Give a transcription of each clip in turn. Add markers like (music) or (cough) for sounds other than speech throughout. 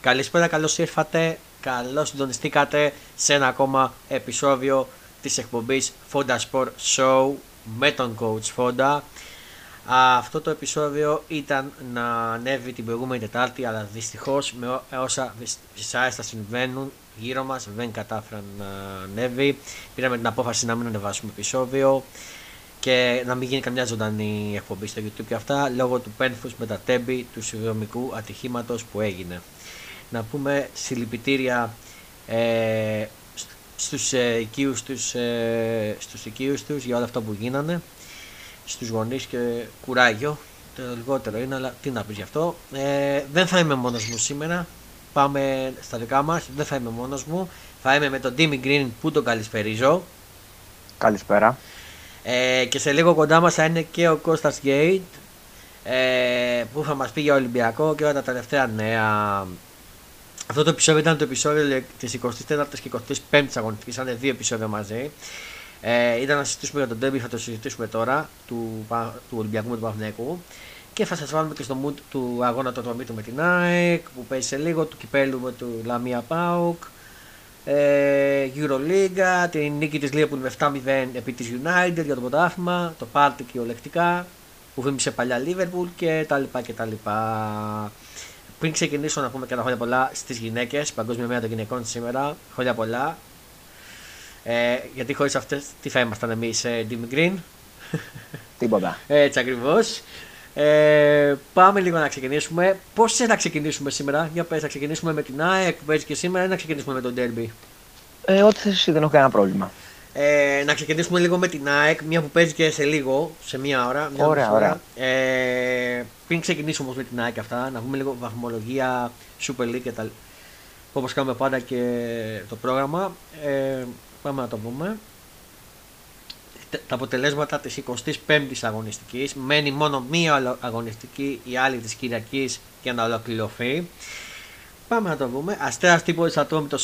Καλησπέρα, καλώς ήρθατε, καλώς συντονιστήκατε σε ένα ακόμα επεισόδιο της εκπομπής Fonda Sport Show με τον Coach Fonda. Αυτό το επεισόδιο ήταν να ανέβει την προηγούμενη Τετάρτη, αλλά δυστυχώς με όσα δυσάρεστα συμβαίνουν γύρω μας δεν κατάφεραν να ανέβει. Πήραμε την απόφαση να μην ανεβάσουμε επεισόδιο και να μην γίνει καμιά ζωντανή εκπομπή στο YouTube και αυτά λόγω του πένθους με τα τέμπη του συνδρομικού ατυχήματος που έγινε. Να πούμε συλληπιτήρια ε, στους, ε, οικείους τους, ε, στους οικείους τους για όλα αυτά που γίνανε στους γονείς και κουράγιο το λιγότερο είναι αλλά τι να πεις γι' αυτό. Ε, δεν θα είμαι μόνος μου σήμερα πάμε στα δικά μας δεν θα είμαι μόνος μου. Θα είμαι με τον Timmy Green που τον καλησπερίζω Καλησπέρα ε, και σε λίγο κοντά μας θα είναι και ο Κώστας Γκέιτ ε, που θα μας πει για Ολυμπιακό και όλα τα τελευταία νέα αυτό το επεισόδιο ήταν το επεισόδιο της 24η και 25η αγωνιστικής, ήταν δύο επεισόδια μαζί. Ε, ήταν να συζητήσουμε για τον Ντέμπι, θα το συζητήσουμε τώρα, του, του Ολυμπιακού με του Παυνέκου. Και θα σας βάλουμε και στο mood του αγώνα του Ατομίτου με την ΑΕΚ, που παίζει σε λίγο, του κυπέλου με του Λαμία Πάουκ. Ε, Euroleague, την νίκη της Liverpool με 7-0 επί της United για το πρωτάθλημα, το πάρτι κυριολεκτικά που βήμισε παλιά Liverpool και τα λοιπά και τα λοιπά. Πριν ξεκινήσω να πούμε και τα χρόνια πολλά στις γυναίκες, Παγκόσμια Μέρα των Γυναικών σήμερα, χρόνια πολλά. Ε, γιατί χωρίς αυτές τι θα ήμασταν εμείς, ε, Jimmy Green; Τίποτα. Έτσι ακριβώς. Ε, πάμε λίγο να ξεκινήσουμε. Πώς να ξεκινήσουμε σήμερα, για πες, να ξεκινήσουμε με την ΑΕΚ που παίζει και σήμερα ή να ξεκινήσουμε με τον Derby; Ε, ό,τι θες εσύ, δεν έχω κανένα πρόβλημα. Ε, να ξεκινήσουμε λίγο με την ΑΕΚ, μια που παίζει και σε λίγο, σε μία ώρα. Μια ωραία, ωραία. Ε, πριν ξεκινήσουμε όμως με την ΑΕΚ αυτά, να πούμε λίγο βαθμολογία Super League και τα όπως κάνουμε πάντα και το πρόγραμμα. Ε, πάμε να το πούμε. Τα αποτελέσματα της 25ης αγωνιστικής. Μένει μόνο μία αγωνιστική, η άλλη της Κυριακής για να ολοκληρωθεί. Πάμε να το δούμε. Αστέρας Τρίπολη Ατρόμητο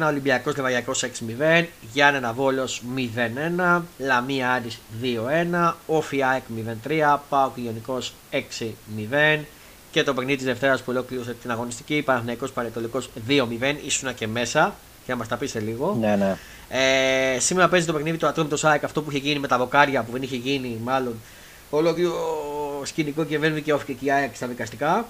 1-1, Ολυμπιακός Λεβαγιακός 6-0, Γιάννενα Βόλος 0-1, Λαμία Άρη 2-1, Όφι ΑΕΚ 0-3, Πάο Ιωνικό 6-0 και το παιχνίδι της Δευτέρας που ολοκλήρωσε την αγωνιστική Παναθυναϊκό Παρετολικό 2-0, ήσουνα και μέσα και να μας τα πεις σε λίγο. Ναι, ναι. Ε, σήμερα παίζει το παιχνίδι του Ατρόμητος ΑΕΚ, αυτό που είχε γίνει με τα βοκάρια που δεν είχε γίνει μάλλον. Ολόκληρο σκηνικό και βαίνει και όφη και η ΑΕΚ στα δικαστικά.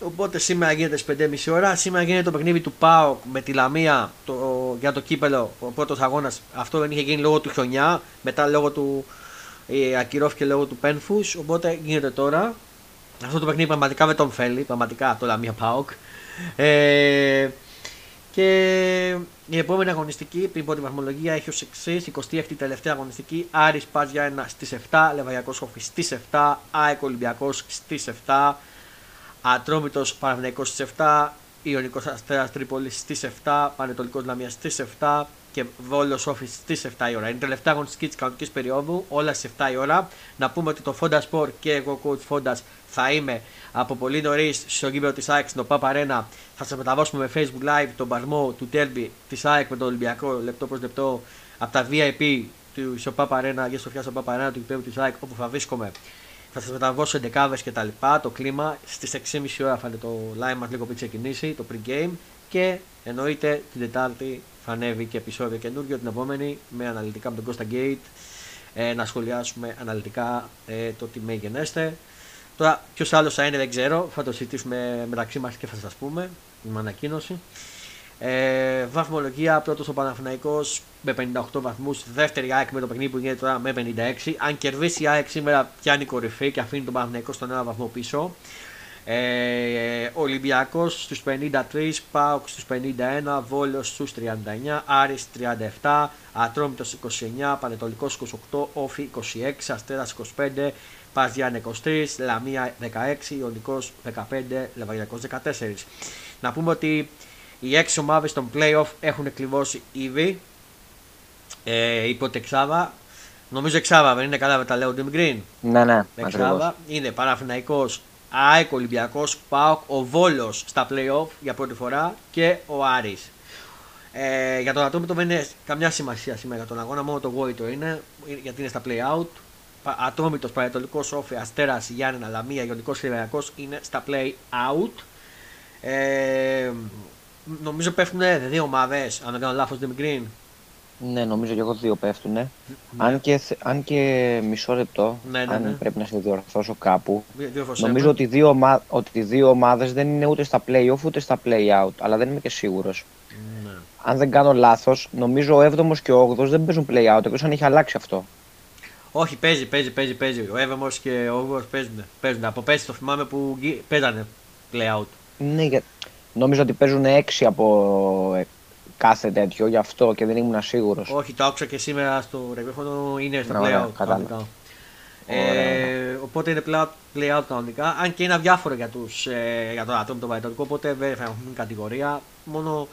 Οπότε σήμερα γίνεται στις 5.30 ώρα. Σήμερα γίνεται το παιχνίδι του ΠΑΟΚ με τη Λαμία το, για το κύπελο. Ο πρώτος αγώνας. Αυτό δεν είχε γίνει λόγω του χιονιά. Μετά λόγω του. Ε, ακυρώθηκε λόγω του πένφους. Οπότε γίνεται τώρα. Αυτό το παιχνίδι πραγματικά δεν τον θέλει. Πραγματικά το Λαμία ΠΑΟΚ. Ε, και η επόμενη αγωνιστική, πριν από τη βαθμολογία, έχει ως εξής: 26η τελευταία αγωνιστική, Άρης Πάζια 1 στις 7, Λεβαγιακό Όφη στις 7, ΑΕΚ Ολυμπιακός στις 7, Ατρόμητος Παναθυναϊκό στις 7, Ιωνικός Αστέρας Τρίπολης στις 7, Πανετολικός Λαμίας στις 7 και Βόλος Όφης στις 7 η ώρα. Είναι η τελευταία αγωνιστική της κανονικής περίοδου, όλα στις 7 η ώρα. Να πούμε ότι το Fonda Sport και εγώ, coach Fonda, θα είμαι από πολύ νωρίς στο γήπεδο της ΑΕΚ στο Papa Arena. Θα σας μεταδώσουμε με Facebook Live τον παλμό του τέρμπι της ΑΕΚ με τον Ολυμπιακό λεπτό προς λεπτό από τα VIP του στο Papa Arena, για Σοφιά στο Papa Arena του γήπεδου της ΑΕΚ όπου θα βρίσκομαι θα σας μεταβώσω εντεκάδες και τα λοιπά. Το κλίμα στις 6.30 ώρα θα είναι το live μας λίγο πριν ξεκινήσει, το pre-game. Και εννοείται την Τετάρτη θα ανέβει και επεισόδιο καινούργιο την επόμενη με αναλυτικά με τον Costa Gate. Ε, να σχολιάσουμε αναλυτικά ε, το τι μεγενέστε. Τώρα, ποιος άλλος θα είναι δεν ξέρω. Θα το συζητήσουμε μεταξύ μας και θα σας πούμε. Με ανακοίνωση. Ε, βαθμολογία πρώτος ο Παναθηναϊκός με 58 βαθμούς. Δεύτερη ΑΕΚ με το παιχνίδι που γίνεται τώρα με 56. Αν κερδίσει η ΑΕΚ σήμερα πιάνει κορυφή και αφήνει τον Παναθηναϊκό στον ένα βαθμό πίσω. Ε, Ολυμπιακός στους 53, Πάοκ στους 51, Βόλο στους 39, Άρης 37, Ατρόμητος 29, Πανετολικός 28, Όφη 26, Αστέρας 25, Παζιάν 23, Λαμία 16, Ιωνικός 15, Λεβαγιακό 14. Να πούμε ότι οι έξι ομάδες των playoff έχουν κλειδώσει ήδη. Ε, υπό εξάδα. Νομίζω εξάδα δεν είναι καλά με τα λέω Tim Green. Ναι, ναι. Εξάδα είναι Παναθηναϊκός, ΑΕΚ, Ολυμπιακός, ΠΑΟΚ, ο Βόλος στα playoff για πρώτη φορά και ο Άρης. Ε, για τον Ατόμητο δεν είναι καμιά σημασία σήμερα τον αγώνα, μόνο το Γόητο είναι γιατί είναι στα play out. Ατρόμητο, Πανετολικό Όφη, Αστέρας, Γιάννενα, Λαμία, Ιωνικός Κυριακό είναι στα play out. Ε, νομίζω πέφτουν δύο ομάδες, αν δεν κάνω λάθος, Δημικρήν. Ναι, νομίζω και εγώ δύο πέφτουν. Αν, και, θε- αν και μισό λεπτό, Ναι, ναι, αν ναι. πρέπει να σε διορθώσω κάπου. Διορθώσέ Νομίζω με. ότι, δύο ομα... ότι οι δύο ομάδες δεν είναι ούτε στα play-off ούτε στα play-out, αλλά δεν είμαι και σίγουρος. Ναι. Αν δεν κάνω λάθος, νομίζω ο 7ος και ο 8ος δεν παίζουν play-out, εκτός αν έχει αλλάξει αυτό. Όχι, παίζει, παίζει, παίζει, παίζει. Ο Εύεμο και ο Ούγο παίζουν. παίζουν. Από πέρσι το θυμάμαι που γι- παίζανε play out. Ναι, για... νόμιζα ότι παίζουν 6 από ε, κάθε τέτοιο, γι' αυτό και δεν ήμουν σίγουρος. Όχι, το άκουσα και σήμερα στο ρεκόρδο είναι στο Ναι, ωραία, play out κατάλαβα. κανονικά. Ωραία, Ε, οπότε είναι play out, play out κανονικά. Αν και είναι αδιάφορο για, τους, ε, για το άτομο το βαϊτορικό, οπότε δεν θα έχουν κατηγορία. Μόνο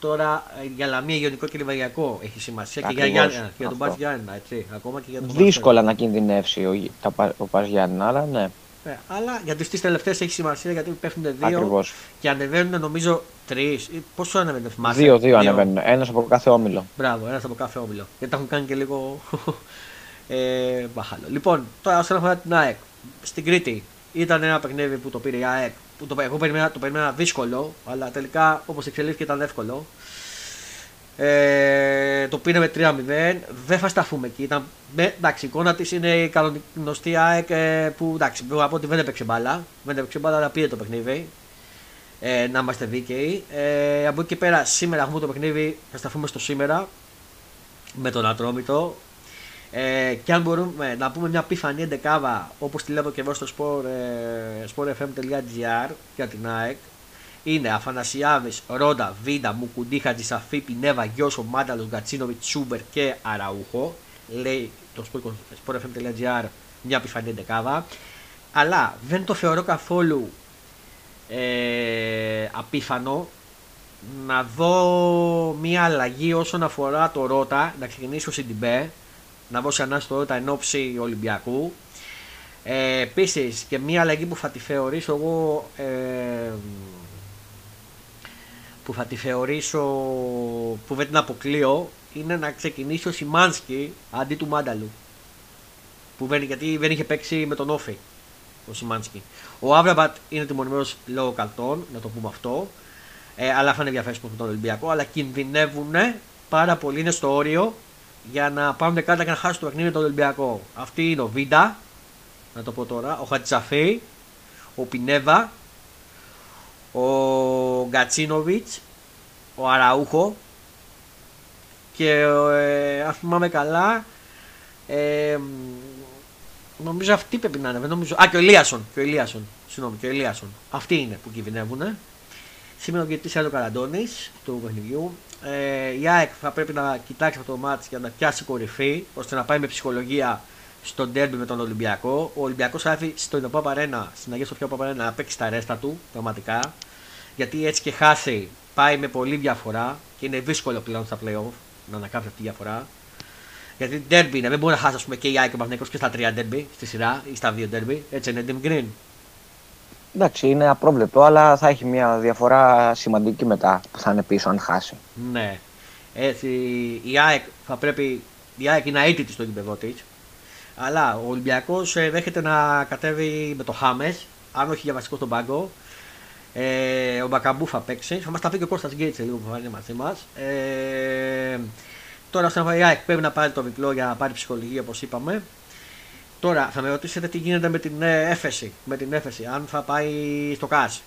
τώρα ε, για Λαμία, Ιωνικό και Λιβαδιακό έχει σημασία και για, Ακριβώς, Γιάννενα, και για τον αυτό. Πας Γιάννενα, έτσι. Ακόμα και για τον Δύσκολα να κινδυνεύσει ο, Γι- τα Πα- ο Πας Γιάννενα, αλλά ναι, Ε, αλλά για τις τρεις τελευταίες έχει σημασία γιατί πέφτουν δύο ακριβώς. και ανεβαίνουν νομίζω τρεις. Πόσο ανεβαίνουν, θυμάσαι; Δύο-δύο ανεβαίνουν, ένας από κάθε όμιλο. Μπράβο, ένας από κάθε όμιλο. Γιατί τα έχουν κάνει και λίγο (laughs) ε, μπαχάλο. Λοιπόν, τώρα όσον αφορά την ΑΕΚ, στην Κρήτη ήταν ένα παιχνίδι που το πήρε η ΑΕΚ. Που το, εγώ περίμενα, το περίμενα δύσκολο, αλλά τελικά όπως εξελίχθηκε ήταν εύκολο. Ε, το πήρε με 3-0. Δεν θα σταθούμε εκεί. Ήταν, με, εντάξει, η εικόνα της είναι η κανονική γνωστή ΑΕΚ ε, που εντάξει, μπορώ να πω ότι δεν έπαιξε μπάλα. Δεν έπαιξε μπάλα, αλλά πήρε το παιχνίδι. Ε, να είμαστε δίκαιοι. Ε, από εκεί και πέρα, σήμερα έχουμε το παιχνίδι. Θα σταθούμε στο σήμερα με τον Ατρόμητο. Ε, και αν μπορούμε να πούμε μια πιφανή εντεκάδα όπως τη λέω και εγώ στο sport, ε, sportfm.gr για την ΑΕΚ είναι Αφανασιάδης, Ρόντα, Βίντα, Μουκουντή, Χατζησαφή, Πινέβα, Γιώσο, Μάνταλος, Γκατσίνοβιτ, Σούμπερ και Αραούχο. Λέει το sport- sportfm.gr μια πιφανή εντεκάδα. Αλλά δεν το θεωρώ καθόλου ε, απίθανο να δω μια αλλαγή όσον αφορά το Ρότα, να ξεκινήσω στην Τιμπέ, να δώσει ανάση το Ρότα εν ώψη Ολυμπιακού. Ε, Επίσης και μια αλλαγή που θα τη θεωρήσω εγώ. Ε, που θα τη θεωρήσω που δεν την αποκλείω είναι να ξεκινήσει ο Σιμάνσκι αντί του Μάνταλου. Που δεν, γιατί δεν είχε παίξει με τον Όφη ο Σιμάνσκι. Ο Άβραμπατ είναι τιμωρημένος λόγω καλτών, να το πούμε αυτό. Ε, αλλά θα είναι διαθέσιμο με τον Ολυμπιακό. Αλλά κινδυνεύουν πάρα πολύ, είναι στο όριο για να πάρουν κάρτα και να χάσουν το παιχνίδι με τον Ολυμπιακό. Αυτή είναι ο Βίντα, να το πω τώρα, ο Χατσαφή, ο Πινέβα, ο Γκατσίνοβιτς, ο Αραούχο και ε, αν θυμάμαι καλά ε, νομίζω αυτοί πρέπει να είναι. δεν Νομίζω... Α, και ο Ελίασον. Και ο Ελίασον. Συγγνώμη, και ο Ελίασον. Αυτοί είναι που κινδυνεύουν. Σήμερα ο διαιτητής είναι ο Καραντώνης του παιχνιδιού. Ε, η ΑΕΚ θα πρέπει να κοιτάξει αυτό το μάτς για να πιάσει κορυφή ώστε να πάει με ψυχολογία στο ντέρμπι με τον Ολυμπιακό. Ο Ολυμπιακός θα έρθει στο Ινωπά Παρένα, στην Αγία Σοφιά Παρένα, να παίξει τα ρέστα του πραγματικά. Γιατί έτσι και χάσει πάει με πολύ διαφορά και είναι δύσκολο πλέον στα playoff να ανακάψει αυτή τη διαφορά. Γιατί derby είναι, δεν μπορεί να χάσει ας πούμε, και η ΑΕΚ και ο Παναθηναϊκός και στα τρία derby στη σειρά ή στα δύο derby. Έτσι είναι, Tim Green. Εντάξει, είναι απρόβλεπτο, αλλά θα έχει μια διαφορά σημαντική μετά που θα είναι πίσω αν χάσει. Ναι. Έτσι, η ΑΕΚ θα πρέπει. Η ΑΕΚ είναι αίτητη στο γήπεδο της. Αλλά ο Ολυμπιακός δέχεται να κατέβει με το Χάμες, αν όχι για βασικό στον πάγκο. Ε, ο Μπακαμπού θα παίξει. Θα μας τα πει και ο Κώστας Γκέιτς λίγο που θα είναι μαζί μας. Ε, τώρα στον αφορά η ΑΕΚ πρέπει να πάρει το διπλό για να πάρει ψυχολογία όπως είπαμε. Τώρα θα με ρωτήσετε τι γίνεται με την ε, έφεση. Με την έφεση, αν θα πάει στο ΚΑΣ.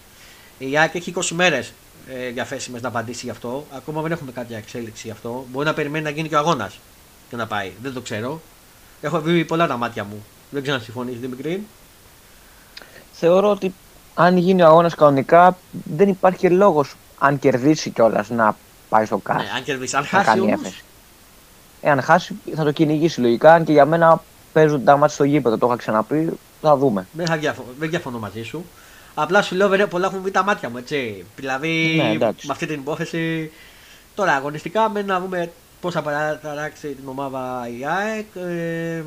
Η ΑΕΚ έχει 20 μέρες ε, διαθέσιμες να απαντήσει γι' αυτό. Ακόμα δεν έχουμε κάποια εξέλιξη γι' αυτό. Μπορεί να περιμένει να γίνει και ο αγώνας και να πάει. Δεν το ξέρω. Έχω δει πολλά τα μάτια μου. Δεν ξέρω αν συμφωνείς, Δημητρή. Θεωρώ ότι αν γίνει ο αγώνας κανονικά, δεν υπάρχει λόγος αν κερδίσει κιόλας να πάει στο ΚΑΣ. Ναι, αν κερδίσει. Αν να χάσει κάνει όμως, έφεση. Εάν χάσει, θα το κυνηγήσει λογικά. Αν και για μένα παίζουν τα μάτια στο γήπεδο, το είχα ξαναπεί. Θα δούμε. δεν, θα διαφο- δεν διαφωνώ μαζί σου. Απλά σου λέω βέβαια πολλά έχουν δει τα μάτια μου, έτσι. Δηλαδή Ναι, εντάξει. με αυτή την υπόθεση. Τώρα αγωνιστικά μένει να δούμε πώς θα παραταράξει την ομάδα η ΑΕΚ. Ε,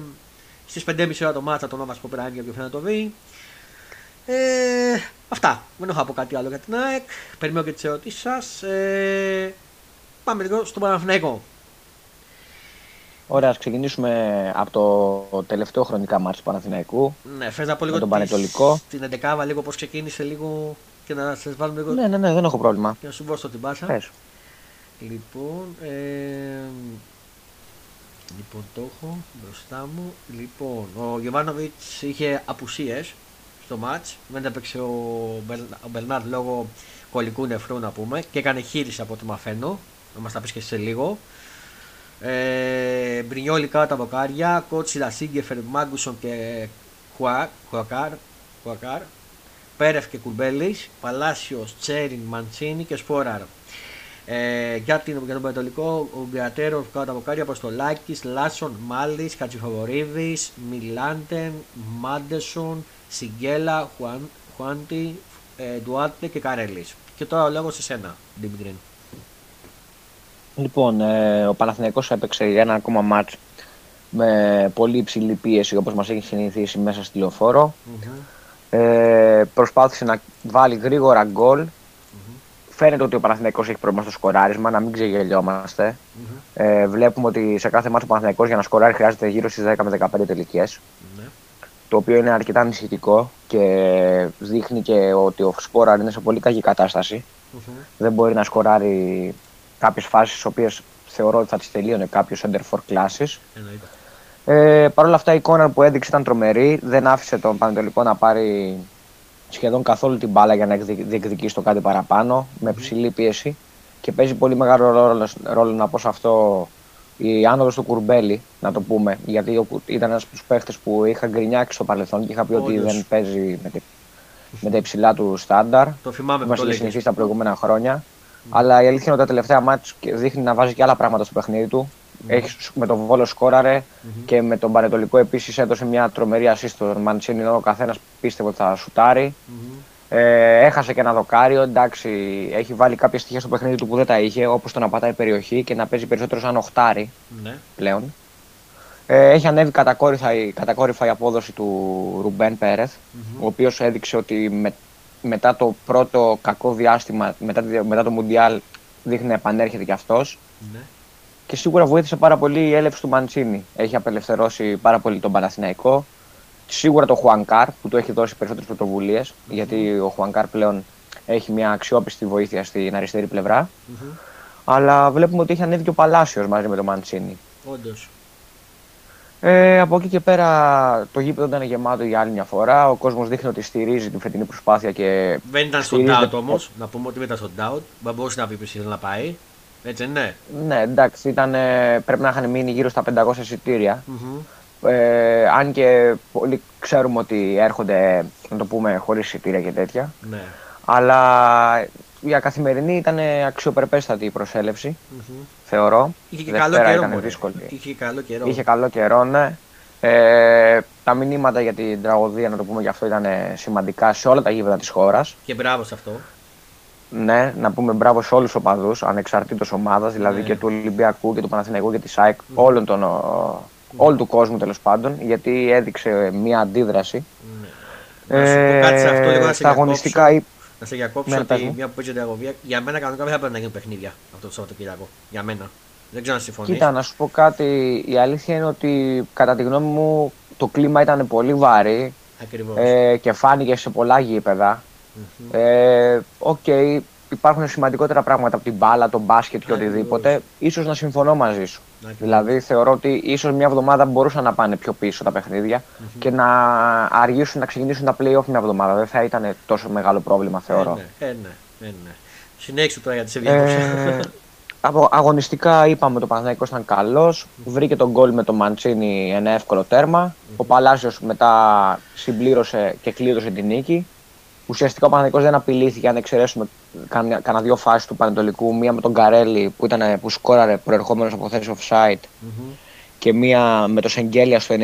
Στις 5.30 ώρα το μάτσα τον Νόβα Σκοπεράνη για να το δει. Ε, αυτά. Δεν έχω να πω κάτι άλλο για την ΑΕΚ. Περιμένω και τις ερωτήσεις σας. Ε, πάμε λίγο στο Παναθηναϊκό. Ωραία, ας ξεκινήσουμε από το τελευταίο χρονικά μάτς του Παναθηναϊκού. Ναι, θες να πω λίγο Με τον τις- Πανετολικό. την 11 λίγο πώς ξεκίνησε λίγο και να σας βάλουμε λίγο Ναι, ναι, ναι, δεν έχω πρόβλημα. και να σου δώσω την πάσα. Πες. Λοιπόν, ε, λοιπόν το έχω μπροστά μου. Λοιπόν, ο Γιωβάνοβιτς είχε απουσίες στο μάτς. Δεν έπαιξε ο, Μπελ, ο Μπερνάρ λόγω κολλικού νεφρού να πούμε και έκανε χείριση από ό,τι μαθαίνω. Να μας τα πεις και σε λίγο. Ε, Μπρινιόλι κάτω τα βοκάρια, Κότσιλα, Σίγκεφερ, Μάγκουσον και Χουά- Χουακάρ, Χουακάρ, Πέρεφ και Κουρμπέλης, Παλάσιος, Τσέριν, Μαντσίνη και Σπόραρ. Ε, για, την, για τον Πανετολικό, ο Γκρατέρο κάτω τα βοκάρια, Αποστολάκης, Λάσον, Μάλης, Χατζηφαβορίδης, Μιλάντεν, Μάντεσον, Σιγκέλα, Χουάν, Χουάντι, ε, Ντουάρτε και Καρέλης. Και τώρα ο λόγος σε σένα, Δημητρή. Λοιπόν, ε, ο Παναθηναϊκός έπαιξε για ένα ακόμα μάτς με πολύ υψηλή πίεση όπως μας έχει συνηθίσει μέσα στη λεωφόρο. Ε, προσπάθησε να βάλει γρήγορα γκολ. Φαίνεται ότι ο Παναθηναϊκός έχει πρόβλημα στο σκοράρισμα, να μην ξεγελιόμαστε. Ε, βλέπουμε ότι σε κάθε μάτσο ο Παναθηναϊκός για να σκοράρει χρειάζεται γύρω στις 10 με 15 τελικές. Ναι. Το οποίο είναι αρκετά ανησυχητικό και δείχνει και ότι ο Σπόραρ είναι σε πολύ κακή κατάσταση. Δεν μπορεί να σκοράρει κάποιες φάσεις, τι οποίες θεωρώ ότι θα τις τελείωνε κάποιος center for classes. Εννοείται. Ε, Παρ' όλα αυτά η εικόνα που έδειξε ήταν τρομερή. Δεν άφησε τον Πανετολικό να πάρει σχεδόν καθόλου την μπάλα για να εκδι- διεκδικήσει το κάτι παραπάνω με ψηλή πίεση. Και παίζει πολύ μεγάλο ρόλο, ρόλο να πω σε αυτό η άνοδος του Κουρμπέλη, να το πούμε. Γιατί ο Κου- ήταν ένας από τους παίχτες που είχα γκρινιάξει στο παρελθόν και είχα πει ότι Όντως. δεν παίζει με, τη- με τα υψηλά του στάνταρ. Το θυμάμαι που που μας το είχε λέγες. συνηθίσει τα προηγούμενα χρόνια. Αλλά η αλήθεια είναι ότι τα τελευταία μάτς και δείχνει να βάζει και άλλα πράγματα στο παιχνίδι του. Έχει, σ- με τον Βόλο σκόραρε και με τον Πανετολικό επίσης έδωσε μια τρομερή assist στον Μαντσίνη. ενώ Ο καθένας πίστευε ότι θα σουτάρει. Μμμ. Ε, έχασε και ένα δοκάριο. Εντάξει, έχει βάλει κάποια στοιχεία στο παιχνίδι του που δεν τα είχε, όπως το να πατάει περιοχή και να παίζει περισσότερο σαν οχτάρι Ναι. πλέον. Ε, έχει ανέβει κατακόρυφα, η- κατακόρυφα η απόδοση του Ρουμπέν Πέρεθ, ο οποίος έδειξε ότι με, μετά το πρώτο κακό διάστημα, μετά, τη- μετά το Μουντιάλ, δείχνει να επανέρχεται κι αυτός. Ναι. Και σίγουρα βοήθησε πάρα πολύ η έλευση του Μαντσίνη. Έχει απελευθερώσει πάρα πολύ τον Παναθηναϊκό. Σίγουρα το Χουανκάρ που του έχει δώσει περισσότερες πρωτοβουλίες, γιατί ο Χουανκάρ πλέον έχει μια αξιόπιστη βοήθεια στην αριστερή πλευρά. Μμμ. Αλλά βλέπουμε ότι έχει ανέβει και ο Παλάσιος μαζί με τον Μαντσίνη. Όντως. Ε, από εκεί και πέρα το γήπεδο ήταν γεμάτο για άλλη μια φορά. Ο κόσμος δείχνει ότι στηρίζει την φετινή προσπάθεια και. Δεν ήταν στο στηρίζει- doubt όμως. Να πούμε ότι δεν ήταν στο doubt. Δεν μπορούσε να πει ποιος ήθελε να πάει. Έτσι δεν είναι. Ναι, εντάξει, ήταν, ε, πρέπει να είχαν μείνει γύρω στα 500 εισιτήρια. Μμμ. Ε, αν και πολλοί ξέρουμε ότι έρχονται, να το πούμε, χωρίς εισιτήρια και τέτοια. Ναι. Αλλά για καθημερινή ήταν αξιοπρεπέστατη η προσέλευση, Μμμ. θεωρώ. Είχε και Δευτέρα καλό καιρό. ήταν μωρέ. δύσκολη. Είχε καλό καιρό. Είχε καλό καιρό, ναι. Ε, τα μηνύματα για την τραγωδία, να το πούμε γι' αυτό, ήταν σημαντικά σε όλα τα γήπεδα της χώρας. Και μπράβο σε αυτό. Ναι, να πούμε μπράβο σε όλους τους οπαδούς, ανεξαρτήτως ομάδας, δηλαδή Ναι. και του Ολυμπιακού και του Παναθηναϊκού και της ΑΕΚ, όλων των, ο, όλου του κόσμου τέλος πάντων, γιατί έδειξε μια αντίδραση. Ναι. Να σου πω κάτι σε αυτό λίγο να σε Ε, στα αγωνιστικά, διακόψω. ή- Να σε διακόψω Ναι, ότι πες μου. μια που παίζει τραγωδία, για μένα κανονικά δεν θα πρέπει να γίνουν παιχνίδια αυτό το Σαββατοκύριακο. Για μένα. Δεν ξέρω αν συμφωνείς. κοίτα, να σου πω κάτι, η αλήθεια είναι ότι κατά τη γνώμη μου το κλίμα ήταν πολύ βαρύ Ακριβώς. ε, και φάνηκε σε πολλά γήπεδα. Ε, ΟΚ, υπάρχουν σημαντικότερα πράγματα από την μπάλα, τον μπάσκετ και Ακριβώς. οτιδήποτε. Ίσως να συμφωνώ μαζί σου. Ακριβώς. Δηλαδή θεωρώ ότι ίσως μια εβδομάδα μπορούσαν να πάνε πιο πίσω τα παιχνίδια και να αργήσουν να ξεκινήσουν τα play-off μια εβδομάδα. Δεν θα ήταν τόσο μεγάλο πρόβλημα θεωρώ. Ε, ναι, ε, ναι, ε, ναι. Συνέχισε τώρα γιατί σε Ε, διέκοψα. από αγωνιστικά είπαμε το Παναθηναϊκός ήταν καλός. Βρήκε τον γκολ με τον Μαντσίνη ένα εύκολο τέρμα. Ο Παλάσιος μετά συμπλήρωσε και κλείδωσε την νίκη. Ουσιαστικά ο Παναθηναϊκός δεν απειλήθηκε αν εξαιρέσουμε κανένα κανένα δύο φάσεις του Πανετολικού. Μία με τον Καρέλη που, ήταν, που σκόραρε προερχόμενος από θέση offside Μμμ. και μία με το Σεγγέλια στο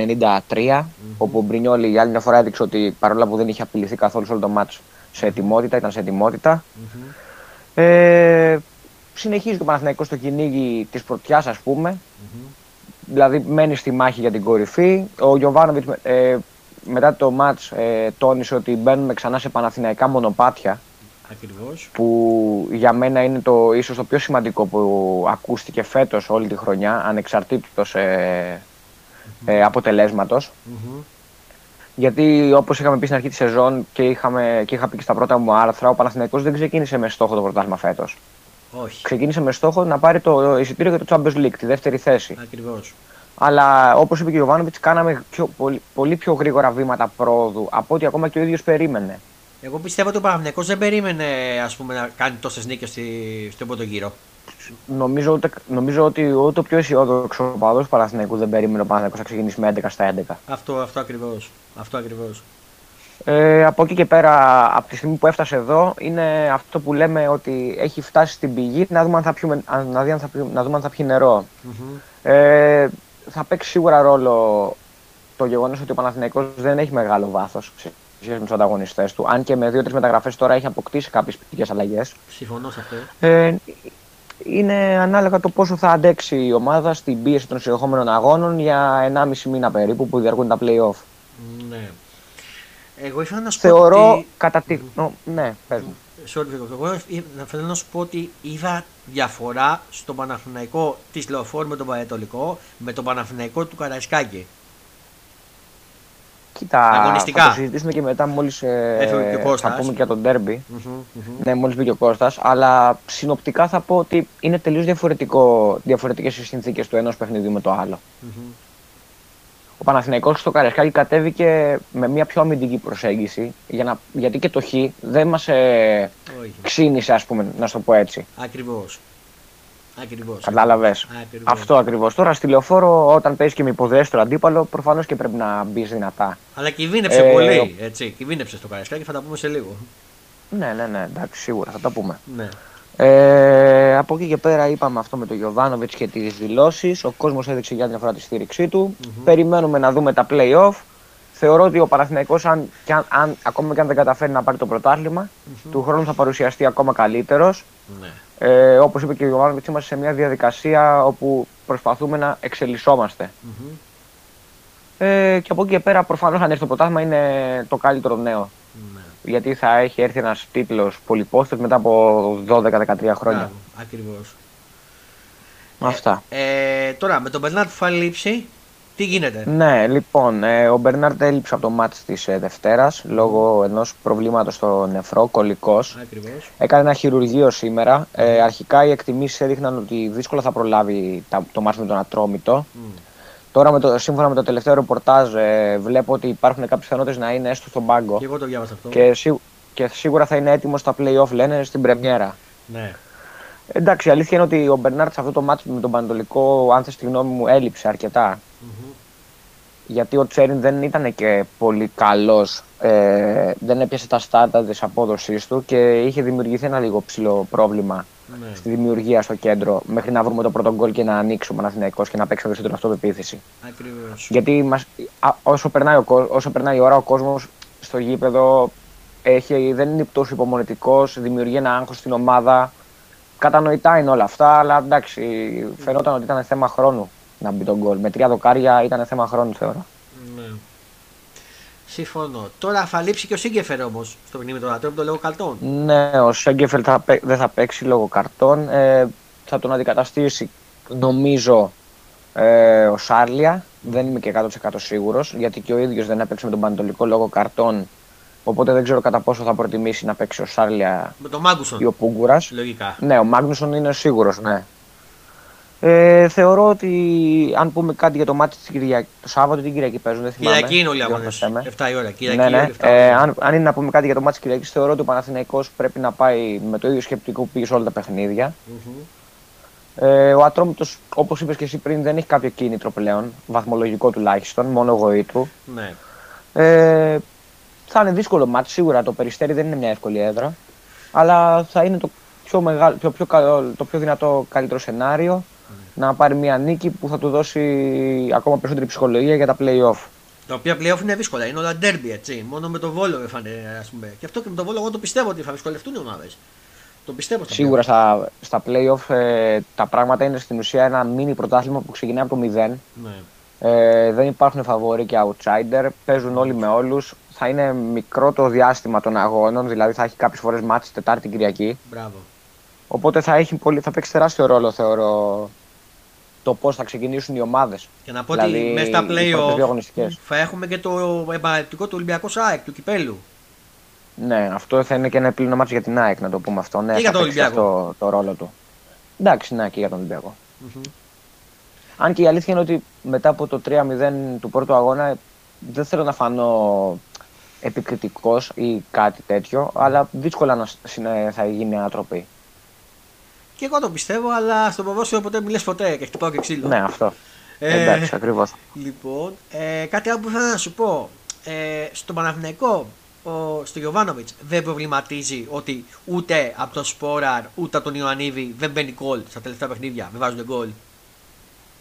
93, όπου ο Μπρινιόλη για άλλη μια φορά έδειξε ότι παρόλα που δεν είχε απειληθεί καθόλου σε όλο το μάτς σε ετοιμότητα, ήταν σε ετοιμότητα. Μμμ. Ε, συνεχίζει το Παναθηναϊκός στο κυνήγι της πρωτιάς ας πούμε, Μμμ. δηλαδή μένει στη μάχη για την κορυφή. Ο Γιωβάνοβιτς ε, μετά το μάτς ε, τόνισε ότι μπαίνουμε ξανά σε Παναθηναϊκά μονοπάτια Ακριβώς. που για μένα είναι το ίσως το πιο σημαντικό που ακούστηκε φέτος όλη τη χρονιά ανεξαρτήτως ε, ε, αποτελέσματος Μμμ. γιατί όπως είχαμε πει στην αρχή της σεζόν και, είχαμε, και είχα πει και στα πρώτα μου άρθρα ο Παναθηναϊκός δεν ξεκίνησε με στόχο το πρωτάθλημα φέτος Όχι. ξεκίνησε με στόχο να πάρει το εισιτήριο για το Champions League, τη δεύτερη θέση. Ακριβώς. Αλλά όπως είπε και ο Ιωβάνοβιτ, κάναμε πιο, πολύ, πολύ πιο γρήγορα βήματα πρόοδου από ό,τι ακόμα και ο ίδιος περίμενε. Εγώ πιστεύω ότι ο Παναθηναϊκός δεν περίμενε ας πούμε, να κάνει τόσες νίκες στη, στον πρώτο γύρο. Νομίζω, ούτε, νομίζω ότι ούτε ο πιο αισιόδοξος παδό του Παναθηναϊκού δεν περίμενε ο Παναθηναϊκός να ξεκινήσει με 11 στα 11. Αυτό, αυτό ακριβώς. Αυτό ακριβώς. Ε, από εκεί και πέρα, από τη στιγμή που έφτασε εδώ, είναι αυτό που λέμε ότι έχει φτάσει στην πηγή να δούμε αν θα, πιούμε, αν- να, δει αν θα, πιούμε- να δούμε αν θα πιει νερό. Μμμ. Ε, θα παίξει σίγουρα ρόλο το γεγονός ότι ο Παναθηναϊκός δεν έχει μεγάλο βάθος σε σχέση με τους ανταγωνιστές του. Αν και με δύο-τρει μεταγραφές τώρα έχει αποκτήσει κάποιες ποιητικές αλλαγές. Συμφωνώ σε αυτό. Ε, είναι ανάλογα το πόσο θα αντέξει η ομάδα στην πίεση των συνεχόμενων αγώνων για 1,5 μήνα περίπου που διαρκούν τα playoff. Ναι. Εγώ ήθελα να σου πω Θεωρώ ότι... κατά τη. Νο, ναι, πες μου. Sorry, Φέκο. εγώ ή- να- θέλω να σου πω ότι είδα διαφορά στον Παναθηναϊκό της Λεωφόρου με τον Πανετολικό με τον Παναθηναϊκό του Καραϊσκάκη. Κοίτα, Αγωνιστικά. θα το συζητήσουμε και μετά μόλις ε, Έφυγε και ο θα Κώστας. πούμε και για τον derby. Μμμ, μμμ. Ναι, μόλις μπήκε ο Κώστας, αλλά συνοπτικά θα πω ότι είναι τελείως διαφορετικό, διαφορετικές οι συνθήκες του ενός παιχνιδιού με το άλλο. Μμμ. Ο Παναθηναϊκός στο Καρεσκάκι κατέβηκε με μια πιο αμυντική προσέγγιση, για να, γιατί και το Χ δεν μας ε, Όχι. ξύνησε, ας πούμε, να σου το πω έτσι. Ακριβώς. Ακριβώς. Κατάλαβες. Ακριβώς. Αυτό ακριβώς. Τώρα στη λεωφόρο, όταν παίζει και με υποδέστερο αντίπαλο, προφανώς και πρέπει να μπεις δυνατά. Αλλά κυβίνεψε Ε, πολύ. Έτσι. Κυβίνεψε στο Καραϊσκάκη, θα τα πούμε σε λίγο. Ναι, ναι, ναι, εντάξει, σίγουρα θα τα πούμε. Ναι. Ε, από εκεί και πέρα είπαμε αυτό με τον Γιωβάνοβιτς και τις δηλώσεις. Ο κόσμος έδειξε για την φορά τη στήριξή του. Περιμένουμε να δούμε τα playoff. Θεωρώ ότι ο Παναθηναϊκός αν, και αν, αν, ακόμα και αν δεν καταφέρει να πάρει το πρωτάθλημα, του χρόνου θα παρουσιαστεί ακόμα καλύτερος. ναι. Ε, Όπως είπε και ο Γιωβάνοβιτς, είμαστε σε μια διαδικασία όπου προσπαθούμε να εξελισσόμαστε. Μμμ. Ε, και από εκεί και πέρα, προφανώς, αν έρθει το πρωτάθλημα, είναι το καλύτερο νέο. Ναι. Γιατί θα έχει έρθει ένας τίτλος πολυπόστο μετά από 12-13 χρόνια. Ακριβώς. Αυτά. Ε, τώρα με τον Μπερνάρ που φάει λήψη, τι γίνεται; Ναι, λοιπόν, ε, ο Μπερνάρντ έλειψε από το μάτς της ε, Δευτέρας λόγω ενός προβλήματος στο νεφρό, κολλικός. Ακριβώς. Έκανε ένα χειρουργείο σήμερα. Ε, αρχικά οι εκτιμήσεις έδειχναν ότι δύσκολα θα προλάβει τα, το μάτς με τον Ατρόμητο. Τώρα, με το, σύμφωνα με το τελευταίο ρεπορτάζ, ε, βλέπω ότι υπάρχουν κάποιες πιθανότητες να είναι έστω στον πάγκο. Και εγώ το διάβασα αυτό. Και, σί- και σίγουρα θα είναι έτοιμο στα play-off, λένε, στην πρεμιέρα. Ναι. Εντάξει, η αλήθεια είναι ότι ο Μπερνάρτ σε αυτό το μάτι με τον Πανατολικό, αν θες τη γνώμη μου, έλειψε αρκετά. Μμμ. γιατί ο Τσέριν δεν ήταν και πολύ καλός, ε, δεν έπιασε τα στάρτα της απόδοσής του και είχε δημιουργηθεί ένα λίγο ψηλό πρόβλημα Ναι. στη δημιουργία στο κέντρο μέχρι να βρούμε το πρώτο γκολ και να ανοίξει ο Παναθηναϊκός και να παίξει περισσότερο αυτοπεποίθηση. Ακριβώς. Γιατί μας, α, όσο, περνάει ο, κο- όσο περνάει η ώρα ο κόσμος στο γήπεδο έχει, δεν είναι τόσο υπομονετικός, δημιουργεί ένα άγχος στην ομάδα. Κατανοητά είναι όλα αυτά, αλλά εντάξει, φαινόταν ότι ήταν θέμα χρόνου να μπει τον γκολ. Με τρία δοκάρια ήταν θέμα χρόνου θεωρώ. Ναι. Συμφωνώ. Τώρα θα λείψει και ο Σίγκεφερ όμως στο παιχνίδι με τον Ατρόμητο λόγω καλτών. Ναι, ο Σέγκεφελ θα, παί- δεν θα παίξει λόγω καρτών. Ε, θα τον αντικαταστήσει, νομίζω, ε, ο Σάρλια. Δεν είμαι και 100% σίγουρος, γιατί και ο ίδιος δεν έπαιξε με τον Πανατολικό λόγω καρτών. Οπότε δεν ξέρω κατά πόσο θα προτιμήσει να παίξει ο Σάρλια Με τον Μάγκουσον. ή ο Πούγκουρας. Λογικά. Ναι, ο Μάγνουσον είναι σίγουρος, ναι. Ε, θεωρώ ότι αν πούμε κάτι για το μάτι της Κυριακή, το Σάββατο ή την Κυριακή παίζουν, δεν θυμάμαι. Κυριακή είναι όλοι οι αγώνες. διόρθωσέ με. 7 η ώρα. Κυριακή Ναι, ναι. όλοι 7 η Ε, ώρα. αν, αν είναι να πούμε κάτι για το μάτι της Κυριακής, θεωρώ ότι ο Παναθηναϊκός πρέπει να πάει με το ίδιο σκεπτικό που πήγε σε όλα τα παιχνίδια. Μμμ. Ε, ο Ατρόμητος, όπως είπες και εσύ πριν, δεν έχει κάποιο κίνητρο πλέον, βαθμολογικό τουλάχιστον, μόνο γοή του. Ναι. Ε, θα είναι δύσκολο μάτι, σίγουρα το Περιστέρι δεν είναι μια εύκολη έδρα, αλλά θα είναι το πιο, μεγάλο, το πιο, καλό, το πιο δυνατό καλύτερο σενάριο να πάρει μια νίκη που θα του δώσει ακόμα περισσότερη ψυχολογία για τα play-off. Τα οποία playoff είναι δύσκολα. Είναι όλα derby έτσι. Μόνο με τον Βόλο έφανε ας πούμε. Και αυτό και με τον Βόλο εγώ το πιστεύω ότι θα δυσκολευτούν οι ομάδες. Το πιστεύω στα Σίγουρα στα, στα play-off ε, τα πράγματα είναι στην ουσία ένα μίνι πρωτάθλημα που ξεκινάει από το 0. playoff. Ναι. Ε, δεν υπάρχουν φαβοροί και outsider. Παίζουν όλοι με όλους. Θα είναι μικρό το διάστημα των αγώνων, δηλαδή θα έχει κάποιες φορές μάτς Τετάρτη Κυριακή. Μπράβο. Οπότε θα, έχει πολύ, θα παίξει τεράστιο ρόλο, θεωρώ, το πώς θα ξεκινήσουν οι ομάδες. Και να πω ότι Δηλαδή, μέσα στα οι πρώτες δύο play-off αγωνιστικές. θα έχουμε και το επαγγελματικό του Ολυμπιακού ΣΑΕΚ, του Κυπέλου. Ναι, αυτό θα είναι και ένα επίλυνο μάτς για την ΑΕΚ, να το πούμε αυτό. Ναι, Και για θα τον παίξει Ολυμπιακό. αυτό το ρόλο του. Εντάξει, ναι, και για τον ολυμπιακο Αν και η αλήθεια είναι ότι μετά από το 3-0 του πρώτου αγώνα δεν θέλω να φανώ επικριτικός ή κάτι τέτοιο, αλλά δύσκολα να συνε- θα γίνει ανατροπή. Και εγώ το πιστεύω, αλλά στο ποδόσφαιρο ποτέ μιλέ ποτέ και χτυπάω και ξύλο. Ναι, αυτό. Ε, Εντάξει, ακριβώς. Λοιπόν, ε, κάτι άλλο που ήθελα να σου πω. Ε, στον Παναθηναϊκό, ο, στο Γιωβάνοβιτς δεν προβληματίζει ότι ούτε από τον Σπόραρ ούτε από τον Ιωαννίδη δεν μπαίνει γκολ στα τελευταία παιχνίδια. Δεν βάζουν γκολ.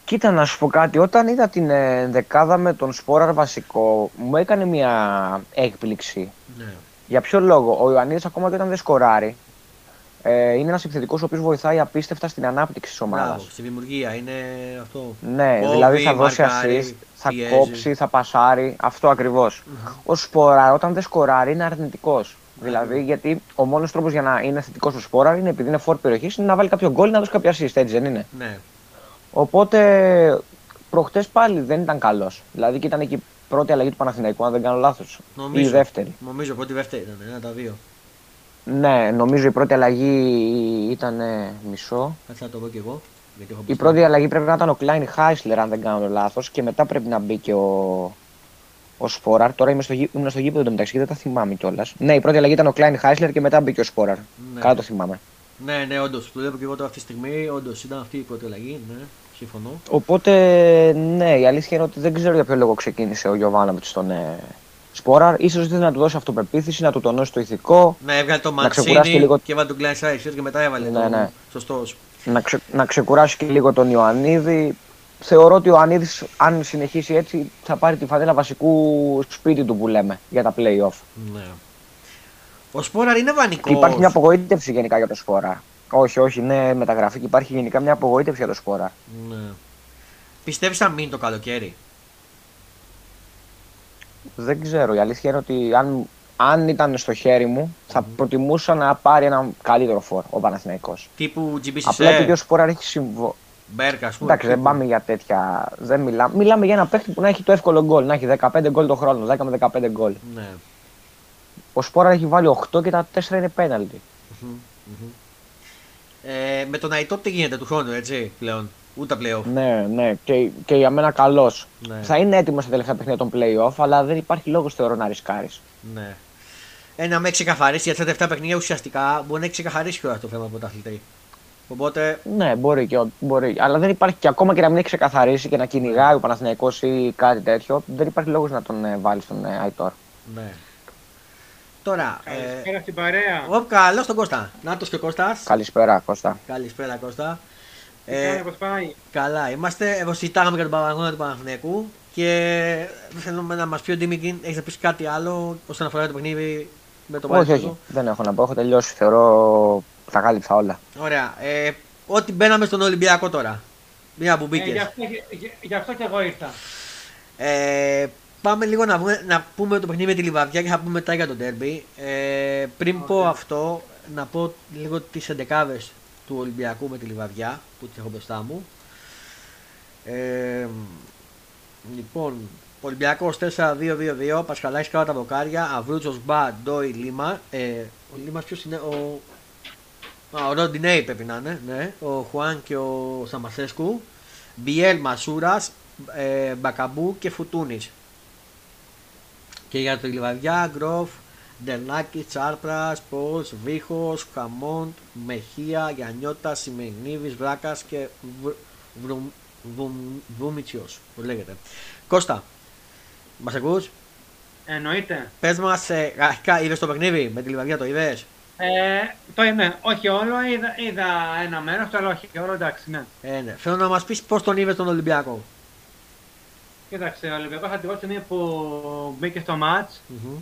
Κοίτα να σου πω κάτι, όταν είδα την ε, δεκάδα με τον Σπόραρ βασικό, μου έκανε μια έκπληξη. Ναι. Για ποιο λόγο, ο Ιωαννίδης ακόμα και όταν δεν σκοράρει, ε, είναι ένας επιθετικός ο οποίος βοηθάει απίστευτα στην ανάπτυξη της ομάδας. Μπράβο, στη δημιουργία είναι αυτό. Ναι, Κόβει, δηλαδή θα δώσει μαρκάρει, assist, θα πιέζει. κόψει, θα πασάρει. Αυτό ακριβώς. Ο Σπόραρ όταν δεν σκοράρει είναι αρνητικός. Δηλαδή, γιατί ο μόνος τρόπος για να είναι θετικός ο Σπόραρ είναι επειδή είναι φόρ περιοχής, είναι να βάλει κάποιο γκολ ή να δώσει κάποια assist, έτσι δεν είναι; Ναι. Οπότε προχτές πάλι δεν ήταν καλός. Δηλαδή και ήταν εκεί η πρώτη αλλαγή του Παναθηναϊκού, αν δεν κάνω λάθος. Ή η Νομίζω. δεύτερη. Νομίζω πρώτη δεύτερη ήταν, ένα τα δύο. Ναι, νομίζω η πρώτη αλλαγή ήταν ε, μισό. Κάτσε να το δω κι εγώ. Γιατί έχω Η μπροστά. πρώτη αλλαγή πρέπει να ήταν ο Κλάιν Χάισλερ, αν δεν κάνω λάθος, και μετά πρέπει να μπει και ο, ο Σπόραρ. Τώρα είμαι στο, γή- ήμουν στο γήπεδο εντωμεταξύ και δεν τα θυμάμαι κιόλας. Ναι, η πρώτη αλλαγή ήταν ο Κλάιν Χάισλερ και μετά μπήκε ο Σπόραρ. Ναι. Καλά το θυμάμαι. Ναι, ναι, όντως. Το βλέπω και εγώ τώρα αυτή τη στιγμή. Όντως ήταν αυτή η πρώτη αλλαγή. Ναι, συμφωνώ. Οπότε, ναι, η αλήθεια είναι ότι δεν ξέρω για ποιο λόγο ξεκίνησε ο Γιωβάνοβιτς στον ε, Σπόραρ. σω ήθελε να του δώσει αυτοπεποίθηση, να του τονώσει το ηθικό, Ναι, έβγαλε το Να ξεκουράσει και Μαντσίνη λίγο- και έβαλε τον Κλάιν Σάιξερ και μετά έβαλε Ναι, τον ναι. σωστό. να, ξε, να ξεκουράσει και λίγο τον Ιωαννίδη. Θεωρώ ότι ο Ιωαννίδης, αν συνεχίσει έτσι, θα πάρει τη φανέλα βασικού σπίτι του που λέμε για τα play-off. Ναι. Ο Σπόραρ είναι βανικός. Και υπάρχει μια απογοήτευση γενικά για το Σπόρα. Όχι, όχι, είναι μεταγραφή και υπάρχει γενικά μια απογοήτευση για το Σπόρα. Ναι. Πιστεύεις θα μείνει το καλοκαίρι; Δεν ξέρω. Η αλήθεια είναι ότι αν, αν ήταν στο χέρι μου, θα προτιμούσα να πάρει έναν καλύτερο φόρ ο Παναθηναϊκός. Τύπου GBCC, Απλά επειδή ο Σπόρα έχει συμβό. Μπέρκα, ας πούμε. Εντάξει, δεν πάμε για τέτοια. Δεν μιλάμε. Μιλάμε για ένα παίχτη που να έχει το εύκολο γκολ. Να έχει 15 γκολ το χρόνο. 10 με 15 γκολ. Ναι. Ο Σπόρα έχει βάλει 8 και τα 4 είναι πέναλτι. Ε, με τον Αϊτό τι γίνεται του χρόνου, έτσι πλέον; Ούτε πλέον. Ναι, ναι. Και, και για μένα καλός. Ναι. Θα είναι έτοιμος στα τελευταία παιχνίδια των playoff, αλλά δεν υπάρχει λόγος θεωρώ να ρισκάρεις. Ναι. Ε, να με ξεκαθαρίσει για τα τελευταία παιχνίδια ουσιαστικά μπορεί να έχει ξεκαθαρίσει κιόλα το θέμα από τα αθλητή. Οπότε Ναι, μπορεί και ο- μπορεί. Αλλά δεν υπάρχει και ακόμα και να μην έχει ξεκαθαρίσει και να κυνηγάει ο Παναθηναϊκός ή κάτι τέτοιο, δεν υπάρχει λόγος να τον ε, βάλεις στον ε, Αϊτόρ. ναι. Τώρα. Ε, Καλησπέρα στην παρέα. ο, καλό τον Κώστα. Νάτος και ο Κώστας. Καλησπέρα, Κώστα. Καλησπέρα Κώστα. Τι κάνει, Ε, πώς πάει. καλά, είμαστε. Εγώ συζητάγαμε για τον Παναγώνα του Παναθηναϊκού και θέλουμε να μας πει ο Ντίμικιν, έχεις να πεις κάτι άλλο όσον αφορά το παιχνίδι με τον όχι, Παναθηναϊκό. όχι. Δεν έχω να πω. Έχω τελειώσει. Θεωρώ τα κάλυψα όλα. Ωραία. Ε, ό,τι μπαίναμε στον Ολυμπιακό τώρα. Μία που Ε, μπήκες. γι, αυτό, γι, γι' αυτό και εγώ ήρθα. Ε, πάμε λίγο να, βγούμε- να πούμε το παιχνίδι με τη Λιβαδιά και θα πούμε μετά για το ντέρμπι. Ε, πριν πω αυτό, να πω λίγο τις εντεκάδες του Ολυμπιακού με τη Λιβαδιά που τις έχω μπροστά μου. Ε, λοιπόν, Ολυμπιακός 4-2-2-2, Πασχαλάκης κάτω τα βοκάρια, Αβρούτσος Μπα, Ντόι, Λίμα. Ε, ο Λίμας ποιος είναι, ο... Α, ο Ροντινέι πρέπει να είναι, ναι. Ο Χουάν και ο Σαμασέσκου. Μπιέλ Μασούρας, ε, Μπακαμπού και Φουτούνης. Και για τη λιβαδιά, Γκροφ, Ντενάκη, Τσάρπρα, Πώ, Βίχος, Χαμόντ, Μεχία, Γιανιώτα, Σιμενίδης, Βράκα και Βούμιτσιο. Που λέγεται. Κώστα, μας ακούς; Εννοείται. Πες μας, αρχικά είδες το παιχνίδι με τη λιβαδιά, το είδες; Ε, το ναι, όχι όλο, είδα, είδα ένα μέρος, το αλλά όχι όλο, εντάξει, ναι. Ε, ναι. Θέλω να μας πεις πώς τον είδες τον Ολυμπιακό. Κοίταξε, ο Ολυμπιακός Αττικό είναι που μπήκε στο ματ, Μμμ,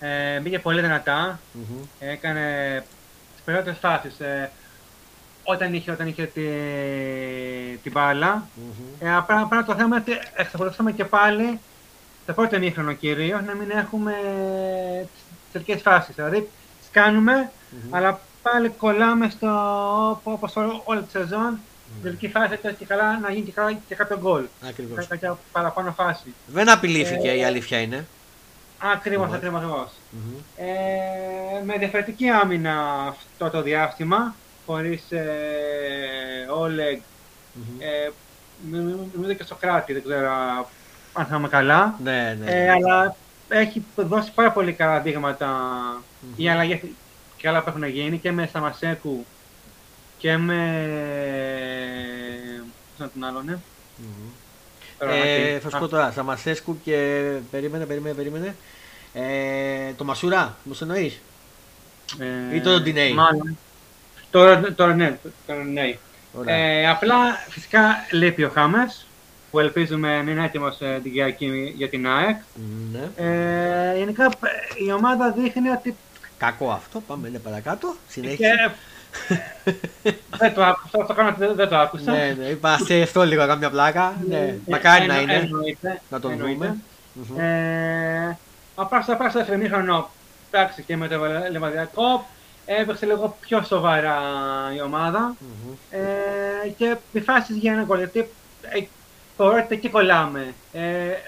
ε, μπήκε πολύ δυνατά, μμμ. έκανε τις περισσότερες φάσεις. Ε, όταν είχε, όταν είχε τη, την μπάλα. Μμμ. Ε, απλά, απλά το θέμα είναι ότι εξακολουθούμε και πάλι το πρώτο ημίχρονο κυρίως να μην έχουμε τις τελικές φάσεις. Δηλαδή, τις κάνουμε, αλλά πάλι κολλάμε στο όπως όλη τη σεζόν. Στην τελική φάση έτσι και καλά να γίνει και, καλά, και κάποιο γκολ. Ακριβώς. Κάποια παραπάνω φάση. Δεν απειλήθηκε Ε, η αλήθεια είναι. Ακριβώς, Ναι. ακριβώς, ακριβώ. Μμμ. Ε, με διαφορετική άμυνα αυτό το διάστημα, χωρίς ε, Όλεγ, Μμμ. ε, νομίζω και Σοκράτη, δεν ξέρω αν θυμάμαι καλά. Ναι, ναι. Ε, αλλά έχει δώσει πάρα πολύ καλά δείγματα Μμμ. οι αλλαγές και άλλα που έχουν γίνει και με Σαμασέκου και με... Πώς είναι τον άλλον, ναι. Μμμ. Τώρα, Ε, οκ. θα σου πω τώρα, Σαμασέσκου και περίμενε, περίμενε, περίμενε. Ε, το Μασουρά, μου εννοείς; Ε, ή το Ντινέι; Μάλλον. Τώρα, τώρα ναι, τώρα ναι. Ωραία. Ε, απλά φυσικά λείπει ο Χάμες που ελπίζουμε να είναι έτοιμος ε, την Κυριακή για την ΑΕΚ. Ναι. Ε, γενικά ε, η ομάδα δείχνει ότι Κακό αυτό, πάμε είναι παρακάτω. και, Συνέχισε. Δεν το άκουσα, αυτό κάνω ότι δεν, δεν το άκουσα. ναι, ναι, είπα σε αυτό λίγο καμιά πλάκα. Ναι, μακάρι να Εννο- είναι. εννοείται, Να τον εννοείται. δούμε. Μμμ. Ε, απλά στο απλά στο δεύτερο ημίχρονο, εντάξει και με το Λεβαδιακό, έπαιξε λίγο πιο σοβαρά η ομάδα. Μμμ. Ε, και με φάσεις για ένα γκολ. Γιατί ε, θεωρώ ότι εκεί κολλάμε. Ε,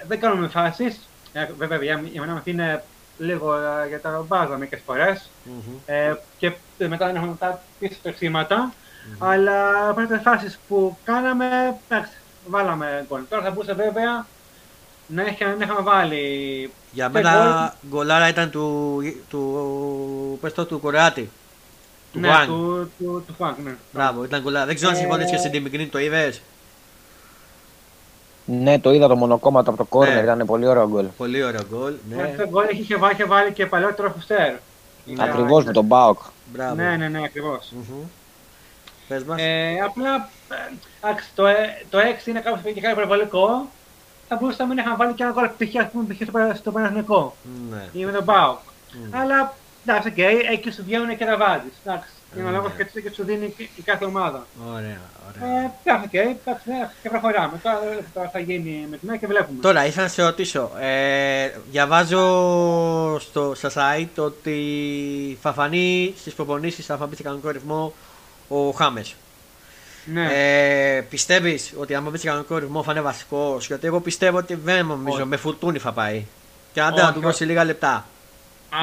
δεν κάνουμε φάσεις. Ε, βέβαια, για, για μένα αυτή είναι λίγο ε, για τα μπάζα μερικές φορές. Μμμ. Ε, και μετά δεν έχουμε μετά πίσω τρεξίματα. Αλλά από τις φάσεις που κάναμε, εντάξει, βάλαμε γκολ. Τώρα θα μπορούσε βέβαια να, έχει, να είχαμε βάλει. Για και μένα γκολάρα ήταν του, του, πες το, του Κορεάτη. Του ναι, Γουάν. του, του, του Χουάνκ, ναι. Μπράβο, ήταν γκολάρα. Δεν ξέρω αν Ε, συμφωνείς και στην Τιμικρίνη, το είδες; Ναι, το είδα το μονοκόμματο από το κόρνερ, Ναι. ήταν πολύ ωραίο γκολ. Πολύ ωραίο γκολ. Ναι, Αυτό το γκολ είχε, είχε, βάλει, είχε βάλει και παλαιότερο Φουστέρ. Είναι- Ακριβώς με τον Μπάουκ. μπράβο. Ναι, ναι, ναι, ακριβώς. Μμμ. Πες μας. Ε, απλά ε, εντάξει, το, ε, το 6 είναι κάπως και κάτι υπερβολικό. Θα μπορούσαμε να μην είχαμε βάλει και ένα γκολ π.χ. ας πούμε, π.χ. στο, Πα- στο Παναθηνικό Ναι. ή με τον Μπάουκ. Μμ. Αλλά εντάξει, οκ, εκεί σου βγαίνουν και τα βάζεις. Εντάξει, είναι ο Ναι. λόγος και, και σου δίνει και- η κάθε ομάδα. Ωραία, ωραία. Ε, εντάξει, οκ, εντάξει, ναι, και προχωράμε. Τώρα, τώρα θα γίνει με την ΑΕΚ και βλέπουμε. Τώρα ήθελα να σε ρωτήσω. Ε, διαβάζω στο, στα site ότι θα φανεί στις προπονήσεις, θα φανεί σε κανονικό ρυθμό ο Χάμες. Ναι. Ε, Πιστεύεις ότι αν μπει σε κανονικό ρυθμό θα είναι βασικός, γιατί εγώ πιστεύω ότι δεν νομίζω, Όχι. με Φορτούνη θα πάει. Και άντε Όχι, να του δώσει όχι. λίγα λεπτά.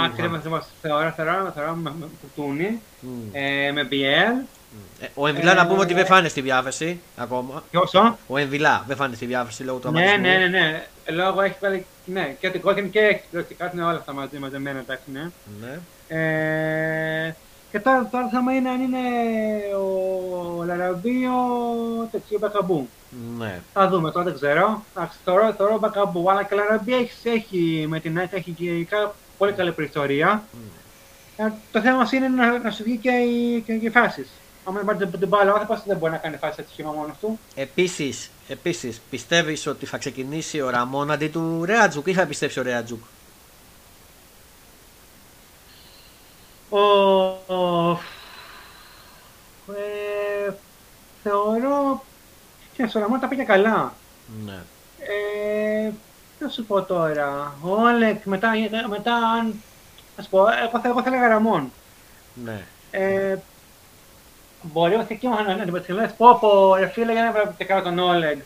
Ακριβώς, ακριβώς. Θεωρώ, θεωρώ, θεωρώ με, με Φουρτούνι, Μμ. ε, με BL. Ε, ο Εμβιλά να Ε, πούμε ότι δεν φάνε στη διάθεση ακόμα. Και όσο. Ο Εμβιλά δεν φάνε στη διάθεση λόγω του Ναι, αμαρτισμού. ναι, ναι, ναι. Λόγω έχει βάλει ναι, και την κόκκινη και έχει και κάτι είναι όλα αυτά μαζί μαζεμένα, εντάξει, ναι. Ναι. Ε, και τώρα, τώρα το θέμα είναι αν είναι ο Λαραμπή ο τέτοιο Μπακαμπού. ναι. Θα δούμε, τώρα δεν ξέρω. Εντάξει, θεωρώ, θεωρώ Μπακαμπού, αλλά και ο Λαραμπή έχει, έχει με την ΑΕΚ έχει και κα- πολύ καλή προϊστορία. Ε, το θέμα μας είναι να, να σου βγει και οι, και οι φάσεις. Αν δεν πάρει την, την μπάλα, ο άνθρωπος δεν μπορεί να κάνει φάση έτσι σχήμα μόνος του. Επίσης, επίσης, πιστεύεις ότι θα ξεκινήσει ο Ραμόν αντί του Ρέατζουκ ή θα πιστέψει ο Ρέατζουκ. Ο, ο, ε, θεωρώ και στο Ραμόν τα πήγε καλά. Ναι. Ε, τι να σου πω τώρα. Ο Όλεκ μετά, μετά αν. Ας πω, εγώ θα, εγώ θα έλεγα Ραμόν. Ναι. Ε, μπορεί όχι εκεί να να την λες πω πω ρε φίλε για να βρω και καλά τον Όλεγ.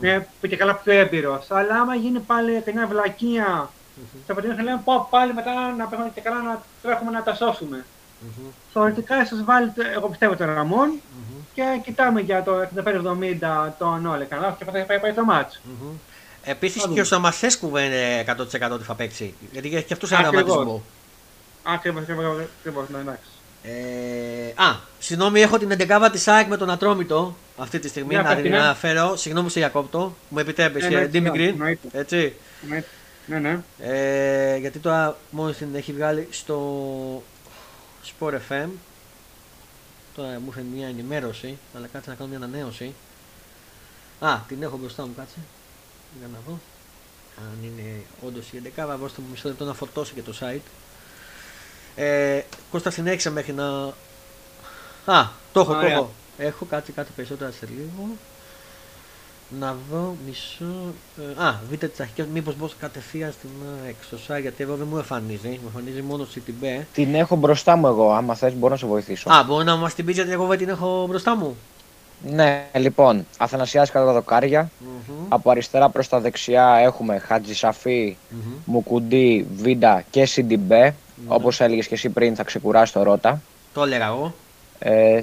Ναι, που και καλά πιο έμπειρος. Αλλά άμα γίνει πάλι καμιά βλακεία, θα πρέπει να λέμε πω πάλι μετά να παίρνουμε και καλά να τρέχουμε να τα σώσουμε. Μμμ. Θεωρητικά ίσως βάλει, το- εγώ πιστεύω τον Ραμόν Μμμ. και κοιτάμε για το 65-70 τον Όλεγ. Καλά, και θα πάει, πάει το μάτς. Μμμ. Επίσης Θα και δούμε. ο Σαμασέσκου δεν είναι 100% ότι θα παίξει. Γιατί έχει και αυτούς ένα Ακριβώς. τραυματισμό. Ακριβώς, ακριβώς, ακριβώς, ναι, εντάξει. Ε, α, συγγνώμη, έχω την 11η της ΑΕΚ με τον Ατρόμητο αυτή τη στιγμή Ναι, να την αυτή, ναι. αναφέρω. Συγγνώμη σε διακόπτω. Μου επιτρέπεις, Ναι, ναι, ε, Ντίμι σιγά, Γκριν. εννοείται. Έτσι. Ναι, ναι, ναι. Ε, γιατί τώρα μόλις την έχει βγάλει στο Sport FM. Τώρα μου έφερε μια ενημέρωση, αλλά κάτσε να κάνω μια ανανέωση. Α, την έχω μπροστά μου, κάτσε. Για να δω. Αν είναι όντως η 11, δώστε μου μισό λεπτό να φορτώσει και το site. Ε, Κώστας συνέχισε μέχρι να... Α, το έχω, το Ωραία. έχω. Έχω κάτι, κάτι περισσότερα σε λίγο. Να δω μισό. ε, α, δείτε τις αρχικές. Μήπως μπω κατευθείαν στην εξωσά, γιατί εδώ δεν μου εμφανίζει. Μου εμφανίζει μόνο CTB. Την έχω μπροστά μου εγώ. Άμα θες, μπορώ να σε βοηθήσω. Α, μπορεί να μα την πει γιατί εγώ δεν την έχω μπροστά μου. Ναι, λοιπόν, Αθανασιάς κατά τα δοκάρια. Μμμ, Από αριστερά προς τα δεξιά έχουμε Χατζησαφή, μμμ. Μουκουντή, Βίντα και Σιντιμπέ. Όπως έλεγες και εσύ πριν θα ξεκουράσει το Ρότα. Το έλεγα εγώ. Ε,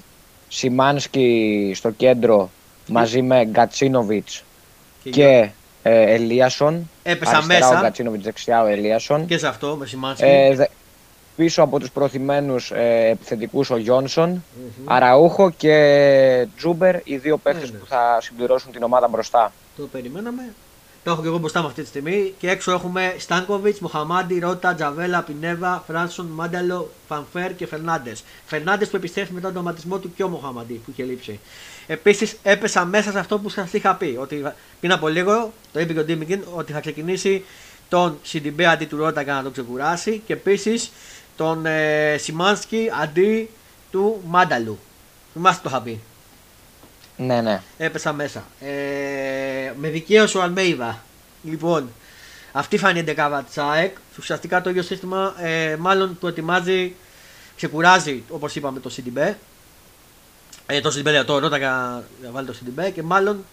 Σιμάνσκι στο κέντρο μαζί με Γκατσίνοβιτς και ε, Ελίασον. Έπεσα Αριστερά ο μέσα Γκατσίνοβιτς, δεξιά ο Ελίασον. και σε αυτό με Σιμάνσκι. Ε, δε- πίσω από τους προθυμένους ε, επιθετικούς ο Γιόνσον, Μμμ. Αραούχο και Τζούμπερ, οι δύο παίχτες ναι. που θα συμπληρώσουν την ομάδα μπροστά. Το περιμέναμε. Το έχω και εγώ μπροστά μου αυτή τη στιγμή. Και έξω έχουμε Στάνκοβιτς, Μοχαμάντι, Ρότα, Τζαβέλα, Πινέδα, Φράνσον, Μάνταλο, Φανφέρ και Φερνάντε. Φερνάντε που επιστρέφει μετά τον τερματισμό του και ο Μοχαμάντι που είχε λείψει. Επίσης έπεσα μέσα σε αυτό που σας είχα πει. Ότι πριν από λίγο, το είπε και ο Ντίμικιν, ότι θα ξεκινήσει τον Σιντιμπέ αντί του Ρότα για να τον ξεκουράσει. Και επίσης τον ε, Σιμάνσκι αντί του Μάνταλου. Θυμάστε το είχα πει. Ναι, ναι. Έπεσα μέσα. Ε, με δικαίωσε ο Αλμέιδα. Λοιπόν, αυτή φάνηκε η δεκάβα της ΑΕΚ. Ουσιαστικά το ίδιο σύστημα ε, μάλλον προετοιμάζει, ξεκουράζει όπως είπαμε το CDB. Ε, το CDB, το Ρότα για να βάλει το CDB και μάλλον,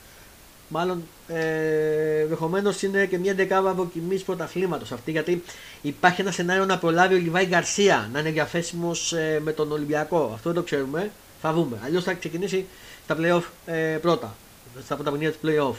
μάλλον ε, ενδεχομένω είναι και μια δεκάβα δοκιμής πρωταθλήματος αυτή γιατί υπάρχει ένα σενάριο να προλάβει ο Λιβάη Γκαρσία να είναι διαθέσιμος ε, με τον Ολυμπιακό. Αυτό δεν το ξέρουμε. Θα δούμε. Αλλιώς θα ξεκινήσει στα playoff ε, πρώτα. Στα πρώτα παιχνίδια του playoff.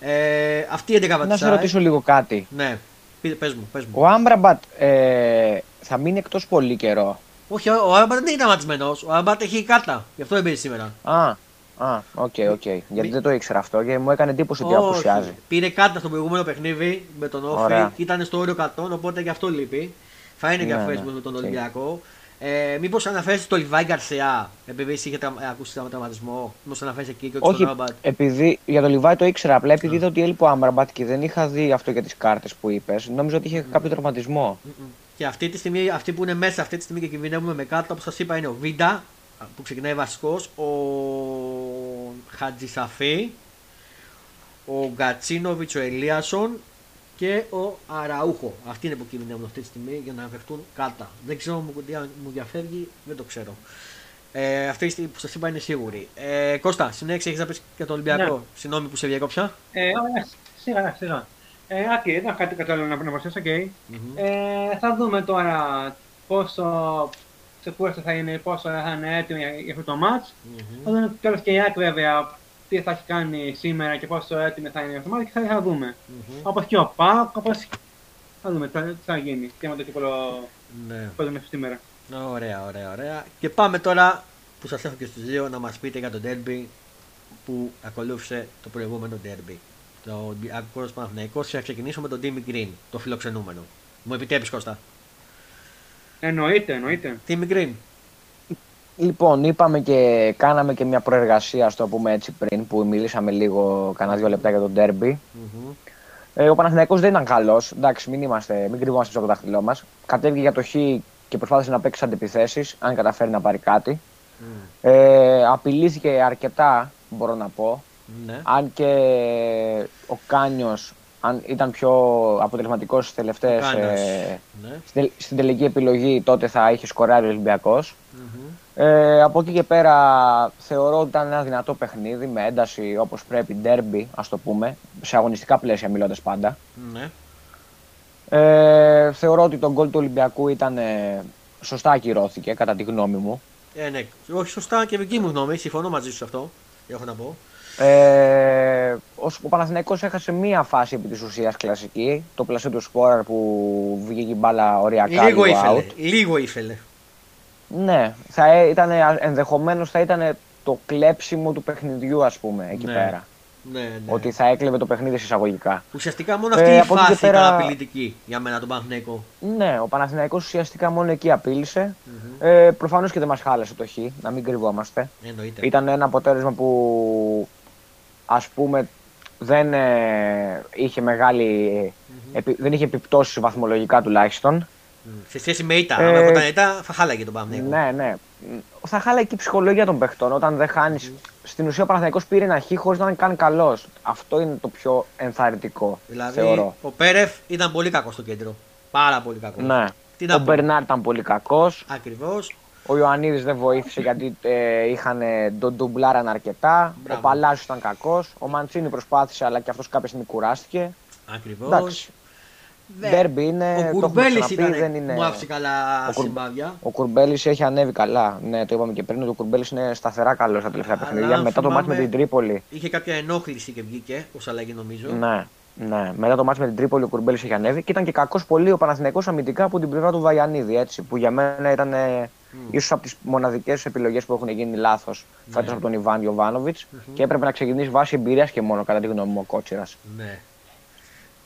Ε, αυτή η 11 Να σε ρωτήσω λίγο κάτι. Ναι, πε πες μου, πες μου. Ο Άμπραμπατ ε, θα μείνει εκτός πολύ καιρό; Όχι, ο, ο Άμπατ δεν είναι τραυματισμένος. Ο Άμπατ έχει κάρτα. Γι' αυτό δεν παίζει σήμερα. Α, α, OK, OK. Γιατί δεν το ήξερα αυτό και μου έκανε εντύπωση ότι Όχι. απουσιάζει. Πήρε κάρτα στο προηγούμενο παιχνίδι με τον ΟΦΗ Ωραία. και ήταν στο όριο 100, οπότε γι' αυτό λείπει. Θα είναι Ναι, διαθέσιμο ναι, με τον οκ. Ολυμπιακό. Ε, Μήπως αναφέρεις το Λιβάη Γκαρσιά, επειδή εσύ είχε τρα- ε, ακούσεις τον τραυματισμό. Μήπως αναφέρεις εκεί και όχι Όχι, στον Άμπατ. επειδή για το Λιβάη το ήξερα, απλά επειδή είδα ότι έλειπε ο Άμπραμπατ και δεν είχα δει αυτό για τις κάρτες που είπες, νόμιζα ότι είχε κάποιο τραυματισμό. Μμμ. Και αυτή τη στιγμή, αυτοί που είναι μέσα αυτή τη στιγμή και κινδυνεύουμε με κάρτα, όπως σας είπα, είναι ο Βίντα που ξεκινάει βασικός, ο Χατζησαφή, ο Γκατσίνοβιτς, ο Ελίασον και ο Αραούχο. Αυτοί είναι που κινδυνεύουν αυτή τη στιγμή για να δεχτούν κάρτα. Δεν ξέρω μου, τι μου διαφεύγει, δεν το ξέρω. Ε, αυτή τη στιγμή που σα είπα είναι σίγουρη. Ε, Κώστα, συνέχισε έχεις να πεις για τον Ολυμπιακό; Ναι. Συγγνώμη που σε διέκοψα. Ε, ωραία, σιγά, σιγά. Ε, άκη, δεν έχω κάτι κατάλληλο να, να προσθέσω, οκ. Μμμ. Ε, θα δούμε τώρα πόσο ξεκούραστο θα είναι, πόσο θα είναι έτοιμο για, για αυτό το match. Μμμ. Θα δούμε τέλος και η ΑΕΚ βέβαια τι θα έχει κάνει σήμερα και πόσο έτοιμο θα είναι για αυτό το match και θα, θα δούμε. Μμμ. Όπως και ο ΠΑΟΚ, όπως θα δούμε τι θα, τι θα γίνει και με το κύπελο Ναι. που παίζουμε σήμερα. Ωραία, ωραία, ωραία. Και πάμε τώρα που σας έχω και στους δύο να μας πείτε για το derby που ακολούθησε το προηγούμενο derby. Το Ολυμπιακός Παναθηναϊκός και θα ξεκινήσω με τον Timmy Green, το φιλοξενούμενο. Μου επιτρέπεις Κώστα; Εννοείται, εννοείται. Timmy Green. Λοιπόν, είπαμε και κάναμε και μια προεργασία, στο πούμε έτσι πριν, που μιλήσαμε λίγο, κανένα δύο λεπτά για τον ντέρμπι. Μμμ. Ε, ο Παναθηναϊκός δεν ήταν καλός. Εντάξει, μην, είμαστε, μην κρυβόμαστε στο δάχτυλό μας. Κατέβηκε για το χ και προσπάθησε να παίξει αντιπιθέσεις, αν καταφέρει να πάρει κάτι. Μμ. Ε, απειλήθηκε αρκετά, μπορώ να πω. Ναι. Αν και ο Κάνιος αν ήταν πιο αποτελεσματικός στις τελευταίες, Κάνιος. ε, Ναι. στην, τελ- στην τελική επιλογή τότε θα είχε σκοράρει ο Ολυμπιακός. Μμμ. Ε, από εκεί και πέρα θεωρώ ότι ήταν ένα δυνατό παιχνίδι με ένταση όπως πρέπει, derby ας το πούμε, σε αγωνιστικά πλαίσια μιλώντας πάντα. Ναι. Ε, θεωρώ ότι το γκολ του Ολυμπιακού ήταν ε, σωστά ακυρώθηκε κατά τη γνώμη μου. Ε, ναι. Όχι σωστά και δική μου γνώμη, συμφωνώ μαζί σου σε αυτό. Έχω να πω. Ε, ο, ο Παναθηναϊκός έχασε μία φάση επί της ουσίας κλασική, το πλασέ του σκόραρ που βγήκε η μπάλα οριακά Λίγο λίγο ήθελε. out. Λίγο ήθελε. Ναι, θα ε, ήταν, ενδεχομένως θα ήταν το κλέψιμο του παιχνιδιού ας πούμε εκεί Ναι. πέρα. Ναι, ναι. Ότι θα έκλεβε το παιχνίδι συσσαγωγικά. Ουσιαστικά μόνο Ε, αυτή η από εκεί και φάση πέρα- ήταν απειλητική για μένα τον Παναθηναϊκό. Ναι, ο Παναθηναϊκός ουσιαστικά μόνο εκεί απείλησε. Μμμ. Ε, προφανώς και δεν μας χάλασε το χ, να μην κρυβόμαστε. Εννοείται. Ήταν ένα αποτέλεσμα που ας πούμε δεν ε, είχε μεγάλη, επι- δεν είχε επιπτώσεις βαθμολογικά τουλάχιστον. Σε σχέση με ήττα. Ε, Αν ήταν ήττα, θα χάλαγε τον Παναθηναϊκό. Ναι, ναι. Θα χάλαγε και η ψυχολογία των παιχτών. Όταν δεν χάνεις. Στην ουσία ο Παναθηναϊκός πήρε ένα χ χωρί να είναι καν καλός. Αυτό είναι το πιο ενθαρρυντικό. Δηλαδή, θεωρώ. ο Πέρεφ ήταν πολύ κακός στο κέντρο. Πάρα πολύ κακός. Ναι. Τι να Ο πω. Μπερνάρ ήταν πολύ κακός. Ακριβώς. Ο Ιωαννίδης δεν βοήθησε γιατί ε, είχαν τον ντουμπλάραν αρκετά. Μπράβο. Ο Παλάσιο ήταν κακός. Ο Μαντσίνη προσπάθησε, αλλά και αυτός κάποια στιγμή κουράστηκε. Ακριβώς. Εντάξει. Ντέρμπι είναι. Ο το έχουμε Κουρμπέλης ξαναπεί, ήταν. δεν είναι... Μου άφησε καλά Ο Κουρ- σημάδια. Ο Κουρμπέλης έχει ανέβει καλά. Ναι, το είπαμε και πριν. ότι Ο Κουρμπέλης είναι σταθερά καλός στα τελευταία Αλλά παιχνίδια. αν Μετά το μάτι με θυμάμαι- την Τρίπολη. Είχε κάποια ενόχληση και βγήκε ω αλλαγή νομίζω. Ναι, ναι. Μετά το μάτι με την Τρίπολη ο Κουρμπέλης έχει ανέβει και ήταν και κακός πολύ ο Παναθηναϊκός αμυντικά από την πλευρά του Βαϊανίδη. Έτσι, που για μένα ήταν ε, ίσως από τις μοναδικές επιλογές που έχουν γίνει λάθος Ναι. φέτος από τον Ιβάν Ιωβάνοβιτ και έπρεπε να ξεκινήσει βάσει εμπειρίας και μόνο κατά τη γνώμη μου ο Κότσιρας. Ναι.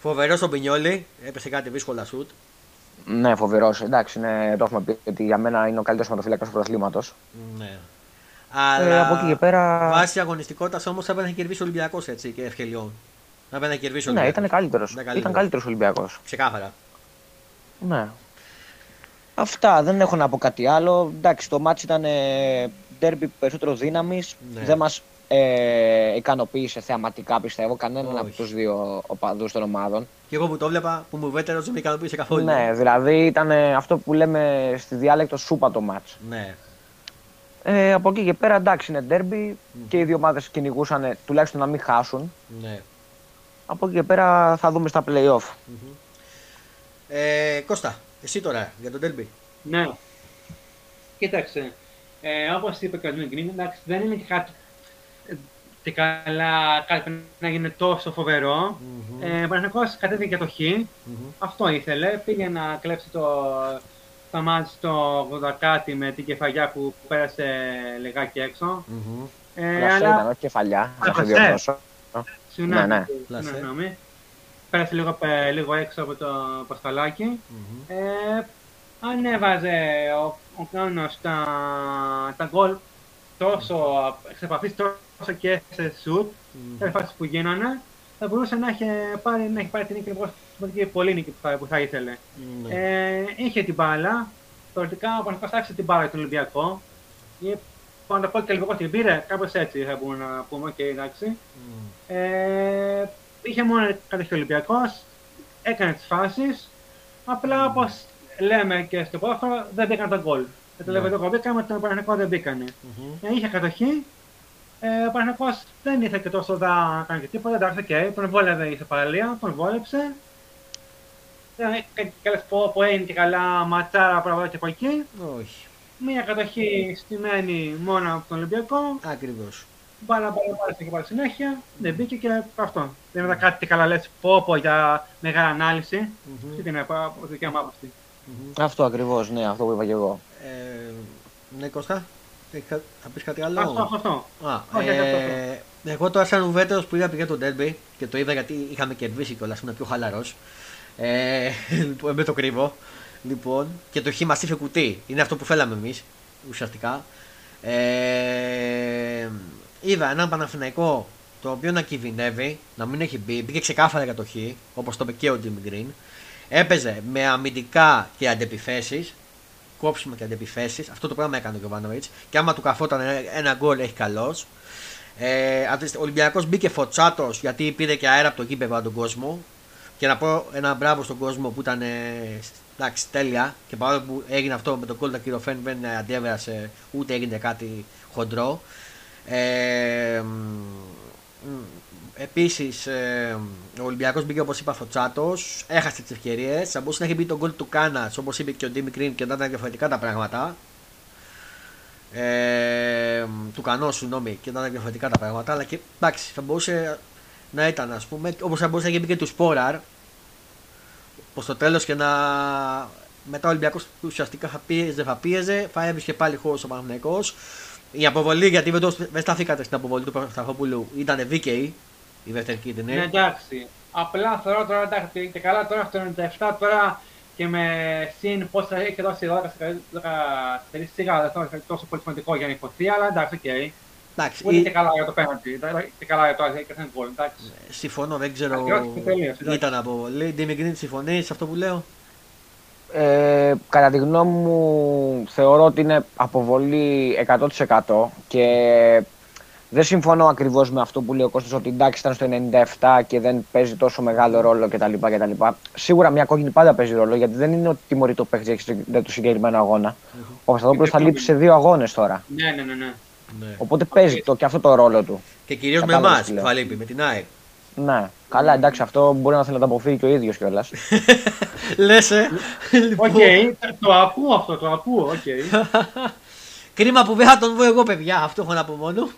Φοβερός στον Πινιόλι, έπεσε κάτι δύσκολα σουτ. Ναι, φοβερός. Εντάξει, ναι, το έχουμε πει ότι για μένα είναι ο καλύτερος ματοφύλακα του πρωταθλήματος. Ναι. Ε, Αλλά από εκεί και πέρα. βάσει αγωνιστικότητας όμως θα έπρεπε να κερδίσει ο Ολυμπιακός έτσι και ευκαιριών. Θα έπρεπε να κερδίσει ο Ναι, Ολυμπιακός. ήταν καλύτερος. Ήταν καλύτερος. Ήταν καλύτερος Ολυμπιακός. Ξεκάθαρα. Ναι. Αυτά, δεν έχω να πω κάτι άλλο. Εντάξει, το μάτι ήταν ε, ντέρμπι περισσότερο δύναμης. Ναι. Δεν μας ε, ικανοποίησε θεαματικά, πιστεύω, κανέναν Όχι. από τους δύο οπαδούς των ομάδων. Και εγώ που το βλέπα, που μου βέτερο, δεν με ικανοποίησε καθόλου. Ναι, δηλαδή ήταν ε, αυτό που λέμε στη διάλεκτο σούπα το μάτς. Ναι. Ε, από εκεί και πέρα εντάξει είναι ντέρμπι και οι δύο ομάδες κυνηγούσαν τουλάχιστον να μην χάσουν. ναι. Από εκεί και πέρα θα δούμε στα play-off. Ε, Κώστα, εσύ τώρα για τον Τέλμπι. Ναι. Κοίταξε. Ε, Όπως είπε και ο Γκριν, εντάξει, δεν είναι και κάτι. ε, Και καλά, κάτι που να γίνει τόσο φοβερό. Μμμ. Ε, ο Παναθηναϊκός κατέβηκε για το Χ. Μμμ. Αυτό ήθελε. Πήγε να κλέψει το, το μάτς στο 80 κάτι με την κεφαλιά που πέρασε λιγάκι έξω. Μμμ. Ε, Πλασέ ήταν, αλλά όχι κεφαλιά. Να σε πλασέ. διορθώσω. συγγνώμη, Ναι, ναι. Πλασέ. συγγνώμη. Πέρασε λίγο, ε, λίγο έξω από το πασταλάκι. Μμμ. Ε, ανέβαζε ο, ο Κάνος τα, τα γκολ τόσο εξ επαφής, τόσο και σε σουτ, σε φάσεις που γίνανε, θα μπορούσε να έχει πάρει, να έχει πάρει την νίκη λοιπόν, σημαντική πολύ νίκη που θα, που θα ήθελε. Ναι. Ε, είχε την μπάλα, θεωρητικά ο Παναθηναϊκός άφησε την μπάλα του Ολυμπιακό, ή πάνω το πω και Ολυμπιακός την πήρε, κάπως έτσι θα μπορούμε να πούμε, και εντάξει. Μμ. Ε, είχε μόνο κατοχή ο Ολυμπιακός, έκανε τις φάσεις, απλά όπως λέμε και στο ποδόσφαιρο δεν μπήκαν τα γκολ. Το τελευταίο μπήκαμε, τον Παναγενικό δεν μπήκανε. Μμμ. Ε, είχε κατοχή, ε, ο Παναγενικός δεν ήθελε και τόσο να κάνει και τίποτα, εντάξει, okay, τον βόλευε η ισοπαλία, τον βόλεψε. Ε, και καλές πω, που έγινε και καλά ματσάρα από εδώ και από εκεί. Όχι. Μία κατοχή στημένη μόνο από τον Ολυμπιακό. Ακριβώς. Μπάλα, μπάλα, μπάλα και πάλι συνέχεια. Δεν μπήκε και αυτό. Δεν είδα κάτι καλά λες πω πω για μεγάλη ανάλυση. Τι την είπα από τη δικιά μου άποψη. Αυτό ακριβώς, ναι, αυτό που είπα και εγώ. Ε, ναι, Κώστα, ε, κα- θα πεις κάτι άλλο; Αυτό, αυτό, αυτό. Α, Όχι, αυτό, ε, εγώ τώρα σαν ουβέτερος που είδα πήγα τον Ντέρμπι και το είδα γιατί είχαμε κερδίσει κιόλας, ήμουν πιο χαλαρός. Ε, λοιπόν, με το κρύβω. Λοιπόν, και το χ μας είχε κουτί. Είναι αυτό που θέλαμε εμείς ουσιαστικά. Ε, είδα έναν Παναθηναϊκό το οποίο να κινδυνεύει, να μην έχει μπει, μπήκε ξεκάθαρα για το χ, όπως το είπε και ο Jimmy Green. Έπαιζε με αμυντικά και αντεπιθέσεις, κόψιμο και αντεπιθέσεις. Αυτό το πράγμα έκανε ο Γιωβάνοβιτς. Και άμα του καθόταν ένα- ένα γκολ, έχει καλώ. Ε, ο Ολυμπιακός μπήκε φωτσάτος γιατί πήρε και αέρα από το γήπεδο από τον κόσμο. Και να πω ένα μπράβο στον κόσμο που ήταν ε, εντάξει, τέλεια. Και παρόλο που έγινε αυτό με τον γκολ του κύριος Φέν, δεν αντέβρασε ούτε έγινε κάτι χοντρό. Ε, Επίσης, ε, ο Ολυμπιακός μπήκε όπως είπα φωτσάτο, έχασε τις ευκαιρίες. Θα μπορούσε να έχει μπει τον γκολ του Κάνας, όπως είπε και ο Ντίμι Κρίν, και να ήταν διαφορετικά τα πράγματα. Ε, του Κανό, συγγνώμη, και να ήταν διαφορετικά τα πράγματα. Αλλά και εντάξει, θα μπορούσε να ήταν, ας πούμε, όπως θα μπορούσε να έχει μπει και του Σπόραρ. Προς το τέλος και να. Μετά ο Ολυμπιακός ουσιαστικά θα πίεζε, θα πίεζε, θα έβρισκε πάλι χώρος ο Παναθηναϊκό. Η αποβολή, γιατί δεν, το, δεν σταθήκατε στην αποβολή του Παπασταθόπουλου, ήταν δίκαιη η δεύτερη κίτρινη. Ναι, εντάξει. Απλά θεωρώ τώρα εντάξει και καλά τώρα στο 97 τώρα και με συν πώς θα έχει δώσει 12 13 σίγουρα δεν θα είναι τόσο πολύ σημαντικό για να ειπωθεί, αλλά εντάξει, οκ. Εντάξει, Ούτε η- και καλά για το πέναλτι, και καλά για το έκανα γκολ, εντάξει. συμφωνώ, δεν ξέρω. Ακριβώς και τελείως, εντάξει. Ήταν αποβολή. Ντίμι Γκριν, συμφωνείς σε αυτό που λέω; Ε, κατά τη γνώμη μου θεωρώ ότι είναι αποβολή 100% και δεν συμφωνώ ακριβώς με αυτό που λέει ο Κώστας ότι εντάξει ήταν στο 97 και δεν παίζει τόσο μεγάλο ρόλο κτλ. κτλ. Σίγουρα μια κόκκινη πάντα παίζει ρόλο γιατί δεν είναι ότι τιμωρεί το παίχτη για το συγκεκριμένο αγώνα. Ο Κωνσταντόπουλο θα λείψει σε δύο αγώνες τώρα. Ναι, ναι, ναι. ναι. Ναι. Οπότε παίζει το, και αυτό το ρόλο του. Και κυρίως με Κατάλαβες εμάς τι που λέω. θα λείπει, με την ΑΕΚ. Ναι. Καλά, εντάξει, αυτό μπορεί να θέλει να το αποφύγει και ο ίδιος κιόλας. (laughs) Λες, ε. Λοιπόν, Οκ, το- το ακούω αυτό, το ακούω, οκ. (laughs) Κρίμα που δεν θα τον δω εγώ, παιδιά. Αυτό έχω να πω μόνο.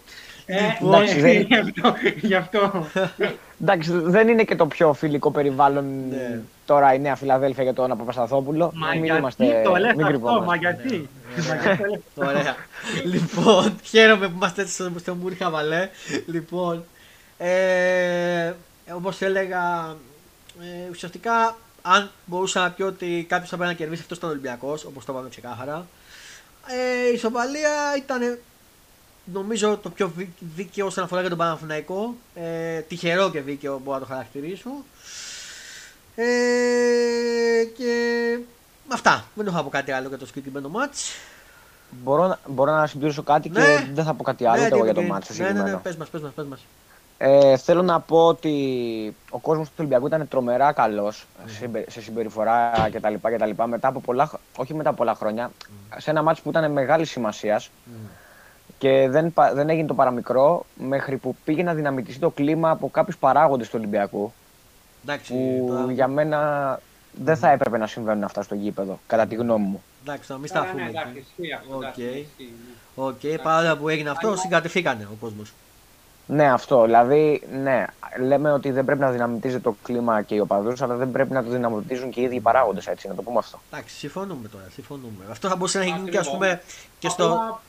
Ε, Λοιπόν, ναι, εντάξει, δεν- γι' αυτό- Γι' αυτό. (laughs) εντάξει, δεν είναι και το πιο φιλικό περιβάλλον Ναι. τώρα η Νέα Φιλαδέλφεια για τον Παπασταθόπουλο. Μα Ε, μην γιατί είμαστε, το λες μην αυτό, κρυβόμαστε. μα γιατί; Μα γιατί το λες αυτό; Ωραία. λοιπόν, χαίρομαι που είμαστε έτσι στο, στο Μούρι Χαβαλέ. Λοιπόν, ε, όπως έλεγα, ε, ουσιαστικά αν μπορούσα να πει ότι κάποιος θα πρέπει να κερδίσει αυτός ήταν Ολυμπιακός, όπως το είπαμε ξεκάθαρα. Ε, η ισοπαλία ήταν νομίζω το πιο δί- δίκαιο όσον αφορά για τον Παναθηναϊκό. Ε, τυχερό και δίκαιο μπορώ να το χαρακτηρίσω. Ε, και αυτά. Δεν έχω να πω κάτι άλλο για το συγκεκριμένο μάτς. Μπορώ, να- μπορώ να συμπληρώσω κάτι Ναι. και δεν θα πω κάτι άλλο Ναι, ούτε εγώ τι- για το τι- μάτσο Ναι, ναι, ναι, συγκεκριμένο. πες μας, πες μας, πες μας. Ε, θέλω να πω ότι ο κόσμος του Ολυμπιακού ήταν τρομερά καλός συμπε- σε συμπεριφορά κτλ. κτλ. Μετά από πολλά, χ- όχι μετά από πολλά χρόνια, σε ένα μάτσο που ήταν μεγάλη σημασίας και δεν, πα- δεν έγινε το παραμικρό μέχρι που πήγε να δυναμητιστεί το κλίμα από κάποιους παράγοντες του Ολυμπιακού. Εντάξει, Που τώρα, για μένα δεν θα έπρεπε να συμβαίνουν αυτά στο γήπεδο, κατά τη γνώμη μου. εντάξει, τώρα μην Ναι, ναι, σταθούμε. εντάξει, εκεί. ισχύει αυτό, Οκ. εντάξει, ισχύει, ναι. Οκ, παρόλα που έγινε αυτό, συγκατευθήκανε ο κόσμος. Ναι, αυτό. Δηλαδή, ναι, λέμε ότι δεν πρέπει να δυναμιτίζει το κλίμα και οι οπαδούς, αλλά δεν πρέπει να το δυναμιτίζουν και οι ίδιοι παράγοντες, έτσι, να το πούμε αυτό. Εντάξει, συμφωνούμε τώρα, συμφωνούμε. Αυτό θα μπορούσε να γίνει και Ακριβώς. ας πούμε και στο, Απλά,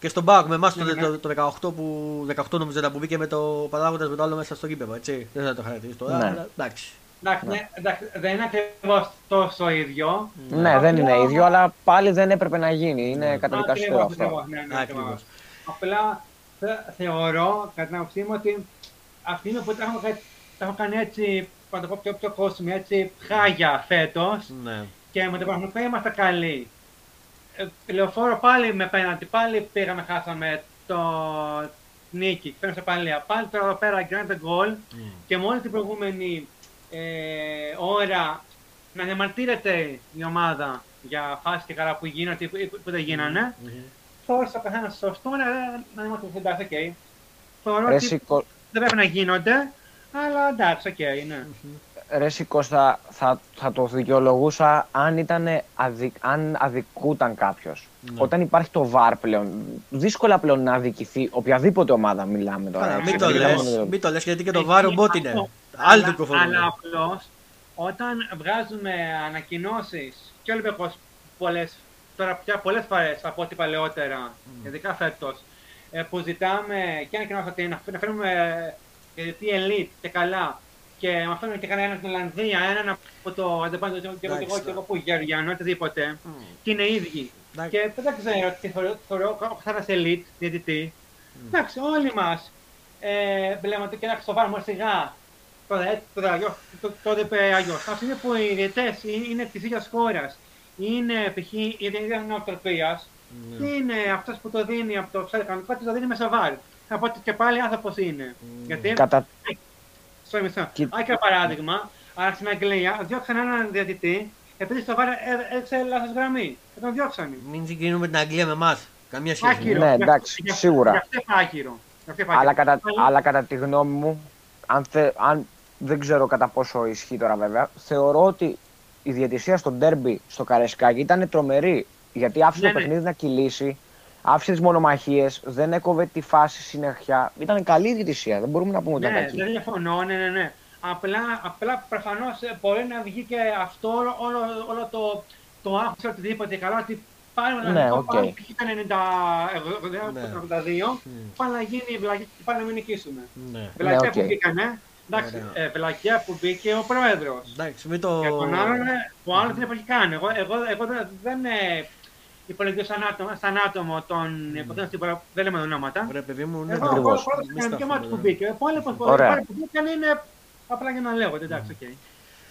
και στον ΠΑΟΚ με εμάς το, Ναι, ναι. το, το 18 που 18 νομίζω ήταν που μπήκε με το παράγοντας με το άλλο μέσα στο γήπεδο, έτσι. Δεν θα το χαρακτηρίσω τώρα, Ναι. αλλά εντάξει. εντάξει, ναι, εντάξει, δεν είναι ακριβώς τόσο ίδιο. Ναι, δεν είναι ίδιο, αλλά πάλι δεν έπρεπε να γίνει. Είναι Ναι. καταδικαστικό Ακριβώς, αυτό. ακριβώς, ναι, ναι, Ακριβώς. ακριβώς. Απλά θε- θεωρώ, κατά την άποψή μου, ότι αυτή είναι που τα έχω, κα- τα έχω κάνει έτσι, να το πω πιο, πιο κόσμο, έτσι χάγια φέτος Ναι. και με το Παναγενικό είμαστε καλοί. Ε, λεωφόρο πάλι με πέναντι, πάλι πήγαμε, χάσαμε το νίκη, πέραμε σε παλιά. Πάλι τώρα εδώ πέρα γίνεται γκολ και με όλη την προηγούμενη ε, ώρα να διαμαρτύρεται η ομάδα για φάση και καλά που γίνονται ή που, που δεν γίνανε. Θεώρησα καθένα σωστό να, να είμαστε εντάξει, οκ. Θεωρώ Ρε ότι Σικο- δεν πρέπει να γίνονται, αλλά εντάξει, οκ, ναι. Ρε συ Κώστα, θα, θα το δικαιολογούσα αν, ήταν αδικ, αν αδικούταν κάποιος. Ναι. Όταν υπάρχει το VAR πλέον, δύσκολα πλέον να αδικηθεί οποιαδήποτε ομάδα μιλάμε τώρα. Καλά, έτσι. μην το Δεν μιλάμε λες, μόνο- μην το λες γιατί και το Εκεί βάρο μπότ είναι. αυτό. Άλλη Αλλά- του κοφωνούν. Αλλά απλώς όταν βγάζουμε ανακοινώσεις και ο Ολυμπιακό πολλές τώρα πια πολλέ φορέ από ό,τι παλαιότερα, ειδικά φέτο, που ζητάμε και ανακοινώσει ότι να να φέρουμε ε, γιατί elite και καλά και μα φέρνουν και κανένα έναν στην Ολλανδία, έναν από το αντεπάντο και εγώ και εγώ Εντάξει, και εγώ που Γεωργιανό, οτιδήποτε. Μμ. Και είναι ίδιοι. Εντάξει. Και δεν ξέρω τι θεωρώ, θεωρώ σαν elite διαιτητή. Εντάξει, όλοι μα ε, βλέπουμε ότι και να σοβαρά σιγά. Τώρα, έτσι, τώρα, αλλιώς, το- τότε είπε αλλιώ. Αυτή είναι που οι διαιτέ είναι τη ίδια χώρα. Είναι π.χ. η διαιτητή νοοτροπία. Ναι. Είναι αυτός που το δίνει από το ψάρι κανονικό, τη το δίνει με σοβαρ. Οπότε και πάλι άνθρωπος είναι. Γιατί, Κατά, στο μισό. Κοι- Άκυρο παράδειγμα, αλλά στην Αγγλία διώξαν έναν διαιτητή επειδή στο βάρ έδειξε λάθος γραμμή. Και τον διώξανε. Μην συγκρίνουμε την Αγγλία με εμάς. Καμία σχέση. Άκυρο. Ναι, Γι' εντάξει, αυτό- γι' αυτό- σίγουρα. Γι' αυτό είπα άκυρο. Γι' αυτό είπα αλλά, άκυρο. κατά, αλλά κατά τη γνώμη μου, αν, θε, αν δεν ξέρω κατά πόσο ισχύει τώρα βέβαια, θεωρώ ότι η διαιτησία στο ντέρμπι στο Καρεσκάκι ήταν τρομερή. Γιατί άφησε Ναι, το ναι. παιχνίδι να κυλήσει, άφησε τις μονομαχίες, δεν έκοβε τη φάση συνέχεια. Ήταν καλή η διαιτησία, δεν μπορούμε να πούμε ότι ήταν Ναι, κακή. δεν διαφωνώ, ναι, ναι, ναι. Απλά, απλά προφανώς μπορεί να βγει και αυτό όλο, όλο, όλο το, το άγχος ή οτιδήποτε. Καλά, ότι πάλι να Ναι, ναι, οκ. πάλι π.χ. ήταν 90, Ναι. 82, Μμ. πάλι να γίνει βλακία και πάλι να μην νικήσουμε. Ναι. Βλακία οκ. που μπήκανε, εντάξει, Ωραία. ε, βλακία που μπήκε ο πρόεδρος. Εντάξει, μην το. Και τον άλλον, ε, ο άλλος δεν έχει κάνει. Εγώ, εγώ, εγώ δεν, δεν ε, υπολογίζω σαν άτομο, σαν άτομο τον υποθέτω στην παρα- δεν λέμε ονόματα. Ρε παιδί μου, ναι, Εγώ, εγώ Ακριβώς. πρώτα Μη κάνω και σταθούμε, μάτι που ναι. μπήκε. Πάλι που Ωραία. πάλι που μπήκαν είναι απλά για να λέγονται, εντάξει, οκ.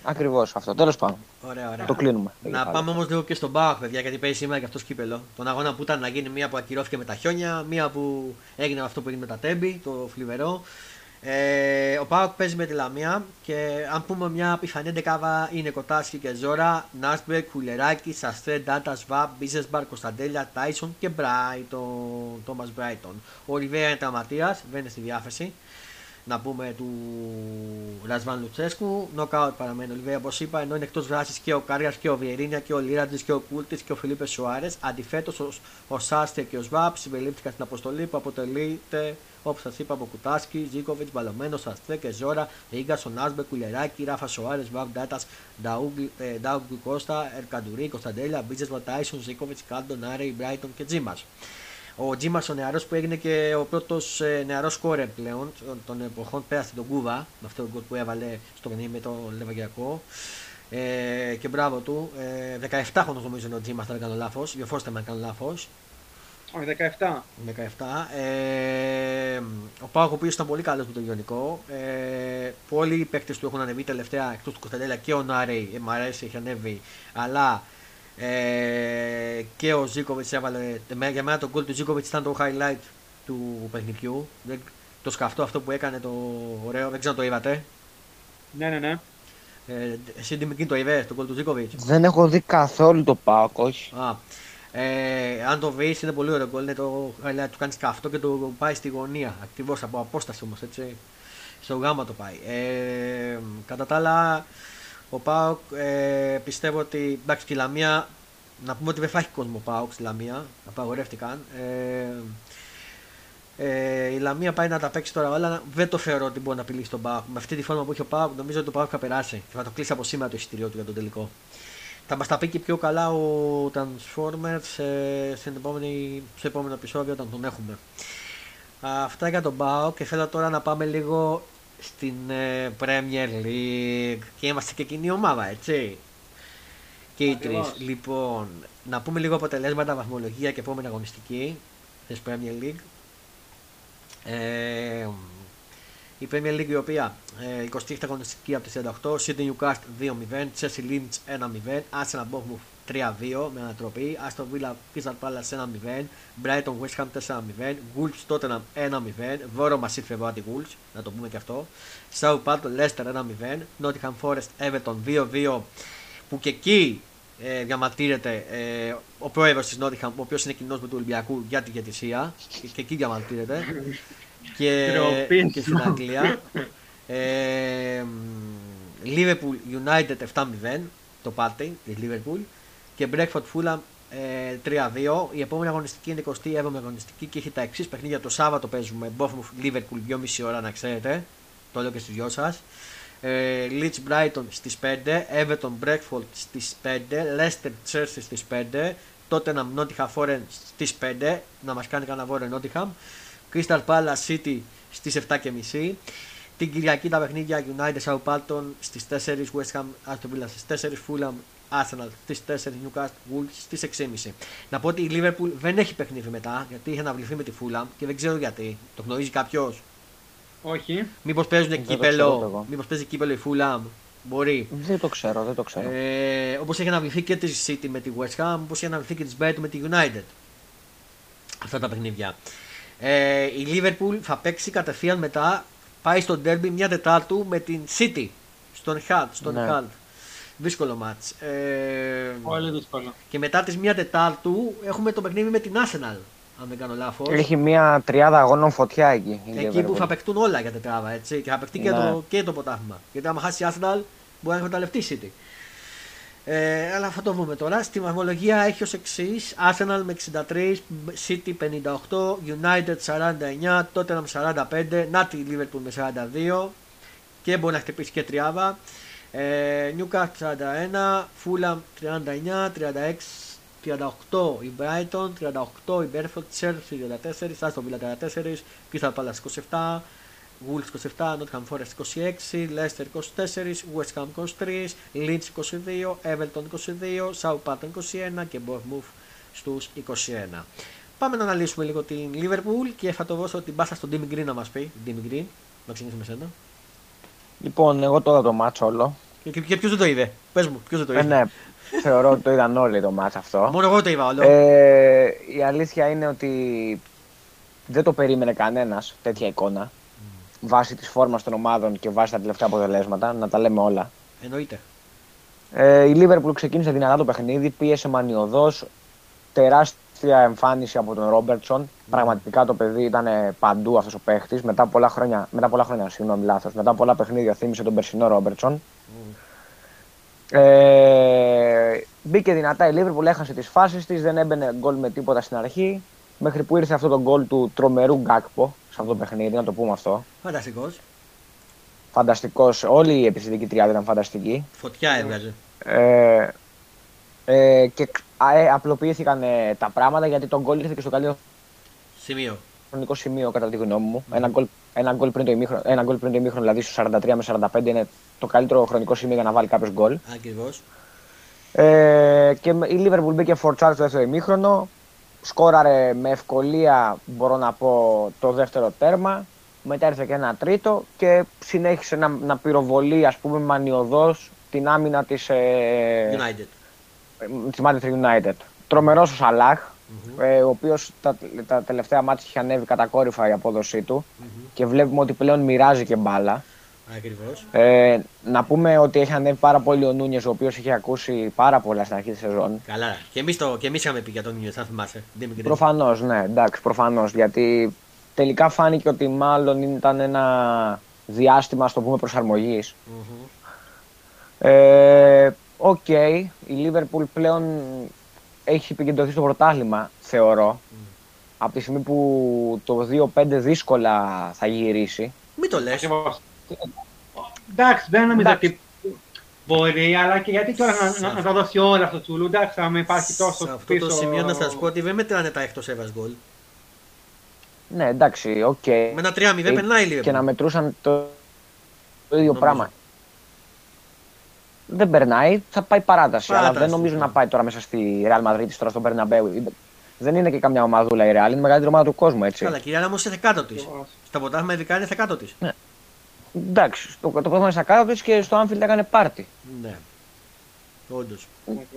Ακριβώς αυτό. Τέλος πάντων. Ωραία, ωραία. Το κλείνουμε. Να πάμε όμως λίγο και στον ΠΑΟΚ, παιδιά, γιατί παίζει σήμερα και αυτός κύπελο. Τον αγώνα που ήταν να γίνει μία που ακυρώθηκε με τα χιόνια, μία που έγινε αυτό που έγινε με τα Τέμπη, το θλιβερό. Ε, ο ΠΑΟΚ παίζει με τη Λαμία και αν πούμε μια πιθανή ενδεκάδα είναι Κοτάσκι και Ζώρα, Νάσμπερ, Κουλεράκη, Σαστρέ, Ντάτα, Σβάμπ, Μπίζεσμπαρ, Κωνσταντέλια, Τάισον και Μπράιτον. Τόμας Μπράιτον. Ο Ριβέρα είναι τραυματίας, δεν είναι στη διάθεση να πούμε του Ρασβάν Λουτσέσκου. Νοκάουτ παραμένει ο Λιβέα όπως είπα, ενώ είναι εκτός δράση και ο Κάρια και ο Βιερίνια και ο Λίραντζη και ο Κούλτης και ο Φιλίπε Σουάρες. Αντιθέτω, ο, ο Σάστε και ο Σβάπ συμπεριλήφθηκαν στην αποστολή που αποτελείται, όπως σας είπα, από Κουτάσκι, Ζήκοβιτς, Μπαλωμένος, Σαστρέ και Ζώρα, Ίγκα, Σονάσμπε, Κουλεράκη, Ράφα Σουάρες, Βαμ Ντάτας, Ντάουγκ Κώστα, Ερκαντουρί, Κωνσταντέλια, Μπίτζε Ματάισον, Ζήκοβιτς, Κάντον, Άρεϊ, Μπράιτον και Τζίμας. Ο Τζίμας ο νεαρός που έγινε και ο πρώτος ε, νεαρός κόρε πλέον των εποχών πέρασε τον Κούβα με αυτό το γκολ που έβαλε στο παιχνίδι με το Λεβαγιακό. Ε, και μπράβο του. Ε, 17 χρονο νομίζω είναι ο Τζίμας, δεν κάνω λάθος. Διορθώστε με αν κάνω λάθος. Όχι, 17. 17. Ε, ο Πάοκ ο οποίος ήταν πολύ καλός με το Ιωνικό. Ε, πολλοί οι παίκτες του έχουν ανεβεί τελευταία εκτός του Κωνσταντέλα και ο Νάρεϊ. Ε, μ' αρέσει, έχει ανέβει. Αλλά ε, και ο Ζήκοβιτς έβαλε. Για μένα το goal του Ζήκοβιτς ήταν το highlight του παιχνιδιού. Το σκαφτό αυτό που έκανε το ωραίο, δεν ξέρω αν το είδατε. Ναι, ναι, ναι. Ε, εσύ την το είδες, το goal του Ζήκοβιτς; Δεν έχω δει καθόλου το Πάοκ, όχι. Α, ε, αν το βρεις, είναι πολύ ωραίο goal. Είναι το highlight του κάνει σκαφτό και το πάει στη γωνία. Ακριβώς από απόσταση όμως, έτσι. Στο γάμα το πάει. Ε, κατά τα άλλα, ο Πάοκ ε, πιστεύω ότι εντάξει και η Λαμία να πούμε ότι δεν θα έχει κόσμο Πάοκ στη Λαμία, απαγορεύτηκαν. Ε, ε, η Λαμία πάει να τα παίξει τώρα αλλά δεν το θεωρώ ότι μπορεί να απειλήσει τον Πάοκ. Με αυτή τη φόρμα που έχει ο Πάοκ νομίζω ότι το Πάοκ θα περάσει και θα το κλείσει από σήμερα το εισιτήριό του για τον τελικό. Θα μας τα πει και πιο καλά ο Transformers σε, σε, σε επόμενο επεισόδιο όταν τον έχουμε. Αυτά για τον Πάοκ και θέλω τώρα να πάμε λίγο στην ε, Premier League και είμαστε και κοινή ομάδα, έτσι. Και οι τρεις. Λοιπόν, να πούμε λίγο αποτελέσματα, βαθμολογία και επόμενη αγωνιστική της Premier League. Ε, η Premier League η οποία ε, 26 αγωνιστική από τη 48, Sydney Newcastle 2-0, Chelsea Lynch 1-0, Arsenal Bournemouth 3-2 με ανατροπή, Aston Villa Crystal Palace 1-0, Brighton West Ham 4-0, Wolves Tottenham 1-0, Βόρο μας ήρθε εδώ Wolves, να το πούμε και αυτό, Southampton Leicester 1-0, Nottingham Forest Everton 2-2 που και εκεί ε, διαμαρτύρεται ε, ο πρόεδρος της Νότιχαμ, ο οποίος είναι κοινός με του Ολυμπιακού για τη διατησία. Και, και εκεί διαμαρτύρεται. και, και στην Αγγλία. Ε, Liverpool United 7-0 το πάρτι τη Liverpool και Breakfast Fulham ε, 3-2. Η επόμενη αγωνιστική είναι 27η αγωνιστική και έχει τα εξής παιχνίδια. Το Σάββατο παίζουμε Bournemouth Liverpool 2,5 ώρα να ξέρετε. Το λέω και στους δυο σας. Ε, Leeds Brighton στις 5, Everton Breakfast στις 5, Leicester Chelsea στις 5, Tottenham Nottingham Forest στις 5, να μας κάνει κανένα βόρειο Nottingham, Crystal Palace City στις 7.30, την Κυριακή τα παιχνίδια United Southampton στις 4, West Ham Aston Villa στις 4, Fulham Arsenal στις 4, Newcastle Wolves στις 6.30. Να πω ότι η Liverpool δεν έχει παιχνίδι μετά γιατί είχε αναβληθεί με τη Fulham και δεν ξέρω γιατί. Το γνωρίζει κάποιος; Όχι. Μήπως παίζουν κύπελο. Μήπως παίζει κύπελο η Fulham; Μπορεί. Δεν το ξέρω, δεν το ξέρω. Ε, Όπως έχει αναβληθεί και της City με τη West Ham, όπως έχει αναβληθεί και της Brighton με τη United. Αυτά τα παιχνίδια. Ε, η Liverpool θα παίξει κατευθείαν μετά. Πάει στο Derby μια Τετάρτου με την City. Στον Χατ. Στον ναι. Δύσκολο μάτς. Ε, Πολύ δύσκολο. Και μετά τις μια Τετάρτου έχουμε το παιχνίδι με την Arsenal αν δεν κάνω λάθος. Έχει μια τριάδα αγώνων φωτιά εκεί. Εκεί που θα παιχτούν όλα για τετράδα έτσι. Και θα παιχτεί και, το, και το ποτάθμα. Γιατί άμα χάσει η Arsenal μπορεί να εκμεταλλευτεί η City. Ε, αλλά θα το δούμε τώρα. Στη βαθμολογία έχει ως εξής: Arsenal με 63, City 58, United 49, Tottenham 45, Νάτι Liverpool με 42 και μπορεί να χτυπήσει και τριάδα. Νιούκαστ 31, Φούλαμ 39, 36, 38 η Μπράιτον, 38 η Μπέρφορτ, Τσέρφι 34, Σάστο Βίλα 34, Κρίσταλ Πάλα 27, Γουλς 27, Νότχαμ Φόρεστ 26, Λέστερ 24, West 23, Λίντς 22, Έβελτον 22, Σαου 21 και Μπορμούφ στους 21. Πάμε να αναλύσουμε λίγο την Λίβερπουλ και θα το δώσω την πάσα στον Ντίμι να μας πει. Ντίμι Γκριν, να ξεκινήσουμε. Λοιπόν, εγώ τώρα το μάτσο όλο και, και ποιος δεν το είδε; Πες μου, ποιος δεν το Ε, είδε; ναι, θεωρώ ότι το είδαν όλοι το μάτς αυτό. Μόνο εγώ το είδα όλο. Ε, η αλήθεια είναι ότι δεν το περίμενε κανένας τέτοια εικόνα. Βάσει της φόρμας των ομάδων και βάσει τα τελευταία αποτελέσματα, να τα λέμε όλα. Εννοείται. Ε, η Liverpool ξεκίνησε δυνατά το παιχνίδι, πίεσε μανιωδώς, τεράστια εμφάνιση από τον Ρόμπερτσον. Πραγματικά το παιδί ήταν παντού αυτός ο παίχτης. Μετά πολλά χρόνια, μετά πολλά χρόνια συγγνώμη λάθος, μετά πολλά παιχνίδια θύμισε τον περσινό Ρόμπερτσον. Ε, μπήκε δυνατά η Liverpool, έχασε τις φάσεις της, δεν έμπαινε γκολ με τίποτα στην αρχή. Μέχρι που ήρθε αυτό το γκολ του τρομερού Γκάκπο σε αυτό το παιχνίδι, να το πούμε αυτό. Φανταστικός. Φανταστικός, όλη η επιθετική τριάδα ήταν φανταστική. Φωτιά έβγαζε. Ε, ε, και α, ε, απλοποιήθηκαν ε, τα πράγματα γιατί το γκολ ήρθε και στο καλύτερο Σημείο. χρονικό σημείο κατά τη γνώμη μου. Ένα γκολ, ένα γκολ πριν το ημίχρονο, ένα γκολ πριν το ημίχρονο, δηλαδή στο 43 με 45 είναι το καλύτερο χρονικό σημείο για να βάλει κάποιος γκολ. Ακριβώς. Ε, και με- η Liverpool μπήκε φορτσάρ στο δεύτερο ημίχρονο. Σκόραρε με ευκολία, μπορώ να πω, το δεύτερο τέρμα. Μετά ήρθε και ένα τρίτο και συνέχισε να, να πυροβολεί, ας πούμε, μανιωδώς την άμυνα της, ε, United. Της Manchester United. Τρομερός ο σαλαχ ε, ο οποίος τα, τα τελευταία μάτια είχε ανέβει κατακόρυφα η απόδοσή του και βλέπουμε ότι πλέον μοιράζει και μπάλα. Ακριβώς. Ε, να πούμε ότι έχει ανέβει πάρα πολύ ο Νούνιες, ο οποίος είχε ακούσει πάρα πολλά στην αρχή της σεζόν. Καλά. Και εμείς και εμείς είχαμε πει για τον Νιούτ, αν θυμάσαι. Δεν με Προφανώς, ναι, εντάξει, προφανώς. Γιατί τελικά φάνηκε ότι μάλλον ήταν ένα διάστημα, ας το πούμε, προσαρμογής. Ε, Οκ, η Liverpool πλέον έχει επικεντρωθεί στο πρωτάθλημα, θεωρώ. Από τη στιγμή που το 2-5 δύσκολα θα γυρίσει. Μην το λες. Ακριβώς. Εντάξει, δεν νομίζω Εντάξει. ότι μπορεί, αλλά και γιατί τώρα να, να, να τα δώσει όλα αυτό το Τσου Λου. Εντάξει, άμα υπάρχει τόσο Σε αυτό πίσω... το σημείο να σας πω ότι δεν μετράνε τα εκτός έδρας γκολ. Ναι, εντάξει, οκ. Με ένα 3-0 Ε, περνάει λίγο. Και να μετρούσαν το, το ίδιο Νομίζω. πράγμα. Δεν περνάει, θα πάει παράταση. αλλά Παράταση, δεν νομίζω ναι. να πάει τώρα μέσα στη Real Madrid τώρα στον Bernabeu. Δεν είναι και καμιά ομαδούλα η Real, είναι η μεγαλύτερη ομάδα του κόσμου, έτσι. Καλά, κυρία όμως είναι κάτω της. Ακριβώς. Στα ποτάμια ειδικά είναι κάτω της. Εντάξει, το, το πρόβλημα είναι στα κάτω της και στο Anfield έκανε πάρτι. Ναι. Όντως.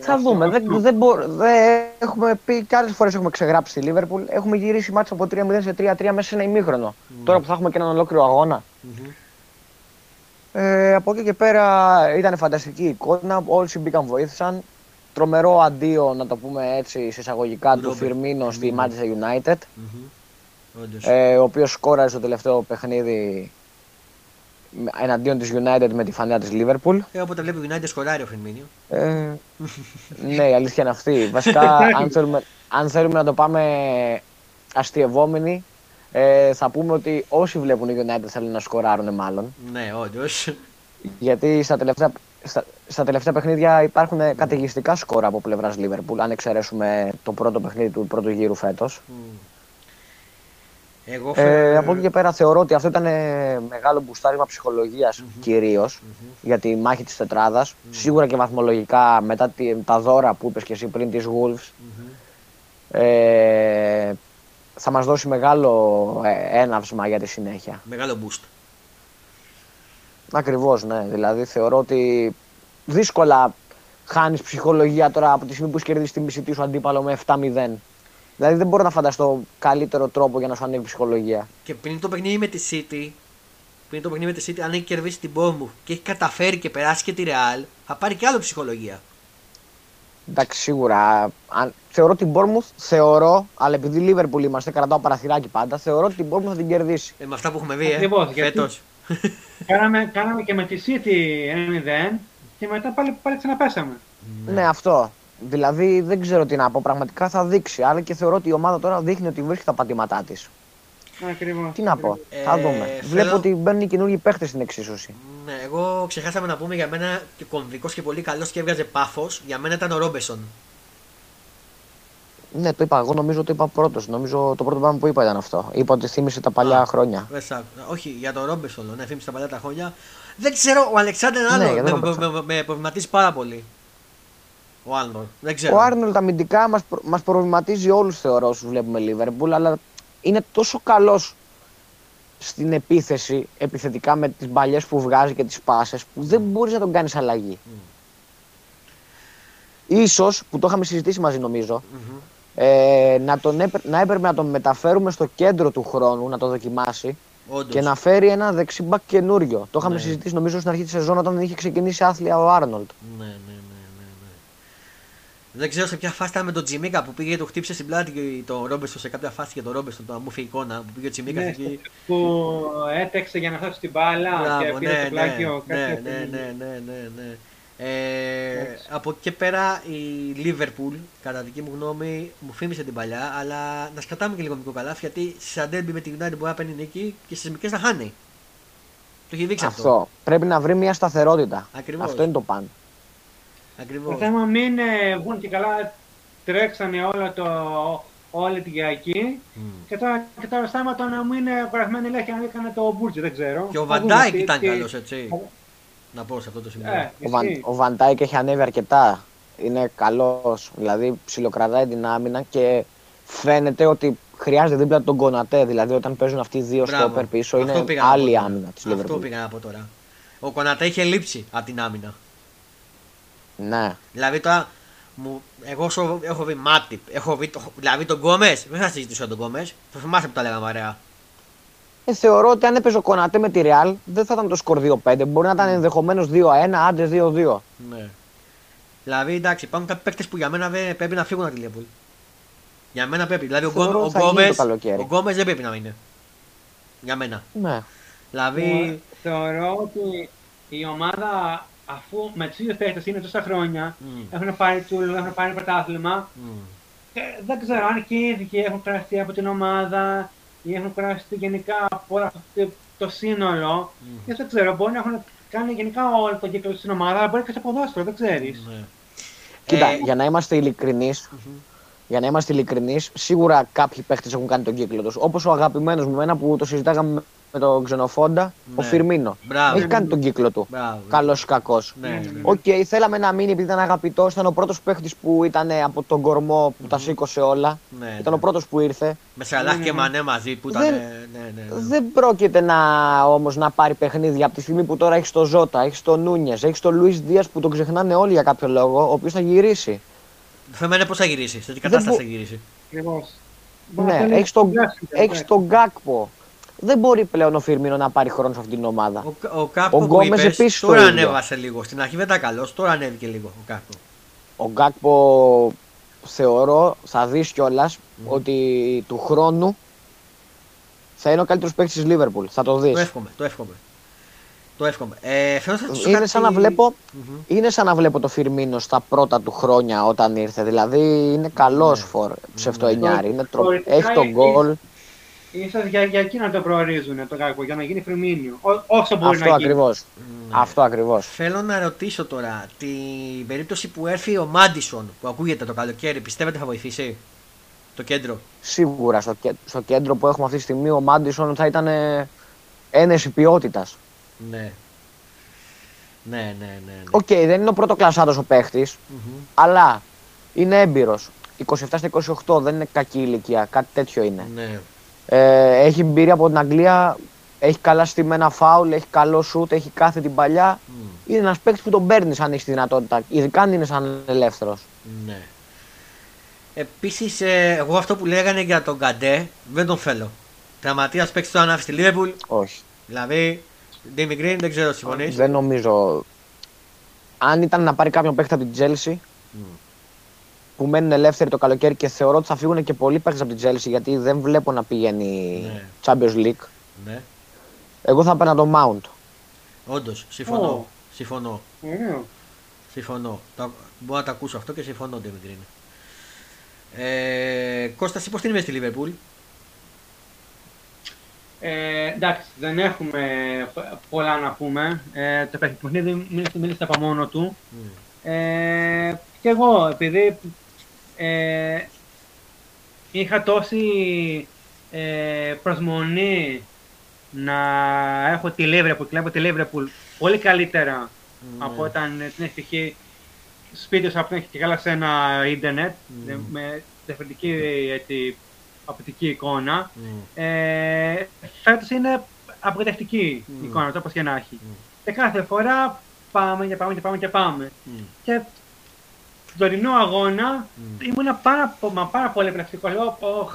Θα δούμε. Δεν, δεν, μπορώ- δεν έχουμε πει και άλλες φορές έχουμε ξεγράψει τη Liverpool. Έχουμε γυρίσει μάτς από 3-0 σε 3-3 μέσα σε ένα ημίχρονο. Τώρα που θα έχουμε και έναν ολόκληρο αγώνα. Ε, από εκεί και πέρα ήταν φανταστική εικόνα. Όλοι μπήκαν βοήθησαν. Τρομερό αντίο, να το πούμε έτσι, σε εισαγωγικά του Ρόμπερτ. Φιρμίνο στη Ρόμπερτ. Manchester United. Όντως. Ε, ο οποίος σκόραρε στο τελευταίο παιχνίδι με- εναντίον της United με τη φανέλα της Liverpool. Ε, όποτε βλέπει United σκοράρει ο Φερμίνιο. Ε, ναι, η αλήθεια είναι αυτή. Βασικά, (laughs) αν θέλουμε, αν θέλουμε να το πάμε αστειευόμενοι, ε, θα πούμε ότι όσοι βλέπουν η United θέλουν να σκοράρουν μάλλον. Ναι, όντω. Γιατί στα τελευταία, στα, στα τελευταία παιχνίδια υπάρχουν καταιγιστικά σκορ από πλευράς Liverpool, αν εξαιρέσουμε το πρώτο παιχνίδι του πρώτου γύρου φέτος. Εγώ Ε, από εκεί και πέρα θεωρώ ότι αυτό ήταν ε, μεγάλο μπουστάρισμα ψυχολογίας κυρίως για τη μάχη της τετράδας. Σίγουρα και βαθμολογικά μετά τη- τα δώρα που είπες και εσύ πριν της Wolves ε, θα μας δώσει μεγάλο ε, έναυσμα για τη συνέχεια. Μεγάλο boost. Ακριβώς, ναι. Δηλαδή θεωρώ ότι δύσκολα χάνεις ψυχολογία τώρα από τη στιγμή που έχεις κερδίσει τη μισητή σου αντίπαλο με 7-0. Δηλαδή δεν μπορώ να φανταστώ καλύτερο τρόπο για να σου ανέβει η ψυχολογία. Και πριν το παιχνίδι με τη City, πριν το παιχνίδι με τη City, αν έχει κερδίσει την Bournemouth και έχει καταφέρει και περάσει και τη Real, θα πάρει και άλλο ψυχολογία. Εντάξει, σίγουρα. Αν, θεωρώ την Bournemouth, θεωρώ, αλλά επειδή Liverpool είμαστε, κρατάω παραθυράκι πάντα, θεωρώ ότι την Bournemouth θα την κερδίσει. Ε, με αυτά που έχουμε δει, ε, Ακριβώς, γιατί- φέτος. (laughs) Κάναμε, κάναμε και με τη City 1-0 και μετά πάλι, πάλι ξαναπέσαμε. Ναι. αυτό. Δηλαδή δεν ξέρω τι να πω. Πραγματικά θα δείξει. Αλλά και θεωρώ ότι η ομάδα τώρα δείχνει ότι βρίσκει τα πατήματά της. Ακριβώς. Τι να πω. Ε, θα δούμε. θέλω- Βλέπω ότι μπαίνουν οι καινούργιοι παίχτες στην εξίσωση. Ναι, εγώ ξεχάσαμε να πούμε για μένα και κομβικός και πολύ καλός και έβγαζε πάφος. Για μένα ήταν ο Ρόμπεσον. Ναι, το είπα. Εγώ νομίζω το είπα πρώτος. Νομίζω το πρώτο πράγμα που είπα ήταν αυτό. Είπα ότι θύμισε τα παλιά Α, χρόνια. δεν σ' άκουσα. Όχι, για τον Ρόμπεσον, ναι, θύμισε τα παλιά τα χρόνια. Δεν ξέρω, ο Αλεξάνδρ Ναι, άλλο για με, τον με, Ρόμπερτσον. με- με προβληματίζει πάρα πολύ. Ο Άρνορ. Δεν ξέρω. Ο Άρνολ τα αμυντικά μας μας προβληματίζει όλους, θεωρώ, όσους βλέπουμε Liverpool, αλλά είναι τόσο καλός στην επίθεση επιθετικά με τις μπαλιές που βγάζει και τις πάσες που δεν μπορείς να τον κάνεις αλλαγή. Ίσως, που το είχαμε συζητήσει μαζί νομίζω, Μμμ. ε, να, τον έπρ- να έπρεπε να τον μεταφέρουμε στο κέντρο του χρόνου, να το δοκιμάσει Όντως. και να φέρει ένα δεξιμπακ καινούριο. Το είχαμε Ναι. συζητήσει νομίζω στην αρχή της σεζόν όταν είχε ξεκινήσει άθλια ο Άρνολτ. Ναι, ναι, ναι, ναι, ναι. Δεν ξέρω σε ποια φάση ήταν με τον Τζιμίκα που πήγε και το χτύπησε στην πλάτη και τον Ρόμπερστον σε κάποια φάση και τον Ρόμπερστον, το αμούφη εικόνα που πήγε ο Τζιμίκας Ναι, εκεί. που έτρεξε για να φτάσει την μπάλα και Μπράβο, πήρε ναι, το πλάκιο. ναι, κάτι ναι, τέτοιο. ναι, ναι, ναι, ναι. Ε, Εντάξει. από εκεί και πέρα η Λίβερπουλ, κατά δική μου γνώμη, μου θύμισε την παλιά, αλλά να σκατάμε και λίγο μικρό καλάθι γιατί σε αντέρμπι με την United μπορεί να παίρνει νίκη και στις μικρές να χάνει. Το έχει δείξει αυτό. Αυτό. Πρέπει να βρει μια σταθερότητα. Ακριβώς. Αυτό είναι το παν. Το Ακριβώς. θέμα μην ε, βγουν και καλά τρέξανε όλο το, όλη την Κυριακή Μμ. και τώρα, και τώρα στάματο να μου είναι κουρασμένοι λέει και να έκανε το Μπούρτζι, δεν ξέρω. Και ο Θα δούμε Βαντάικ τι- ήταν τι- καλός, έτσι. Να πω σε αυτό το σημείο. Ε, Ο, Βαν, ισχύει. ο Βαντάικ έχει ανέβει αρκετά. Είναι καλός. Δηλαδή ψιλοκρατάει την άμυνα και φαίνεται ότι χρειάζεται δίπλα του τον Κονατέ. Δηλαδή όταν παίζουν αυτοί οι δύο Μπράβο. στόπερ πίσω Αυτό είναι πήγα να πω άλλη τώρα. άμυνα της Αυτό Λίβερπουλ. πήγα να πω τώρα. Ο Κονατέ είχε λείψει από την άμυνα. Ναι. Δηλαδή τώρα, μου, εγώ όσο έχω δει Μάτιπ, έχω δει το, δηλαδή τον Γκόμες, δεν θα συζητήσω για τον Γκόμες. Θα θυμάσαι που τα λέγαμε ωραία. Ε, θεωρώ ότι αν έπαιζε ο Κονατέ με τη Real δεν θα ήταν το σκορ 2-5. Μπορεί να ήταν ενδεχομένως 2-1, άντε 2-2. Ναι. Δηλαδή εντάξει, υπάρχουν κάποιοι παίκτες που για μένα δεν πρέπει να φύγουν από τη Λίβερπουλ. Για μένα πρέπει. Δηλαδή ο, Θεωρώ Γκο- ο ότι θα γίνει το Γκόμες, καλοκαίρι. ο Γκόμες δεν πρέπει να είναι. Για μένα. Ναι. Δηλαδή. Θεωρώ ότι η ομάδα αφού με του ίδιου παίχτε είναι τόσα χρόνια, Μμ. έχουν πάρει τούλο, έχουν πάρει πρωτάθλημα. μ, Και δεν ξέρω αν και οι ίδιοι έχουν κουραστεί από την ομάδα ή έχουν κουραστεί γενικά από όλο αυτό το- το σύνολο. μ, Και δεν ξέρω, μπορεί να έχουν κάνει γενικά όλο τον κύκλο στην ομάδα, αλλά μπορεί και στο ποδόσφαιρο, δεν ξέρεις. ναι. Κοίτα, Ε, για να είμαστε ειλικρινείς, μμμ. για να είμαστε ειλικρινείς, σίγουρα κάποιοι παίχτες έχουν κάνει τον κύκλο τους. Όπως ο αγαπημένος μου, ένα που το συζητάγαμε με τον Ξενοφόντα, ο Ναι. Φιρμίνο. Μπράβο. Έχει κάνει τον κύκλο του. Μπράβο. Καλός ή κακός. Ναι, ναι, ναι. Οκ, θέλαμε να μείνει επειδή ήταν αγαπητός. Ήταν ο πρώτος παίχτης που ήταν από τον κορμό που τα σήκωσε όλα. Ναι, Ήταν ναι. ο πρώτος που ήρθε. Με Σαλάχ Ναι, και ναι. Μανέ μαζί που ήταν. Δεν- Ναι, ναι, ναι. Δεν πρόκειται να όμως να πάρει παιχνίδια από τη στιγμή που τώρα έχεις τον Ζότα, έχεις τον Νούνιες, έχεις τον Λουίς Ντίας που τον ξεχνάνε όλοι για κάποιο λόγο, ο οποίος θα γυρίσει. Το θέμα είναι πώς θα γυρίσει, σε τι Δεν κατάσταση μπο- θα γυρίσει. Ακριβώς. Ναι, έχεις τον, έχεις τον Γκάκπο. Δεν μπορεί πλέον ο Φιρμίνο να πάρει χρόνο σε αυτήν την ομάδα. Ο, ο Κάπο Ο που Γκόμες είπες, επίσης το τώρα ίδιο. ανέβασε λίγο. Στην αρχή δεν ήταν καλός, τώρα ανέβηκε λίγο ο Κάπο. Ο Γκάκπο θεωρώ, θα δεις κιόλας ότι του χρόνου θα είναι ο καλύτερος παίκτης της Λίβερπουλ. Θα το δεις. Το εύχομαι, το εύχομαι. Το εύχομαι. Ε, θέλω να σας ρωτήσω Είναι κάτι- σαν, να βλέπω, Μμμ. είναι σαν να βλέπω το Φιρμίνο στα πρώτα του χρόνια όταν ήρθε. Δηλαδή είναι καλός Ναι. φορ ψευτοενιάρη. Είναι τρο... Θεωρητικά Έχει τον είναι- γκολ. Ίσως για, για εκεί να το προορίζουν το κάκο, για να γίνει φρυμίνιο. Ό, όσο μπορεί Αυτό να γίνει. ακριβώς. Ναι. Αυτό ακριβώς. Θέλω να ρωτήσω τώρα την περίπτωση που έρθει ο Μάντισον που ακούγεται το καλοκαίρι, πιστεύετε θα βοηθήσει το κέντρο; Σίγουρα στο, κέ- στο κέντρο που έχουμε αυτή τη στιγμή ο Μάντισον θα ήταν ε, ένεση ποιότητας. Ναι. Ναι, ναι, ναι. ναι. Οκ, δεν είναι ο πρώτο κλασσάτος ο παίχτης, Μμμ. αλλά είναι έμπειρος. 27 στα 28 δεν είναι κακή ηλικία, κάτι τέτοιο είναι. Ναι. Ε, έχει εμπειρία από την Αγγλία, έχει καλά στημένα φάουλ, έχει καλό σουτ, έχει κάθε την παλιά. Μμ. Είναι ένας παίκτης που τον παίρνεις αν έχεις τη δυνατότητα, ειδικά αν είναι σαν ελεύθερος. Ναι. Επίσης, εγώ αυτό που λέγανε για τον Καντέ δεν τον θέλω. Τραυματίας παίχτης τώρα να έρθει στη Λίβερπουλ. Όχι. Δηλαδή, Ντίμι Γκριν δεν ξέρω, συμφωνείς; Δεν νομίζω. Αν ήταν να πάρει κάποιον παίκτη από την Τσέλσι που μένουν ελεύθεροι το καλοκαίρι και θεωρώ ότι θα φύγουν και πολλοί παίκτες από την Τσέλσι γιατί δεν βλέπω να πηγαίνει Ναι. Champions League. Ναι. Εγώ θα 'παιρνα τον Mount. Όντως, συμφωνώ. Ω. Συμφωνώ. Ωραίο. Συμφωνώ. Τα- Μπορώ να τα ακούσω αυτό και συμφωνώ, Ντίμι Γκριν. Ε, Κώστας, εσύ πώς την είμαι στη Λίβερπουλ. Ε, εντάξει, δεν έχουμε π- πολλά να πούμε. Ε, το παιχνίδι μίλησε, μίλησε από μόνο του. Μμ. Ε, και εγώ, επειδή ε, είχα τόση ε, προσμονή να έχω τη Liverpool, και βλέπω τη Liverpool πολύ καλύτερα Ναι. από όταν την έχει τυχεί σπίτι σου από την έχει και καλά σε ένα ίντερνετ Mm. με διαφορετική έτσι, οπτική εικόνα. Μμ. Ε, Φέτος είναι απογοητευτική η Μμ. εικόνα, όπως και να έχει. Μμ. Και κάθε φορά πάμε και πάμε και πάμε και πάμε. Μμ. Και στον τωρινό αγώνα Μμ. ήμουν πάρα, πο- μα πάρα πολύ επιλεκτικό. Λέω, «Ωχ,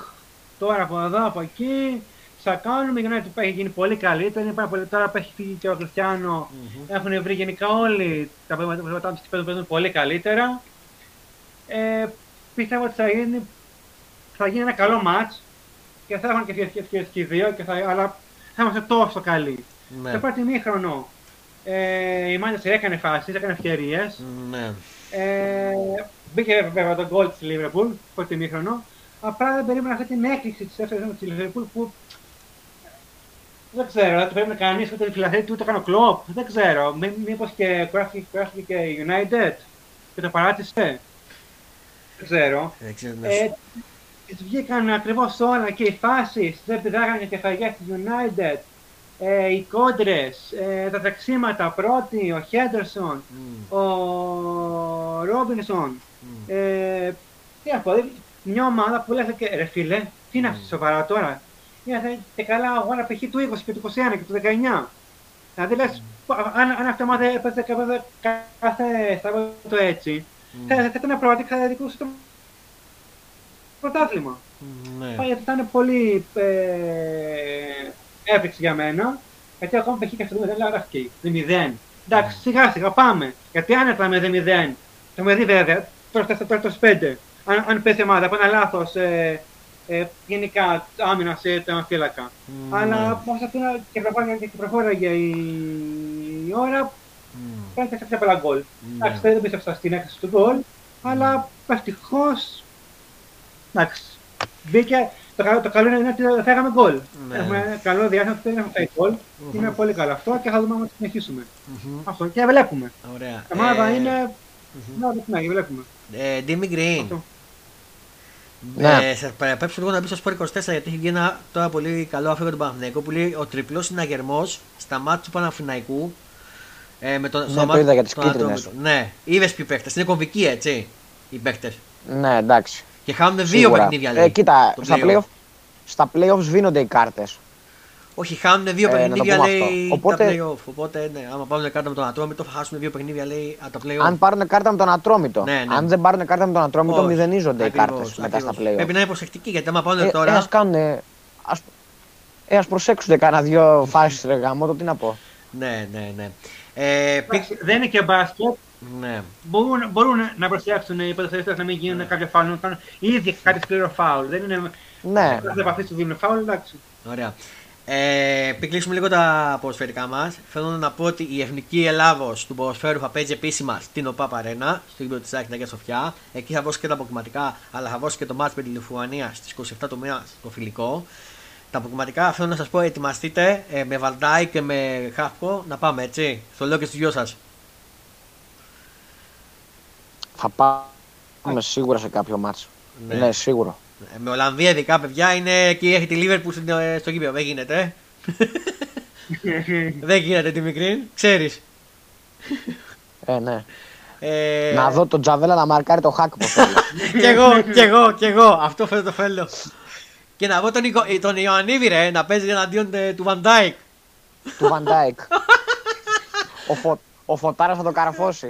τώρα από εδώ, από εκεί, θα κάνουμε. Η United που έχει γίνει πολύ καλύτερη. Είναι πάρα πολύ τώρα που έχει φύγει και ο Κριστιανό. Μμμ. Έχουν βρει γενικά όλοι τα πράγματα του παίζουν, παίζουν πολύ καλύτερα. Ε, πιστεύω ότι θα γίνει, θα γίνει ένα καλό μάτς και θα έχουν και ευκαιρίες και οι δύο, και θα, αλλά θα είμαστε τόσο καλοί. Ναι. Στο πρώτο ημίχρονο ε, η Manchester έκανε φάσεις, έκανε ευκαιρίες. Ναι. Ε, μπήκε βέβαια το γκολ της Liverpool, στο πρώτο ημίχρονο. Απλά δεν περίμενα αυτή την έκρηξη της δεύτερης της Liverpool που δεν ξέρω, δεν το περίμενε κανείς ούτε η Φιλαθέτη ούτε καν ο Κλόπ. Δεν ξέρω. Μή, μήπως και κουράστηκε, κουράστηκε και η United και το παράτησε. Δεν ξέρω. Δεν ξέρω, ναι. Ε, τις βγήκαν ακριβώς όλα και οι φάσεις, δεν πηδάγανε και κεφαλιά της United. Ε, οι κόντρες, ε, τα τρεξίματα, πρώτη, ο Χέντερσον, Μμ. ο Ρόμπινσον. Μμ. Ε, τι να πω, ε, μια ομάδα που λες και ρε φίλε, τι είναι Mm. αυτή σοβαρά τώρα. Είναι και καλά αγώνα π.χ. του 20 και του 21 και του 19. Δηλαδή λες, πω, αν, αν αυτή η ομάδα έπαιζε κάθε, κάθε Σαββάτο έτσι, Μμ. θα, θα ήταν πρώτη και θα δικούσε το πρωτάθλημα. Ναι. Γιατί θα είναι πολύ ε, έπαιξη για μένα. Γιατί ακόμα π.χ. και στο 0 λέω «Αχ, 0. Εντάξει, σιγά σιγά πάμε. Γιατί αν ήταν 0-0, το με δει βέβαια, τώρα στα τώρα το 5. Αν, αν πέσει η ομάδα από ένα λάθος ε, ε, γενικά άμυνα σε ένα φύλακα. Μμ. Αλλά όσο αυτή είναι και προχώραγε και προχώραγε η, η ώρα, Μμ. πρέπει να κάποια πολλά γκολ. Ναι. Εντάξει, δεν πίστεψα στην έκθεση του γκολ, αλλά ευτυχώς. Εντάξει. Μπήκε. Το καλό, το καλό είναι ότι δεν φάγαμε γκολ. Ναι. Έχουμε καλό διάστημα που δεν έχουμε φάει γκολ. Μμμ. Είναι πολύ καλό αυτό και θα δούμε αν θα συνεχίσουμε. Μμμ. Αυτό και βλέπουμε. Ωραία. Η ομάδα Ε, είναι. μμμ. Να δούμε, ναι, βλέπουμε. Ε, Ντίμι Γκριν. Αυτό. Ναι. Ε, σας παραπέψω λίγο να μπει στο Sport 24 γιατί έχει βγει ένα τώρα πολύ καλό αφήγημα του Παναθηναϊκού που λέει ο τριπλός συναγερμό στα μάτια του Παναθηναϊκού. Ε, με τον, Ναι, στο το μάτι- είδα για τις τον κίτρινες. Ατρόμητο. Ναι, είδες ποιοι παίχτε. Είναι κομβικοί έτσι οι παίχτε. Ναι, εντάξει. Και χάνουν δύο Σίγουρα. παιχνίδια λέει. Ε, κοίτα, το στα play-off. playoff, στα playoff σβήνονται οι κάρτες. Όχι, χάνουν δύο Ε, να το παιχνίδια πούμε λέει αυτό. τα Οπότε- playoff. Οπότε ναι, άμα πάρουν κάρτα με τον Ατρόμητο θα χάσουν δύο παιχνίδια λέει από τα playoff. Αν πάρουν κάρτα με τον Ατρόμητο. Ναι, ναι. Αν δεν πάρουν κάρτα με τον Ατρόμητο, Όχι. μηδενίζονται οι Ακριβώς, κάρτε μετά στα ακριβώς. playoff. Πρέπει να είναι προσεκτικοί γιατί άμα πάνε Ε, τώρα. ε, ας κάνουν. Ας, ε, ας προσέξουν κανένα δυο φάσεις ρε γάμο, το τι να πω. Ναι, ναι, ναι. Ε, πι- Εντάξει, Δεν είναι και μπάσκετ. Ναι. Μπορούν, μπορούν να προσέξουν οι ποδοσφαιριστές να μην γίνουν κάποια φάουλ, να κάνουν ήδη κάτι σκληρό φάουλ. Δεν είναι. Ναι, Κάθε επαφή του δίνουν φάουλ, εντάξει. Ωραία. Ε, πριν κλείσουμε λίγο τα ποδοσφαιρικά μας, θέλω να πω ότι η Εθνική Ελλάδος του ποδοσφαίρου θα παίζει επίσημα στην ΟΠΑ Παρένα, στο γήπεδο της Άκης Αγία Σοφιά. Εκεί θα δώσει και τα αποκριματικά, αλλά θα δώσει και το μάτς με τη Λιθουανία στις 27 του μήνα στο φιλικό. Τα αποκριματικά θέλω να σας πω: ετοιμαστείτε ε, με Βαλντάι και με Χάφκο να πάμε έτσι. Στο λέω και στους δυο σας. Θα πάμε σίγουρα σε κάποιο μάτς. Ναι. Ναι, σίγουρο. Ε, με Ολλανδία ειδικά, παιδιά, είναι εκεί έχει τη Λίβερπουλ στο, ε, στο γήπεδο. Δεν γίνεται. (laughs) Δεν γίνεται τη μικρή, ξέρεις. Ε, ναι. Ε, Να δω τον Τζαβέλα να μαρκάρει το χάκ πως θέλει. (laughs) κι εγώ, κι εγώ, κι εγώ. Αυτό θέλω το θέλω. Και να δω τον, Ικο- ε, τον Ιωαννίδη ρε, να παίζει εναντίον ε, του Βαντάικ. του Βαντάικ. (laughs) ο, φω... ο Φωτάρας θα το καρφώσει.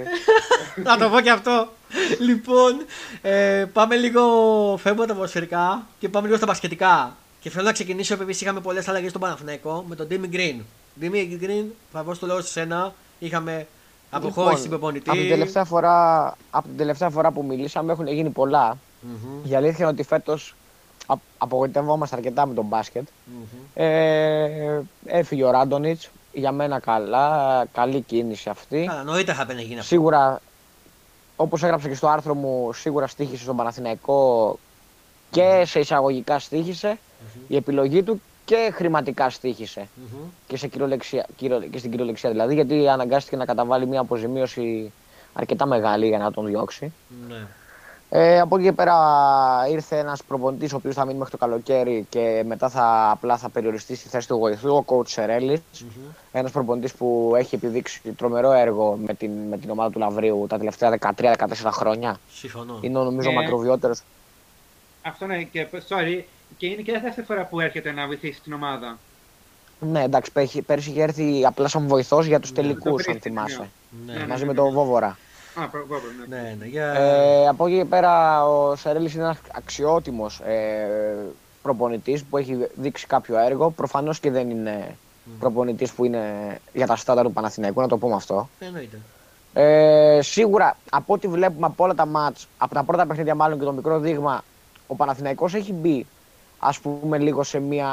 να το πω και αυτό. λοιπόν, ε, πάμε λίγο, φεύγουμε από τα ποδοσφαιρικά και πάμε λίγο στα μπασκετικά. Και θέλω να ξεκινήσω επειδή είχαμε πολλές αλλαγές στον Παναθηναϊκό με τον Ντίμι Γκριν. Ντίμι Γκριν, θα πω στο λόγο σε σένα. Είχαμε αποχώρηση στην προπονητή. από, την τελευταία φορά, από την τελευταία φορά που μιλήσαμε έχουν γίνει πολλά. Μμμ, Η αλήθεια είναι ότι φέτος α- απογοητευόμαστε αρκετά με τον μπάσκετ. μμμ. Ε, έφυγε ο Ράντονιτς, για μένα καλά, καλή κίνηση αυτή. Καλά, νωρίτερα θα πρέπει να γίνει αυτό. Σίγουρα, όπως έγραψα και στο άρθρο μου, σίγουρα στήχησε στον Παναθηναϊκό και σε εισαγωγικά στήχησε η επιλογή του και χρηματικά στήχησε Μμμ. και, σε κυριολεξία, κυριο- και στην κυριολεξία δηλαδή γιατί αναγκάστηκε να καταβάλει μια αποζημίωση αρκετά μεγάλη για να τον διώξει. Ναι. Ε, από εκεί και πέρα ήρθε ένας προπονητής ο οποίος θα μείνει μέχρι το καλοκαίρι και μετά θα, απλά θα περιοριστεί στη θέση του βοηθού, ο coach Σερέλης. Μμμ. Ένας προπονητής που έχει επιδείξει τρομερό έργο με την, με την ομάδα του Λαβρίου τα τελευταία 13-14 χρόνια. Συμφωνώ. Είναι ο νομίζω Ε. μακροβιότερος. Αυτό είναι και, sorry, και είναι και η δεύτερη φορά που έρχεται να βοηθήσει την ομάδα. Ναι, εντάξει, πέρσι, πέρσι είχε έρθει απλά σαν βοηθός για τους Ναι, τελικούς, το αν Πρίστιν, θυμάσαι. Ναι, Ναι, Μαζί ναι, με ναι. τον Βόβορα. Α, προ- προ- ναι. ναι, ναι, για... Ε, από εκεί και πέρα ο Σερέλης είναι ένας αξιότιμος ε, προπονητής που έχει δείξει κάποιο έργο. Προφανώς και δεν είναι προπονητής που είναι για τα στάνταρ του Παναθηναϊκού, να το πούμε αυτό. Εννοείται. Ε, σίγουρα από ό,τι βλέπουμε από όλα τα μάτς, από τα πρώτα παιχνίδια μάλλον και το μικρό δείγμα, ο Παναθηναϊκός έχει μπει ας πούμε λίγο σε μια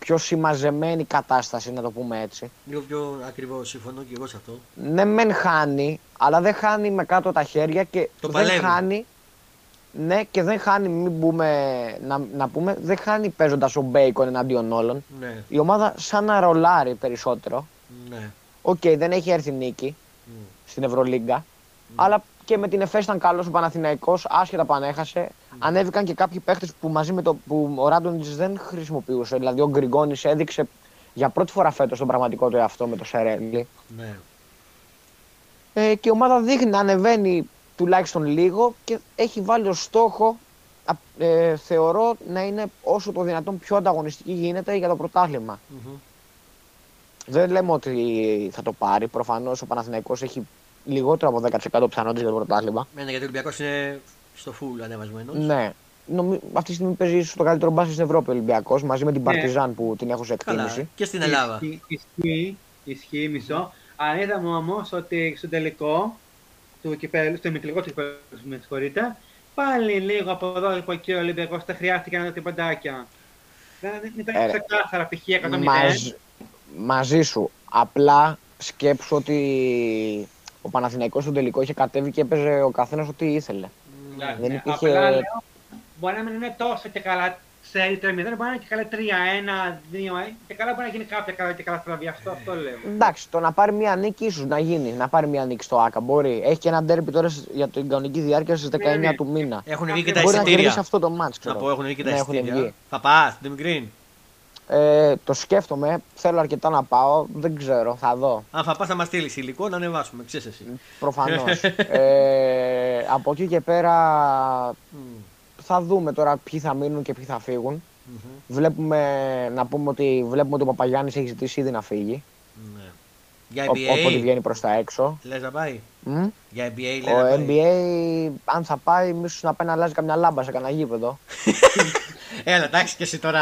πιο συμμαζεμένη κατάσταση, να το πούμε έτσι. Λίγο πιο ακριβώς, συμφωνώ και εγώ σε αυτό. ναι μεν χάνει, αλλά δεν χάνει με κάτω τα χέρια και Το δεν παλεύει. χάνει. Ναι, και δεν χάνει, μην πούμε, να, να πούμε, δεν χάνει παίζοντας ο Μπέικον εναντίον όλων. Ναι, Η ομάδα σαν να ρολάρει περισσότερο. ναι. Οκ, δεν έχει έρθει νίκη Μμ. στην Ευρωλίγκα. Αλλά και με την ΕΦΕ ήταν καλός ο Παναθηναϊκός, άσχετα που ανέχασε. Ανέβηκαν και κάποιοι παίχτες που μαζί με το που ο Ράντονιτς δεν χρησιμοποιούσε. Δηλαδή ο Γκριγκόνης έδειξε για πρώτη φορά φέτος τον πραγματικό του εαυτό με το Σερέλι. ναι. Ε, και η ομάδα δείχνει να ανεβαίνει τουλάχιστον λίγο και έχει βάλει ως στόχο α, ε, θεωρώ να είναι όσο το δυνατόν πιο ανταγωνιστική γίνεται για το πρωτάθλημα. Μμμ. Δεν λέμε ότι θα το πάρει. Προφανώς ο Παναθηναϊκός έχει λιγότερο από 10% πιθανότητες για το πρωτάθλημα. Ναι, ναι, γιατί ο Ολυμπιακός είναι στο full ανεβασμένος. Ναι. Νομι... Αυτή τη στιγμή παίζει στο καλύτερο μπάσκετ στην Ευρώπη ο Ολυμπιακός μαζί με την Ναι. Παρτιζάν που την έχω σε Καλά. εκτίμηση. Και στην Ελλάδα. Ισχύει, ισχύει, ισχύει μισό. Αλλά είδαμε όμως ότι στο τελικό του κυπέλου, στο ημιτελικό του κυπέλου, με συγχωρείτε, πάλι λίγο από εδώ από εκεί ο Ολυμπιακός δεν χρειάστηκε να δει τίποτα. Δεν ήταν Ε, ξεκάθαρα π.χ. 100-0. Μαζ... Μαζί σου. Απλά σκέψου ότι ο Παναθηναϊκός στο τελικό είχε κατέβει και έπαιζε ο καθένας ό,τι ήθελε. Ναι. δεν Ναι, υπήρχε- Απλά λέω, μπορεί να μην είναι τόσο και καλά σε 3-0, μπορεί να είναι και καλά 3-1-2 ε, και καλά μπορεί να γίνει κάποια καλά και καλά στραβή. Αυτό, αυτό λέω. Εντάξει, το να πάρει μια νίκη ίσως να γίνει. Να πάρει μια νίκη στο ΑΚΑ μπορεί. Έχει και ένα ντέρμπι τώρα σ- για την κανονική διάρκεια στις 19 Ναι, ναι. του μήνα. Έχουν βγει και τα Μπορεί να κερδίσει εισιτήρια. αυτό το μάτς, Να ξέρω. πω, έχουν βγει και τα Ναι, έχουν εισιτήρια. βγει. Θα πας, την Green. Ε, το σκέφτομαι, θέλω αρκετά να πάω, δεν ξέρω, θα δω. Αν θα πας, θα μας στείλεις υλικό να ανεβάσουμε. Ξέρεις εσύ. Προφανώς. (laughs) ε, από εκεί και πέρα Μμ. θα δούμε τώρα ποιοι θα μείνουν και ποιοι θα φύγουν. Μμμ. Βλέπουμε, να πούμε ότι βλέπουμε ότι ο Παπαγιάννης έχει ζητήσει ήδη να φύγει. Ναι. Για Ό- Όποτε NBA. βγαίνει προς τα έξω. Λες να πάει; Μμ. Για NBA λέει Ο να πάει; NBA, αν θα πάει, μίσος να πάει να αλλάζει καμιά λάμπα σε κανένα γήπεδο. (laughs) Έλα, εντάξει και εσύ τώρα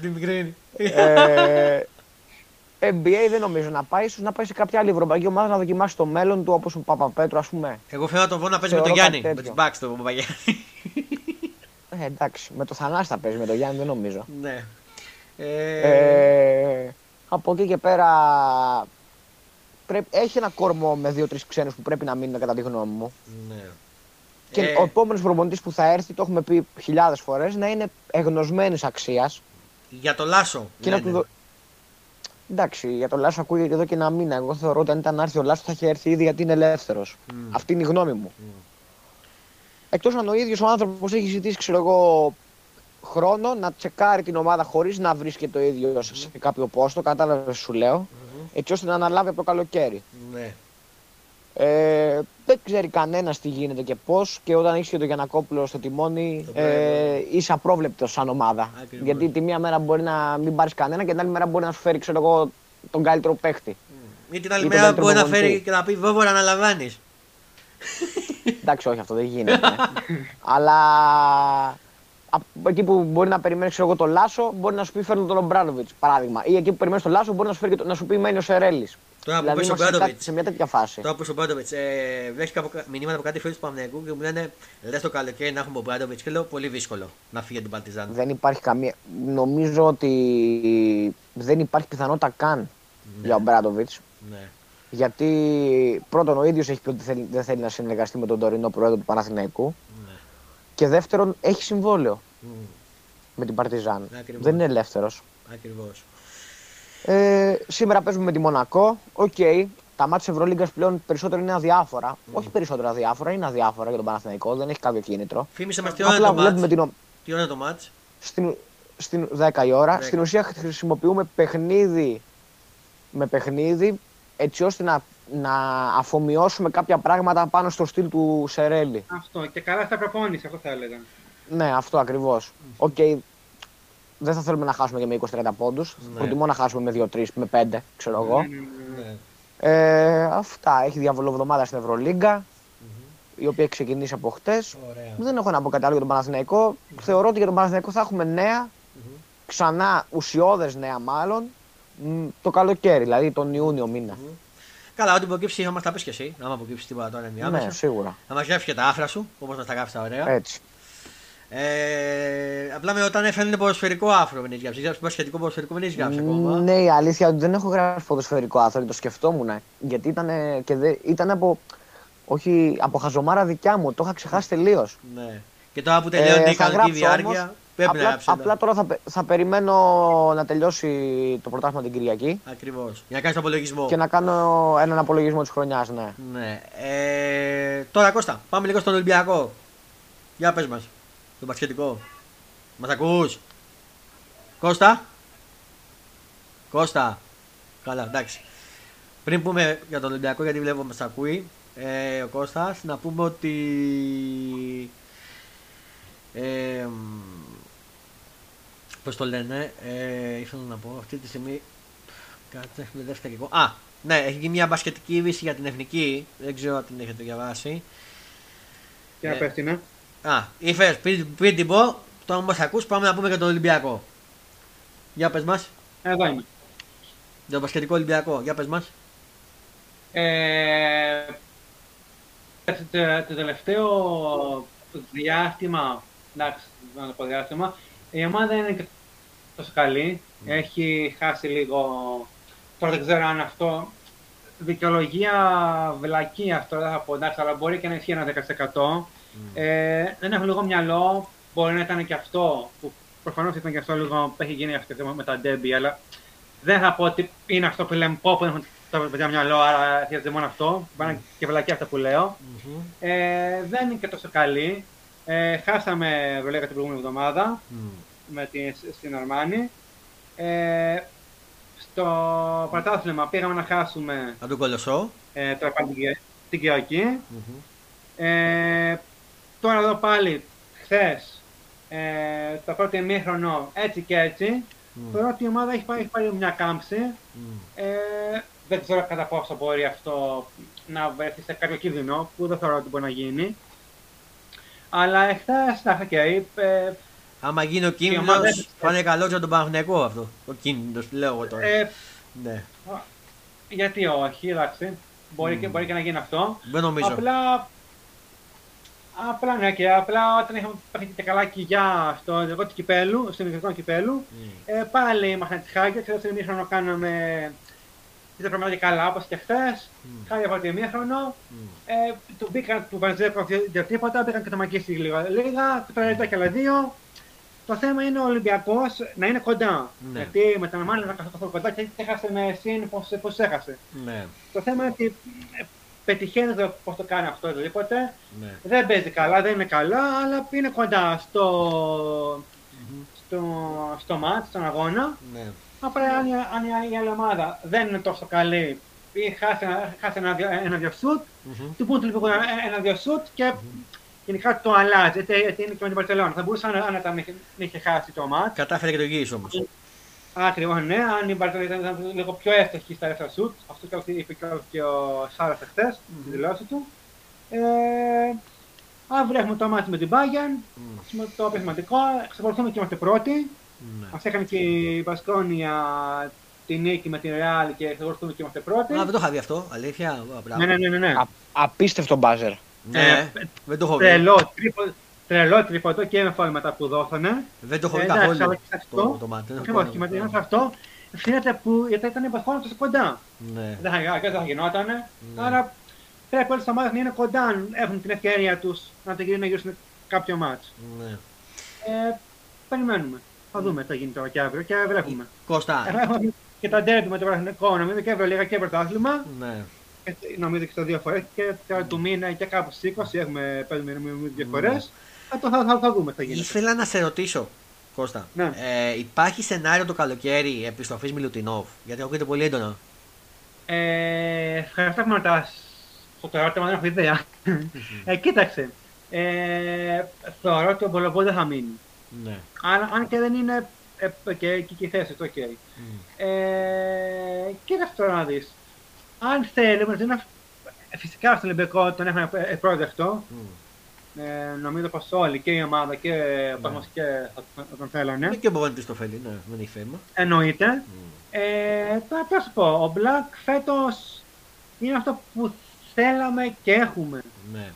την Green. ε, NBA δεν νομίζω να πάει, ίσως να πάει σε κάποια άλλη ευρωπαϊκή ομάδα να δοκιμάσει το μέλλον του όπως ο Παπαπέτρου, ας πούμε. Εγώ θέλω να τον δω να παίζει με Θεωρώ τον Γιάννη. κάτι Με τέτοιο. του Bucks τον Παπαγιάννη. Ε, εντάξει, με το Θανάση θα παίζει, με το Γιάννη δεν νομίζω. Ναι. Ε, Ε, από εκεί και πέρα πρέπει, έχει ένα κορμό με δύο-τρεις ξένους που πρέπει να μείνουν κατά τη γνώμη μου. ναι. Και Ε, ο επόμενος προπονητής που θα έρθει, το έχουμε πει χιλιάδες φορές, να είναι εγνωσμένης αξίας. Για το Λάσο. Και ναι, να του ναι. δω... Εντάξει, για τον Λάσο ακούγεται εδώ και ένα μήνα. Εγώ θεωρώ ότι αν ήταν να έρθει ο Λάσο θα είχε έρθει ήδη γιατί είναι ελεύθερος. Μμ. Αυτή είναι η γνώμη μου. Μμ. Εκτός αν ο ίδιος ο άνθρωπος έχει ζητήσει, ξέρω εγώ, χρόνο να τσεκάρει την ομάδα χωρίς να βρίσκεται το ίδιος σε κάποιο πόστο. Κατάλαβες, σου λέω. Μμμ. Έτσι ώστε να αναλάβει από το καλοκαίρι. Ναι. Ε, δεν ξέρει κανένας τι γίνεται και πώς. Και όταν έχεις και τον Γιανακόπουλο στο τιμόνι, Το ε, πρέπει. είσαι απρόβλεπτο σαν ομάδα. Ακριβώς. Γιατί τη μία μέρα μπορεί να μην πάρεις κανένα και την άλλη μέρα μπορεί να σου φέρει ξέρω εγώ, τον καλύτερο παίχτη. Ή την άλλη Ή τον μέρα καλύτερο μπορεί να προπονητή. φέρει και να πει Βόβορα να λαμβάνει. Εντάξει, όχι, αυτό δεν γίνεται. (laughs) Αλλά από εκεί που μπορεί να περιμένεις ξέρω εγώ, τον Λάσο, μπορεί να σου πει φέρνω τον Ομπράνοβιτς παράδειγμα. Ή εκεί που περιμένεις τον Λάσο, μπορεί να σου, φέρει, και το- να σου πει μένει ο Σερέλης. Τώρα που Δηλαδή πες ο είμαστε σε, Μπράντοβιτς. κάτι- σε μια τέτοια φάση. Τώρα που ο Μπράντοβιτς ε, βλέπει κάπου- μηνύματα από κάτι φίλους του Παναγιακού και μου λένε Λε το καλοκαίρι να έχουμε τον Μπράντοβιτς και λέω πολύ δύσκολο να φύγει από την Παρτιζάν. Δεν υπάρχει καμία. Νομίζω ότι δεν υπάρχει πιθανότητα καν για ο Μπράντοβιτς. Ναι. Γιατί πρώτον ο ίδιος έχει πει ότι θέλει- δεν θέλει να συνεργαστεί με τον τωρινό πρόεδρο του Παναθηναϊκού. ναι. Και δεύτερον έχει συμβόλαιο Μμ. με την Παρτιζάν. Ακριβώς. Δεν είναι ελεύθερος. Ακριβώς. Ε, σήμερα παίζουμε με τη Μονακό. Οκ. Τα μάτια της Ευρωλίγκας πλέον περισσότερο είναι αδιάφορα. Όχι περισσότερο αδιάφορα, είναι αδιάφορα για τον Παναθηναϊκό. Δεν έχει κάποιο κίνητρο. Φήμισε μα τι ώρα είναι Απλά το βλέπουμε μάτς. την. ο- Τι ώρα είναι το μάτς; Στην, στην 10 η ώρα. Δέκα. Στην ουσία χρησιμοποιούμε παιχνίδι με παιχνίδι έτσι ώστε να, να αφομοιώσουμε κάποια πράγματα πάνω στο στυλ του Σερέλη. Αυτό. Και καλά στα προπόνηση, αυτό θα έλεγα. Ναι, αυτό ακριβώς. Οκ. Δεν θα θέλουμε να χάσουμε και με 20-30 πόντους. Ναι. Προτιμώ να χάσουμε με 2-3, με 5, ξέρω εγώ. Ναι, ναι, ναι. Ναι. Ε, αυτά. Έχει διαβολοβδομάδα στην Ευρωλίγκα, η οποία έχει ξεκινήσει από χτες. Ωραία. Δεν έχω να πω κάτι άλλο για τον Παναθηναϊκό. Θεωρώ ότι για τον Παναθηναϊκό θα έχουμε νέα, ξανά ουσιώδες νέα μάλλον, μ, το καλοκαίρι, δηλαδή τον Ιούνιο μήνα. Καλά, ό,τι προκύψει θα μας τα πεις και εσύ. Άμα προκύψει τίποτα τώρα ενδιάμεσα. Ναι, σίγουρα. Να μας γράψει και τα άρθρα σου, όπως μας τα γράφεις τα ωραία. Έτσι. Ε, απλά με όταν έφερε ποδοσφαιρικό άφρο δεν έχει γράψει. Γράψει σχετικό ποδοσφαιρικό δεν έχει γράψει ακόμα. Ναι, η αλήθεια είναι ότι δεν έχω γράψει ποδοσφαιρικό άθρο, το σκεφτόμουν. Γιατί ήταν, και δε, ήταν από. Όχι, από χαζομάρα δικιά μου, το είχα ξεχάσει τελείως. Ναι. Και τώρα που τελειώνει η θα κανονική γράψω διάρκεια, όμως, πρέπει να απλά, γράψει. απλά τώρα θα, πε- θα περιμένω να τελειώσει το πρωτάθλημα την Κυριακή Ακριβώς. Για να κάνεις τον απολογισμό. και να κάνω έναν απολογισμό της χρονιάς. Ναι. Ναι. Ε, τώρα Κώστα, πάμε λίγο στον Ολυμπιακό. Για πες μας, τον πασχετικό. Μας ακούς; Κώστα; Κώστα. Καλά, εντάξει. Πριν πούμε για τον Ολυμπιακό, γιατί βλέπω μας ακούει, ε, ο Κώστας, να πούμε ότι... Ε, μ, πώς το λένε, ε, ήθελα να πω αυτή τη στιγμή Κάτσε, με δεύτερη εγώ. Α, ναι, έχει γίνει μια μπασκετική είδηση για την εθνική. Δεν ξέρω αν την έχετε διαβάσει. Και να Ε. πέφτει, ναι. Α, ήρθε πριν, πριν την πω, τώρα μας ακούς, πάμε να πούμε για τον Ολυμπιακό. Για πες μας, Εδώ είμαι. για τον μπασκετικό Ολυμπιακό, για πες μας. Ε, το, το- το τελευταίο διάστημα, εντάξει, να το πω διάστημα, η ομάδα δεν είναι και τόσο καλή. Έχει χάσει λίγο. Τώρα δεν ξέρω αν αυτό. Δικαιολογία βλακή αυτό, δεν θα πω εντάξει, αλλά μπορεί και να ισχύει ένα 10%. Ε, δεν έχω λίγο μυαλό. Μπορεί να ήταν και αυτό που προφανώς ήταν και αυτό λίγο που έχει γίνει αυτό με τα ντέμπι, αλλά δεν θα πω ότι είναι αυτό που λέμε πω που έχουν τα παιδιά μυαλό, άρα χρειάζεται μόνο αυτό. Πάνε και βλακή αυτά που λέω. Μμμ. Ε, δεν είναι και τόσο καλή. Ε, χάσαμε Ευρωλίγα την προηγούμενη εβδομάδα Μμ. με την, στην Αρμάνη. Ε, στο πρωτάθλημα πήγαμε να χάσουμε Από τον Κολοσσό. ε, τώρα πάλι την Κυρια- την Κυριακή. Μμμ. Ε, τώρα εδώ πάλι, χθες, ε, το πρώτο ημίχρονο έτσι και έτσι. Μμ. Θεωρώ ότι η ομάδα έχει πάρει, έχει πάρει μια κάμψη. Μμ. Ε, δεν ξέρω κατά πόσο μπορεί αυτό να βρεθεί σε κάποιο κίνδυνο, που δεν θεωρώ ότι μπορεί να γίνει. Αλλά εχθές, εντάξει, okay, ε, Άμα γίνει ο κίνδυνος, ομάδα έχει- θα είναι καλό για τον Παναγενικό αυτό. Ο κίνδυνος, λέω εγώ τώρα. ε, Ναι, γιατί όχι, εντάξει. Μπορεί, και, Μμ. μπορεί και να γίνει αυτό. δεν νομίζω. Απλά, απλά ναι, και απλά όταν είχαμε παίξει και καλά κοιλιά στο εγώ του κυπέλου, στο μικρό κυπέλου, Μμ. ε, πάλι ήμασταν τη χάγια, ξέρω ότι ημίχρονο κάναμε ήταν πραγματικά καλά όπως και χθες. Μμ. Χάρη από το ημίχρονο, Μμ. Ε, του μπήκαν του Βαζέκο για τίποτα, μπήκαν και το Μακίστη λίγα, λίγα, και τώρα ήταν και άλλα δύο. Το θέμα είναι ο Ολυμπιακός να είναι κοντά. Ναι. Γιατί με τον Αμάνι δεν ήταν καθόλου κοντά και έχασε με σύν πώ έχασε. Ναι, Το θέμα είναι ότι ε, πετυχαίνει το πώς το κάνει αυτό οτιδήποτε. ναι. Δεν παίζει καλά, δεν είναι καλά, αλλά είναι κοντά στο, Μμμ. στο, στο μάτς, στον αγώνα. Ναι. Απλά αν, η- αν η- η άλλη ομάδα δεν είναι τόσο καλή ή χάσει, ένα- χάσει ένα, ένα-δυο σουτ, Μμμ. του πούν λίγο ένα- ένα-δυο σουτ και γενικά το αλλάζει. Γιατί, γιατί είναι και με την Παρσελόνα. Θα μπορούσε να άνετα μην μην είχε χάσει το μάτς. Κατάφερε και το γύρισε όμως. Ακριβώς, ναι. Αν η Μπαρσελόνα ήταν, ήταν λίγο πιο εύστοχη στα δεύτερα σουτ, αυτό και αυτό είπε και ο- και ο Σάρας χθε στη δηλώση του. Ε, αύριο έχουμε το μάτι με την Bayern. Μμ. Το πιο σημαντικό. Ξεκολουθούμε και είμαστε πρώτοι. Ναι. Μας έκανε και η Βασκόνια τη νίκη με την Real και ξεκολουθούμε και είμαστε πρώτοι. Α, δεν το είχα δει αυτό, αλήθεια. Μπράβο. Ναι, ναι, ναι, ναι. ναι. Α, απίστευτο μπάζερ. Ναι, δεν το έχω δει. Τρελό, τρίπο, τρελό τρίποντο και με φόλ μετά που δόθανε. Δεν το έχω Ε, δει εντάξει, αλλά καθόλου και αυτό, το, το μάτι. δεν έχω Ακριβώς, δει. και με την αυτό ευθύνεται που γιατί ήταν η Βασκόνια τόσο κοντά. Ναι. Δεν θα, δεν θα γινότανε. Ναι. Άρα πρέπει όλες τι ομάδες να είναι κοντά αν έχουν την ευκαιρία τους να το γίνουν να γυρίσουν κάποιο μάτς. ναι. Ε, περιμένουμε. Θα δούμε τι θα γίνει τώρα και αύριο και βλέπουμε. Κώστα. Ε, (laughs) Έχουμε και τα ντέρμπι με το Βραχυνικό, νομίζω και Ευρωλίγα και Πρωτάθλημα. Ναι. Ε, Νομίζω και στο δύο φορές και τώρα του μήνα και κάπου στις 20 έχουμε παίζουμε με δύο φορές. Θα, το- θα, θα, θα δούμε τι θα γίνει. Ήθελα να σε ρωτήσω, Κώστα. Ναι. Ε, υπάρχει σενάριο το καλοκαίρι επιστροφής Μιλουτινόφ. Γιατί ακούγεται πολύ έντονα. Ε, ευχαριστώ που με ρωτάς. Στο το ερώτημα δεν έχω ιδέα. (laughs) ε, κοίταξε. Ε, θεωρώ ότι ο Μπολομπό δεν θα μείνει. Ναι. Αν, αν και δεν είναι ε, και, και, και η θέση του, οκ. Ε, κοίταξε τώρα να δεις. Αν θέλουμε, δεν φυσικά στον Ολυμπιακό τον έχουμε επρόδεκτο. Ε, νομίζω πως όλοι και η ομάδα και ο Ναι. κόσμος και θα θα τον θέλανε. Είναι και ο Μπογόνιτης το φέλει, ναι, δεν έχει θέμα. Εννοείται. Ε, τώρα πώς σου πω, ο Black φέτος είναι αυτό που θέλαμε και έχουμε. Ναι.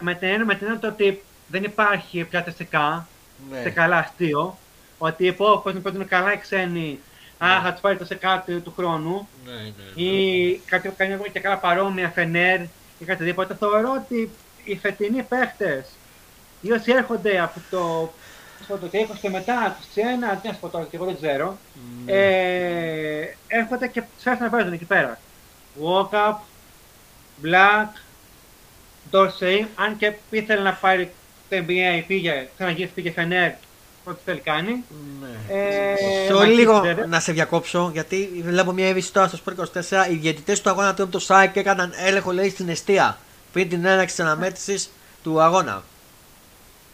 Με την έννοια με την έννοια το ότι δεν υπάρχει πιατεστικά σε Ναι. καλά αστείο. Ότι πω, πως είναι, πως είναι καλά οι ξένοι, α, θα τους πάρει το σε κάτι του χρόνου. Ναι, ναι. Ή κάτι που κάνει και καλά παρόμοια φενέρ ή κάτι τίποτα. Θεωρώ ότι οι φετινοί παίχτες, οι όσοι έρχονται από το, από το 20 και μετά, το 21, τι να σου πω τώρα, και εγώ δεν ξέρω, Ναι. ε, έρχονται και τους έρθουν να παίζουν εκεί πέρα. Walkup, Black, Dorsey, αν και ήθελε να πάρει το NBA, πήγε, ξαναγυρίσει, πήγε Φενέρ, ό,τι θέλει κάνει. Ναι. Ε, Σε μα λίγο ξέρετε. να σε διακόψω, γιατί βλέπω μια είδηση τώρα στο Sport 24. Οι διαιτητές του αγώνα του από το ΣΑΕΚ έκαναν έλεγχο, λέει, στην αιστεία πριν την έναρξη της αναμέτρησης του αγώνα.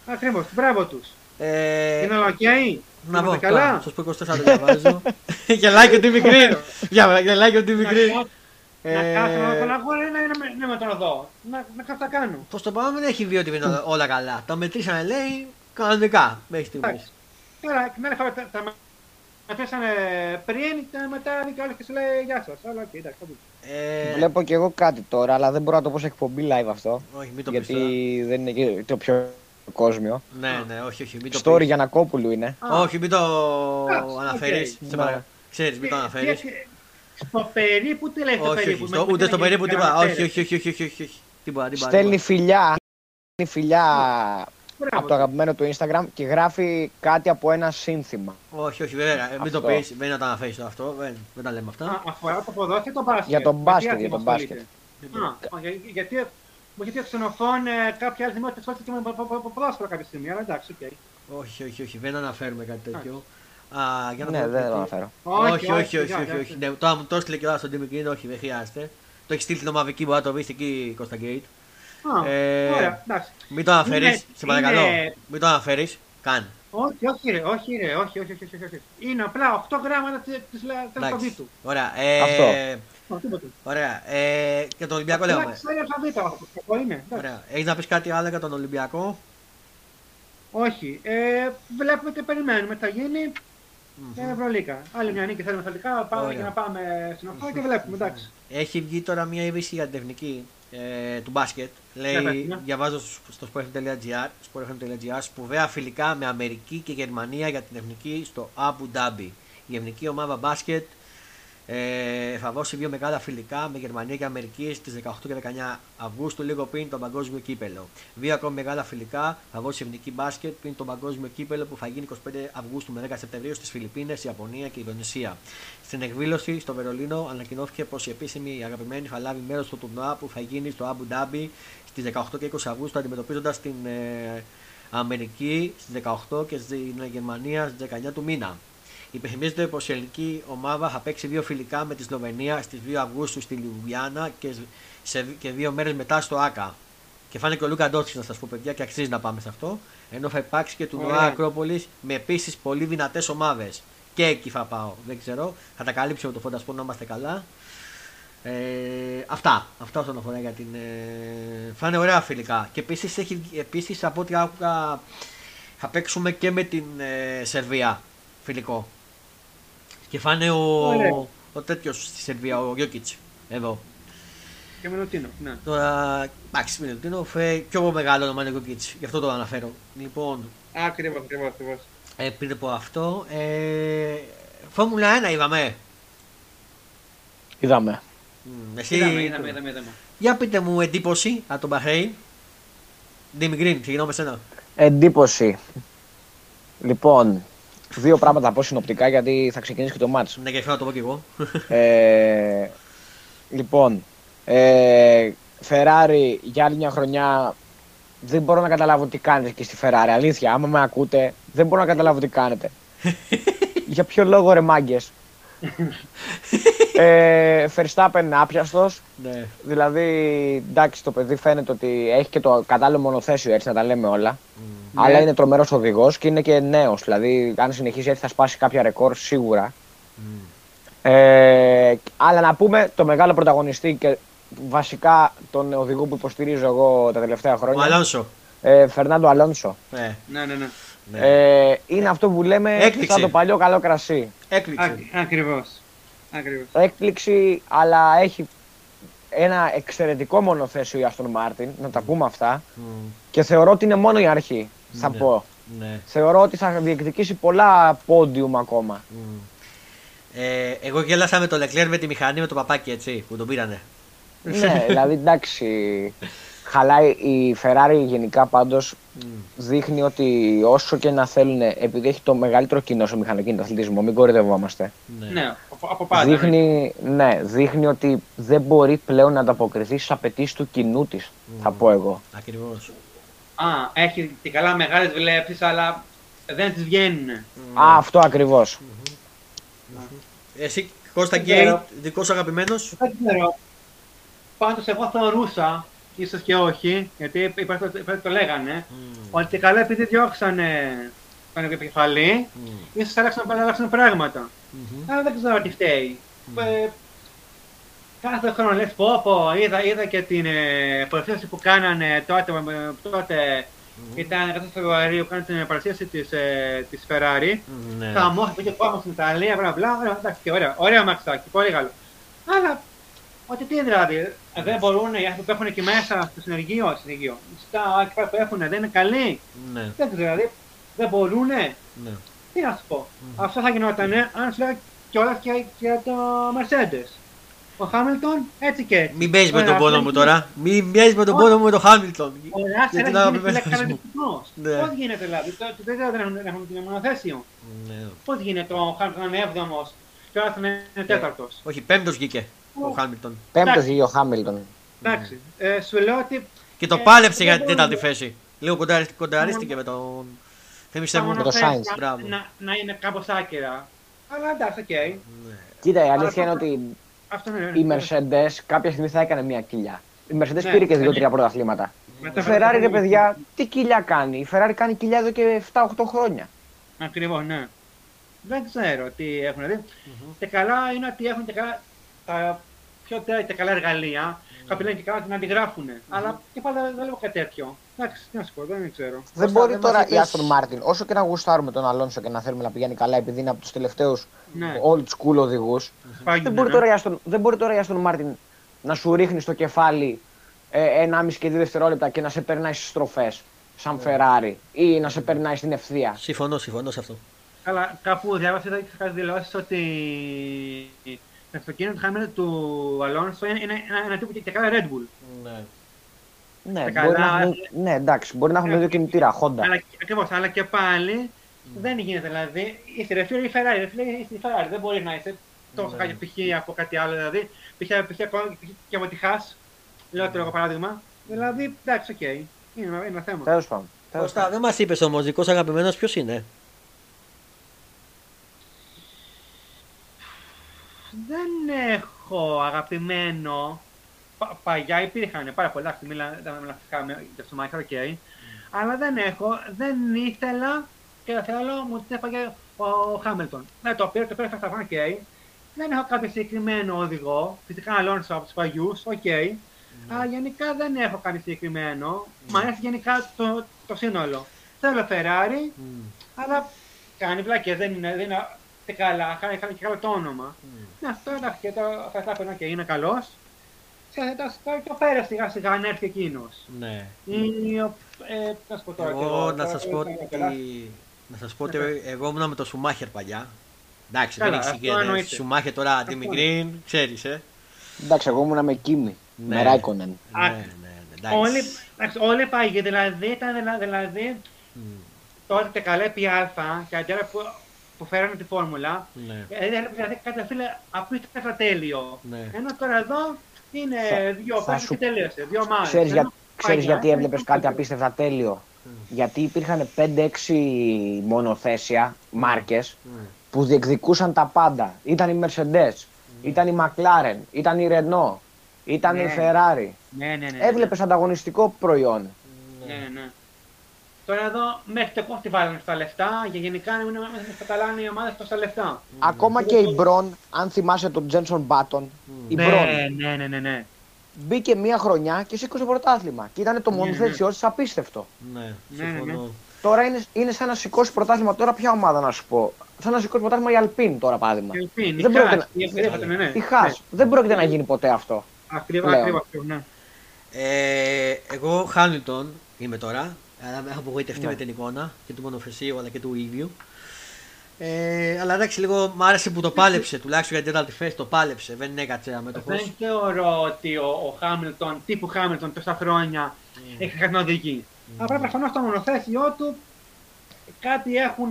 Ακριβώς, μπράβο τους. Ε, Είναι όλα οκ. να πω, Είμαστε καλά. στο Sport 24 το διαβάζω. (laughs) Γελάει και ο Τίμι Γκριν. Για- Γελάει και ο Τίμι Γκριν. Να κάθομαι με τον αγώνα ή να είναι με- ναι, με τον οδό. Να, να κάθω τα κάνω. Πώ το πάμε, δεν έχει βγει ότι είναι όλα καλά. Τα μετρήσανε, λέει, κανονικά μέχρι στιγμής. Εντάξει. Τώρα, την άλλη φορά τα, τα μετρήσανε πριν και μετά βγήκε άλλο και σου λέει Γεια σας. Αλλά οκ, εντάξει, θα δούμε. Ε, Βλέπω και εγώ κάτι τώρα, αλλά δεν μπορώ να το πω σε εκπομπή live αυτό. όχι, μην το πεις γιατί τώρα. δεν είναι και το πιο κόσμιο. Ναι, ναι, όχι, όχι, μην το Story πεις. Γιανακόπουλου είναι. Α, Όχι, μην το οκ. αναφέρεις. Σε Ναι. παρακαλώ. Ξέρεις, μην το τι- αναφέρεις. τι- Στο περίπου, τι λέει στο Όχι, περίπου. όχι, με στο- τι ούτε στο να περίπου γίνει τίποτα. κανένα Όχι, όχι, όχι, όχι, όχι, όχι, όχι. Τίποτα, τίποτα. Στέλνει τίποτα. φιλιά, στέλνει φιλιά Μπράβο. από το αγαπημένο του Instagram και γράφει κάτι από ένα σύνθημα. Όχι, όχι, βέβαια. Μην το Αυτό. πεις, δεν να το αναφέρεις τώρα αυτό. Δεν, δεν τα λέμε Α, αυτά. αφορά το ποδόσφαιρο ή το μπάσκετ. Για το Γιατί μπάσκετ, αυτή για το ασχολείται; μπάσκετ. Α, α, για- γιατί μου είχε πει ο Ξενοφών ε, κάποια άλλη δημότητα ασχολείται και με πο- πο- πο- ποδόσφαιρο κάποια στιγμή. Αλλά εντάξει, οκ. Όχι, όχι, όχι, δεν αναφέρουμε κάτι τέτοιο. Α, για να Ναι, δούμε δεν τι- το αναφέρω. Όχι, όχι, όχι, σιγά, όχι, όχι, εντάξει. Ναι, Τώρα μου το έστειλε και ο στον Τίμη Γκριν, όχι, δεν χρειάζεται. Το έχει στείλει την ομαδική, μπορεί να το βρει εκεί, Κώστα Γκέιτ. Α, Ε, Ωραία, εντάξει. Μην το αναφέρεις, Είναι- σε παρακαλώ. είναι- Μην το αναφέρεις, καν. Όχι, όχι, ρε, όχι, ρε, όχι, όχι, όχι, όχι, όχι. Είναι απλά 8 γράμματα τη Εντάξει. αλφαβήτου. Ωραία. Ε, Αυτό. Όχι, τίποτα. Ωραία. Ε, και τον Ολυμπιακό λέμε. Απλά ξέρει αλφαβήτα αυτό. Εγώ είμαι. εντάξει. Ωραία. Έχεις να πεις κάτι άλλο για τον Ολυμπιακό; Όχι. Ε, βλέπουμε και περιμένουμε. Θα γίνει ε, Ευρωλίκα. Άλλη μια νίκη θέλουμε θετικά. Πάμε Ωραία. για να πάμε στην οχτώ και (laughs) βλέπουμε. Εντάξει. Έχει βγει τώρα μια είδηση για την εθνική ε, του μπάσκετ. Λέει, Για πες, ναι. διαβάζω στο- στο sportfm.gr, sportfm.gr, σπουδαία φιλικά με Αμερική και Γερμανία για την εθνική στο Abu Dhabi. Η εθνική ομάδα μπάσκετ ε, θα δώσει δύο μεγάλα φιλικά με Γερμανία και Αμερική στις 18 και 19 Αυγούστου, λίγο πριν το παγκόσμιο κύπελο. Δύο ακόμη μεγάλα φιλικά θα δώσει η εθνική μπάσκετ πριν το παγκόσμιο κύπελο που θα γίνει 25 Αυγούστου με 10 Σεπτεμβρίου στις Φιλιππίνες, Ιαπωνία και Ινδονησία. Στην εκδήλωση στο Βερολίνο ανακοινώθηκε πως η επίσημη αγαπημένη θα λάβει μέρος στο τουρνουά που θα γίνει στο Abu Dhabi στις 18 και 20 Αυγούστου, αντιμετωπίζοντας την ε, Αμερική στις 18 και στην Γερμανία στις 19 του μήνα. Υπενθυμίζεται πως η ελληνική ομάδα θα παίξει δύο φιλικά με τη Σλοβενία στις 2 Αυγούστου στη Λιουμπιάννα και, σε, και δύο μέρες μετά στο ΑΚΑ. Και φάνε και ο Λούκα Ντότσι να σας πω, παιδιά, και αξίζει να πάμε σε αυτό. Ενώ θα υπάρξει και του Νοά Ωραία. Ακρόπολης με επίσης πολύ δυνατές ομάδες. Και εκεί θα πάω, δεν ξέρω. Θα τα καλύψουμε το φαντασπό να είμαστε καλά. Ε, αυτά. Αυτά όσον αφορά για την. Ε, θα είναι ωραία φιλικά. Και επίσης επίσης, από ό,τι άκουγα θα παίξουμε και με την ε, Σερβία φιλικό. Και θα είναι ο, Ωραία. ο τέτοιος στη Σερβία, ο Γιώκητς. Εδώ. Και με ρωτήνω. Ναι. Τώρα, εντάξει, μην ρωτήνω, φε, πιο μεγάλο όνομα είναι ο Γιώκητς. Γι' αυτό το αναφέρω. Λοιπόν, Ακριβώς, ακριβώς, ακριβώς. ε, πριν από αυτό, ε, Φόρμουλα 1 είδαμε. Είδαμε. Μ, Εσύ, Είδαμε, είδαμε, είδαμε. είδαμε. για πείτε μου εντύπωση από τον Μπαχρέιν. Ντίμι Γκριν, ξεκινάω με σένα. Εντύπωση. Λοιπόν, δύο πράγματα θα πω συνοπτικά γιατί θα ξεκινήσει και το μάτς. Ναι, και θέλω να το πω κι εγώ. Ε, λοιπόν, ε, Ferrari για άλλη μια χρονιά δεν μπορώ να καταλάβω τι κάνετε και στη Ferrari. Αλήθεια, άμα με ακούτε, δεν μπορώ να καταλάβω τι κάνετε. (laughs) για ποιο λόγο ρε μάγκες; (laughs) ε, Verstappen άπιαστος. Ναι. Δηλαδή, εντάξει, το παιδί φαίνεται ότι έχει και το κατάλληλο μονοθέσιο έτσι να τα λέμε όλα. Αλλά Ναι. είναι τρομερός οδηγός και είναι και νέος. Δηλαδή, αν συνεχίσει έτσι θα σπάσει κάποια ρεκόρ σίγουρα. Ε, αλλά να πούμε το μεγάλο πρωταγωνιστή και βασικά τον οδηγό που υποστηρίζω εγώ τα τελευταία Ο χρόνια. Αλόνσο. Ε, Φερνάντο Αλόνσο. Ε, Ναι, ναι, ναι. ναι. Ε, είναι αυτό που λέμε Έκπληξη. σαν το παλιό καλό κρασί. Έκλειξε. Ακριβώς. Ακριβώς. Έκπληξη, αλλά έχει ένα εξαιρετικό μονοθέσιο η Αστον Μάρτιν, να τα πούμε αυτά. Μμ, Και θεωρώ ότι είναι μόνο η αρχή, θα Ναι. πω. Ναι. Θεωρώ ότι θα διεκδικήσει πολλά πόντιουμ ακόμα. Μμ. Ε, εγώ γέλασα με το Λεκλέρ με τη μηχανή με το παπάκι έτσι που τον πήρανε. ναι, (laughs) δηλαδή εντάξει. (laughs) Χαλάει η Ferrari γενικά πάντως Μμ. δείχνει ότι όσο και να θέλουν, επειδή έχει το μεγαλύτερο κοινό στο μηχανοκίνητο αθλητισμό, μην κορυδευόμαστε. Ναι, από, από πάντα. Δείχνει, ναι, δείχνει ότι δεν μπορεί πλέον να ανταποκριθεί στις απαιτήσεις του κοινού της, θα πω εγώ. Ακριβώς. Α, έχει και καλά μεγάλες βλέψεις, αλλά δεν τις βγαίνουν. Α, αυτό ακριβώς. Εσύ Κώστα Δεν Γκέι, ξέρω. δικός σου αγαπημένος; Δεν ξέρω. Πάντως εγώ θεωρούσα, ίσως και όχι, γιατί υπάρχει το, υπάρχει το λέγανε, ότι καλά επειδή διώξανε τον επικεφαλή, Μμ. ίσως άλλαξαν, άλλαξαν πράγματα. Μμμ. Αλλά δεν ξέρω τι φταίει. Ε, κάθε χρόνο λες πω πω, είδα, είδα και την ε, παρουσίαση που κάνανε τότε, ε, τότε ήταν 14 Φεβρουαρίου, κάνανε την παρουσίαση της, ε, της Ferrari. Ναι. Χαμός, πήγε κόσμο στην Ιταλία, μπλα μπλα, ωραία, εντάξει, και ωραία, ωραία μαξάκι, πολύ καλό. Αλλά, ότι τι δηλαδή, ε, δεν μπορούν οι άνθρωποι που έχουν εκεί μέσα στο συνεργείο, συνεργείο, στα εκεί πέρα που έχουν, δεν είναι καλοί. Ναι. Δεν ξέρω, δηλαδή, δεν μπορούνε. Ναι. Τι να σου πω. Αυτό θα γινόταν αν σου λέγα κιόλα και για το Mercedes. Ο Χάμιλτον έτσι και έτσι. Μην παίζεις με τον Ωραία, πόνο αυτό μου είναι- τώρα. Μην παίζεις με τον Όχι. πόνο μου με τον Χάμιλτον. Ο Γιατί Ράσελ είναι έχει γίνει αγαπημένος μου. καλαδιστικός. Ναι. Πώς γίνεται δηλαδή, το- το- δεν ξέρω, δεν έχουν, δεν έχουν την μονοθέσιο. Ναι. Πώς γίνεται ο Χάμιλτον να είναι έβδομος και ο Ράσελ να είναι τέταρτος; Όχι, πέμπτος βγήκε ο Χάμιλτον. Πέμπτος Εντάξει. βγήκε ο Χάμιλτον. Εντάξει, ε, σου λέω ότι Και το Ε, πάλεψε για δεν την τέταρτη μπορούμε. θέση. Λίγο κονταρι- κονταρίστηκε με τον. Θέμισε τα μου. το μονοθέσια Sainz, μπράβο. να, να είναι κάπως άκυρα. Αλλά εντάξει, οκ. Ναι. Κοίτα, η Αλλά αλήθεια είναι το- ότι Αυτό είναι. η Mercedes κάποια στιγμή θα έκανε μια κοιλιά. Η Mercedes Ναι, πήρε και ναι. δύο-τρία πρωταθλήματα. Η Μετά- Ferrari, ρε παιδιά, τι κοιλιά κάνει; Η Ferrari κάνει κοιλιά εδώ και 7-8 χρόνια. Ακριβώς, ναι. Δεν ξέρω τι έχουν δει. Και καλά είναι ότι έχουν και καλά τα πιο τέλεια και καλά εργαλεία. Κάποιοι λένε και καλά ότι να αντιγράφουν. Αλλά και πάλι δεν βλέπω κάτι τέτοιο. Εντάξει, τι να σου πω, δεν ξέρω. Δεν Κώστα, μπορεί δεν τώρα μας η είπες- Aston Martin, όσο και να γουστάρουμε τον Αλόνσο και να θέλουμε να πηγαίνει καλά, επειδή είναι από τους τελευταίους Ναι. old school οδηγούς, Πάγινε, δεν, μπορεί ναι. τώρα η Aston- δεν μπορεί τώρα η Aston Martin να σου ρίχνει στο κεφάλι ε, 1,5 και 2 δευτερόλεπτα και να σε περνάει στις στροφές, σαν Ferrari, ή να σε περνάει στην ευθεία. Συμφωνώ, συμφωνώ σε αυτό. Αλλά κάπου διάβασα είδα και σε κάτι δηλώσει ότι το αυτοκίνητο του Χάμιλτον του Αλόνσο είναι, είναι ένα, ένα τύπο και, και καλά Red Bull. Ναι. Ναι, Τα μπορεί καλά- να έχουμε, ναι, εντάξει, μπορεί να έχουμε δύο κινητήρα, Honda. Αλλά, ακριβώς, αλλά και πάλι δεν γίνεται δηλαδή. Είσαι ρε φίλε η Ferrari, ρε φίλε είσαι η Ferrari. Δεν μπορεί να είσαι τόσο Ναι. κάτι π.χ. από κάτι άλλο. Δηλαδή, π.χ. π.χ. ακόμα π.χ. και από τη Haas, λέω το εγώ παράδειγμα. Δηλαδή, εντάξει, οκ. Είναι, είναι ένα θέμα. Τέλος πάντων. τέλος Κώστα, δεν μας είπες όμως, δικός αγαπημένος ποιος είναι; Δεν έχω αγαπημένο. Πα, παλιά υπήρχαν πάρα πολλά στιγμή, μιλάμε με για το Μάικλ, οκ. Αλλά δεν έχω, δεν ήθελα και θέλω, μου την έφαγε ο Χάμιλτον. Δεν το πήρε, το πήρε στα οκ. Δεν έχω κάποιο συγκεκριμένο οδηγό. Φυσικά Αλόνσο από τους παλιού, οκ. Αλλά γενικά δεν έχω κάτι συγκεκριμένο. Μ' αρέσει γενικά το, το σύνολο. Θέλω Ferrari, αλλά κάνει βλακές, δεν είναι, δεν είναι και καλά, κάνει, κάνει και καλό το όνομα. Ναι, αυτό εντάξει, και το Verstappen και είναι καλός. Και εντάξει, τώρα και ο Πέρες σιγά σιγά αν έρθει εκείνος. Ναι. Ή ο, ε, να σου πω τώρα και Εγώ εγώ, να τώρα σας πω δεν ότι. ξέρω καλά. Να σας πω ότι εγώ ήμουν με το Σουμάχερ παλιά. Εντάξει, Καλά, δεν αυτό εξηγείται. εννοείται. Σουμάχερ τώρα αντί Αυτό Γκριν, ξέρεις, ε. πάντων. Εντάξει, εγώ ήμουν με Κίμη. Ναι. Με Ράικονεν. Ναι, Α, ναι, ναι, εντάξει. Όλοι, εντάξει, όλοι πάγοι, δηλαδή ήταν δηλα- δηλαδή Μμ, τότε και καλά επί Α και αντί που, που φέρανε τη φόρμουλα. Ναι. Ε, Δηλαδή, δηλαδή κάτι φίλε απίστευτα τέλειο. Ναι. Ενώ τώρα εδώ είναι Θα- δύο θα πέντε σου- και τελείωσε, δύο μάχες. Ξέρεις, για, Ενώ ξέρεις παλιά γιατί ήταν έβλεπες πιο κάτι πιο- απίστευτα τέλειο; Γιατί υπήρχαν 5-6 μονοθέσια, μάρκες, Μμ, που διεκδικούσαν τα πάντα. Ήταν η Mercedes, ήταν η McLaren, ήταν η Renault, ήταν Ναι. η Ferrari. Ναι, ναι, ναι. ναι. Έβλεπες ανταγωνιστικό προϊόν. Ναι, ναι, ναι. Τώρα εδώ μέχρι το κόστι βάλανε στα λεφτά και γενικά να μην μας καταλάνε οι ομάδες τόσα λεφτά. Ακόμα και η Μπρον, αν θυμάσαι τον Τζένσον Μπάτον, η ναι, Μπρον ναι, ναι, ναι, ναι. μπήκε μία χρονιά και σήκωσε πρωτάθλημα. Και ήταν το Ναι, μονοθέσιό της απίστευτο. Ναι, Ναι, ναι, συμφωνώ. Τώρα είναι, είναι σαν να σηκώσει πρωτάθλημα. Τώρα ποια ομάδα να σου πω. Σαν να σηκώσει πρωτάθλημα η Αλπίν τώρα παράδειγμα. Και ελπίν, η Δεν πρόκειται Χάς, να- η Ευθύφατε, ναι, ναι. Η Χάς. Δεν πρόκειται να γίνει ποτέ αυτό. Ακριβώς, Λέω. ακριβώς, ακριβώς, ναι. Ε, εγώ Χάμιλτον είμαι τώρα. Αλλά με έχω απογοητευτεί Ναι. με την εικόνα και του μονοφεσίου αλλά και του ίδιου. Ε, αλλά εντάξει, λίγο μου άρεσε που το πάλεψε. Τουλάχιστον για την τέταρτη θέση το πάλεψε. Δεν έκατσε αμέτωχο. Δεν θεωρώ ότι ο, ο Χάμιλτον, τύπου Χάμιλτον τόσα χρόνια έχει κάτι να οδηγεί. Απλά προφανώς στο μονοθέσιό του κάτι έχουν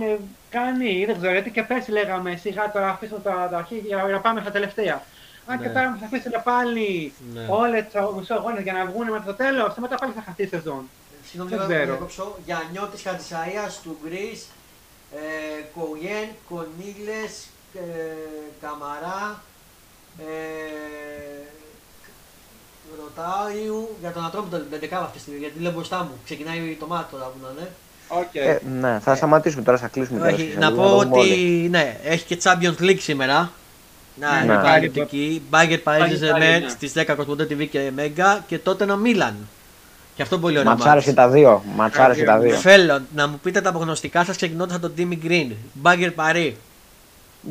κάνει, δεν ξέρω γιατί και πέρσι λέγαμε σιγά τώρα αφήσουμε τα, τα αρχή για να πάμε στα τελευταία. Αν και Ναι. τώρα μας αφήσετε πάλι Ναι. όλες τις μισό αγώνες για να βγουν μετά το τέλος, μετά πάλι θα χαθεί η σεζόν. Συγγνώμη, Δεν λίγο να ξέρω. διακόψω. Για νιώτη Χατζησαία, του Γκρι, ε, Κογιέν, Κονίλες, ε, Καμαρά, ε, Ρωτάριου για τον Ατρόμητο την 11 αυτή τη στιγμή. Γιατί λέω μπροστά μου. Ξεκινάει το μάτι τώρα που να είναι. Okay. Ε, ναι, θα σταματήσουμε τώρα, θα κλείσουμε τώρα. Όχι, στη να σελίδα, πω να δούμε όλοι. ότι ναι, έχει και Champions League σήμερα. Να, Ναι. είναι Ναι. καλυπτική. Μπάγκερ Paris Πάλι, πάλι, Saint-Germain ναι. στις 10 Κοσμοτέ TV και Μέγκα και τότε ένα Μίλαν. Και αυτό πολύ ωραίο Ματσάρες και τα δύο. Ματσάρες και τα δύο. Θέλω να μου πείτε τα απογνωστικά σας ξεκινώντας από τον Timmy Green. Μπάγκερ Παρί.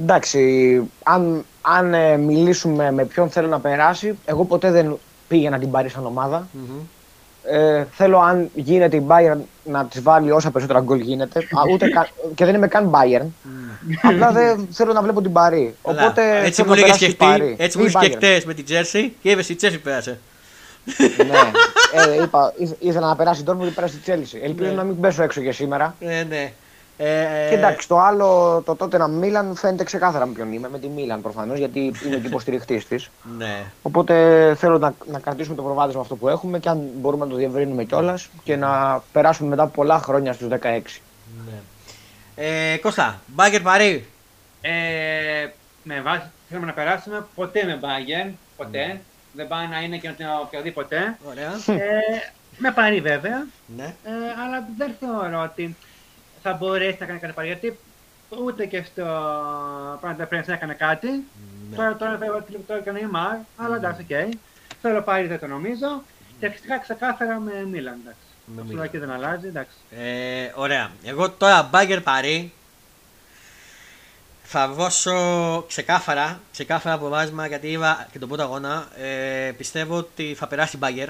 Εντάξει, αν, αν ε, μιλήσουμε με ποιον θέλω να περάσει, εγώ ποτέ δεν πήγαινα την πάρει σαν ομάδα. Ε, θέλω αν γίνεται η Bayern να της βάλει όσα περισσότερα γκολ γίνεται. Α, ούτε καν- και δεν είμαι καν Bayern. Απλά δεν θέλω να βλέπω την Παρή. Οπότε έτσι θέλω μου να λέγες περάσει και η Παρή. χτες, έτσι Ή μου η λέγες και Bayern. χτες με την Chelsea και είπες η Chelsea πέρασε. Ναι. ε, είπα, ήθε- ήθελα να περάσει η Dortmund, πέρασε η Chelsea. Ελπίζω Ναι. να μην πέσω έξω και σήμερα. Ε, ναι. Ε, Και εντάξει, το άλλο, το τότε να Μίλαν φαίνεται ξεκάθαρα με ποιον είμαι. Με τη Μίλαν προφανώς, γιατί είμαι και υποστηριχτής της. Ναι. Οπότε θέλω να, να κρατήσουμε το προβάδισμα αυτό που έχουμε και αν μπορούμε να το διευρύνουμε κιόλας και να περάσουμε μετά από πολλά χρόνια στους 16. ναι. Ε, Κώστα, Μπάγκερ Παρί. Ε, με βάση θέλουμε να περάσουμε ποτέ με Bayern, ποτέ. Δεν πάει να είναι και με οποιοδήποτε. Ωραία. ε, με παρή βέβαια, ναι. ε, αλλά δεν θεωρώ ότι θα μπορέσει να κάνει κάτι παρή, γιατί ούτε και στο Πάντα Press έκανε κάτι. Ναι. Τώρα, τώρα βέβαια ότι το έκανε η Μαρ, αλλά εντάξει, οκ. Θέλω πάρει δεν το νομίζω. Και φυσικά ξεκάθαρα με Μίλαν, εντάξει. Με Αυτό Μίλαν. εκεί δεν αλλάζει, εντάξει. Ε, ωραία. Εγώ τώρα Μπάγκερ Παρί θα δώσω ξεκάθαρα, ξεκάθαρα προβάσμα γιατί είδα και τον πρώτο αγώνα. Ε, πιστεύω ότι θα περάσει η Μπάγκερ.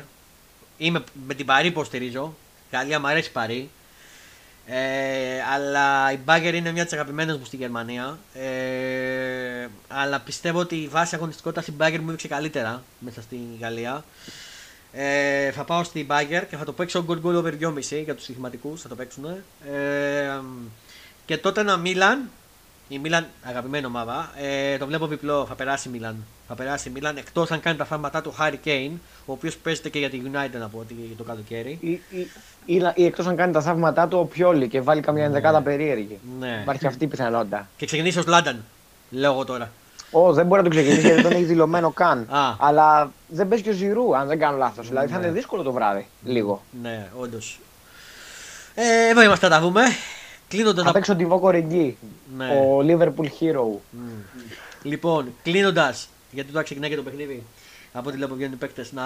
Είμαι με την Παρί υποστηρίζω. Καλία μου αρέσει η Παρί. Ε, αλλά η Μπάγκερ είναι μια από τις αγαπημένες μου στη Γερμανία. Ε, αλλά πιστεύω ότι η βάση αγωνιστικότητας η Μπάγκερ μου έδειξε καλύτερα μέσα στη Γαλλία. Ε, θα πάω στην Bagger και θα το παίξω goal goal over 2,5 για τους στοιχηματικούς, θα το παίξουν. Ε, και τότε ένα Μίλαν, η Μίλαν αγαπημένη ομάδα, ε, το βλέπω διπλό, θα περάσει η Μίλαν. Θα περάσει η Μίλαν εκτός αν κάνει τα φάρματά του Harry Kane, ο οποίος παίζεται και για τη United να πω ότι το καλοκαίρι. Ή, ή, ή, να- ή εκτός αν κάνει τα θαύματά του ο Πιόλι και βάλει καμιά ενδεκάδα περίεργη. Ναι. Υπάρχει αυτή η πιθανότητα. Και ξεκινήσει ως Λάνταν, λέω εγώ τώρα. Ω, δεν μπορεί να το ξεκινήσει γιατί δεν τον έχει δηλωμένο καν. Α. Αλλά δεν παίζει και ο Ζηρού, αν δεν κάνω λάθος. Δηλαδή θα Ναι. είναι δύσκολο το βράδυ. Λίγο. Ναι, όντως. Ε, εδώ είμαστε να τα δούμε. Κλείνοντας Θα να παίξει ο Τιβό Κορεγγί. Ναι. Ο Liverpool Hero. Λοιπόν, κλείνοντας, γιατί τώρα ξεκινάει και το παιχνίδι, από ό,τι λέω που βγαίνουν οι παίκτες, να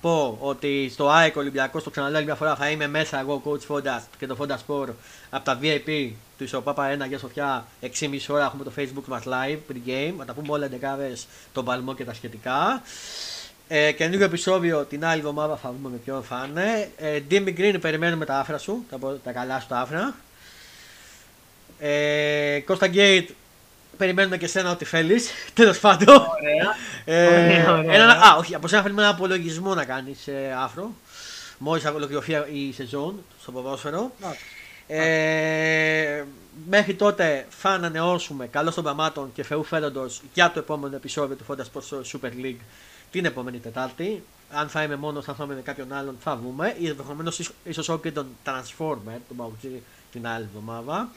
πω ότι στο ΑΕΚ Ολυμπιακός, το ξαναλέω άλλη μια φορά, θα είμαι μέσα εγώ, coach Fonda και το Fonda Sport από τα VIP του Ισοπάπα 1 για Σοφιά. 6,5 ώρα έχουμε το Facebook μας live pre-game. Θα τα πούμε όλα εντεκάδες, τον παλμό και τα σχετικά. Ε, καινούργιο επεισόδιο την άλλη εβδομάδα θα δούμε με ποιον θα είναι. Ε, Jimmy Green, περιμένουμε τα άφρα σου, τα, τα καλά σου τα άφρα. Ε, Κώστα Γκέιτ, περιμένουμε και σένα ό,τι θέλεις. (laughs) Τέλος πάντων. Ωραία. Ε, Ωραία, ωραία. ένα, α, όχι, από σένα θέλουμε ένα απολογισμό να κάνεις ε, άφρο. Μόλις ολοκληρωθεί η σεζόν στο ποδόσφαιρο. Εντάξει. Ε, μέχρι τότε θα ανανεώσουμε καλώ των πραγμάτων και Θεού φέροντος για το επόμενο επεισόδιο του Fonda Sports Super League την επόμενη Τετάρτη. Αν θα είμαι μόνος, θα είμαι με κάποιον άλλον, θα βγούμε. Ή ενδεχομένω ίσως όχι και τον Transformer, τον Παουτζή, την άλλη εβδομάδα.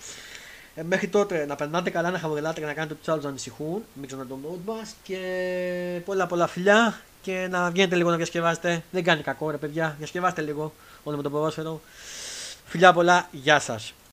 Ε, μέχρι τότε να περνάτε καλά, να χαμογελάτε και να κάνετε τους άλλους να ανησυχούν. Μην ξανά το μας και πολλά πολλά φιλιά και να βγαίνετε λίγο να διασκευάσετε. Δεν κάνει κακό ρε παιδιά, διασκευάστε λίγο όλο με το ποδόσφαιρο. Φιλιά πολλά, γεια σας.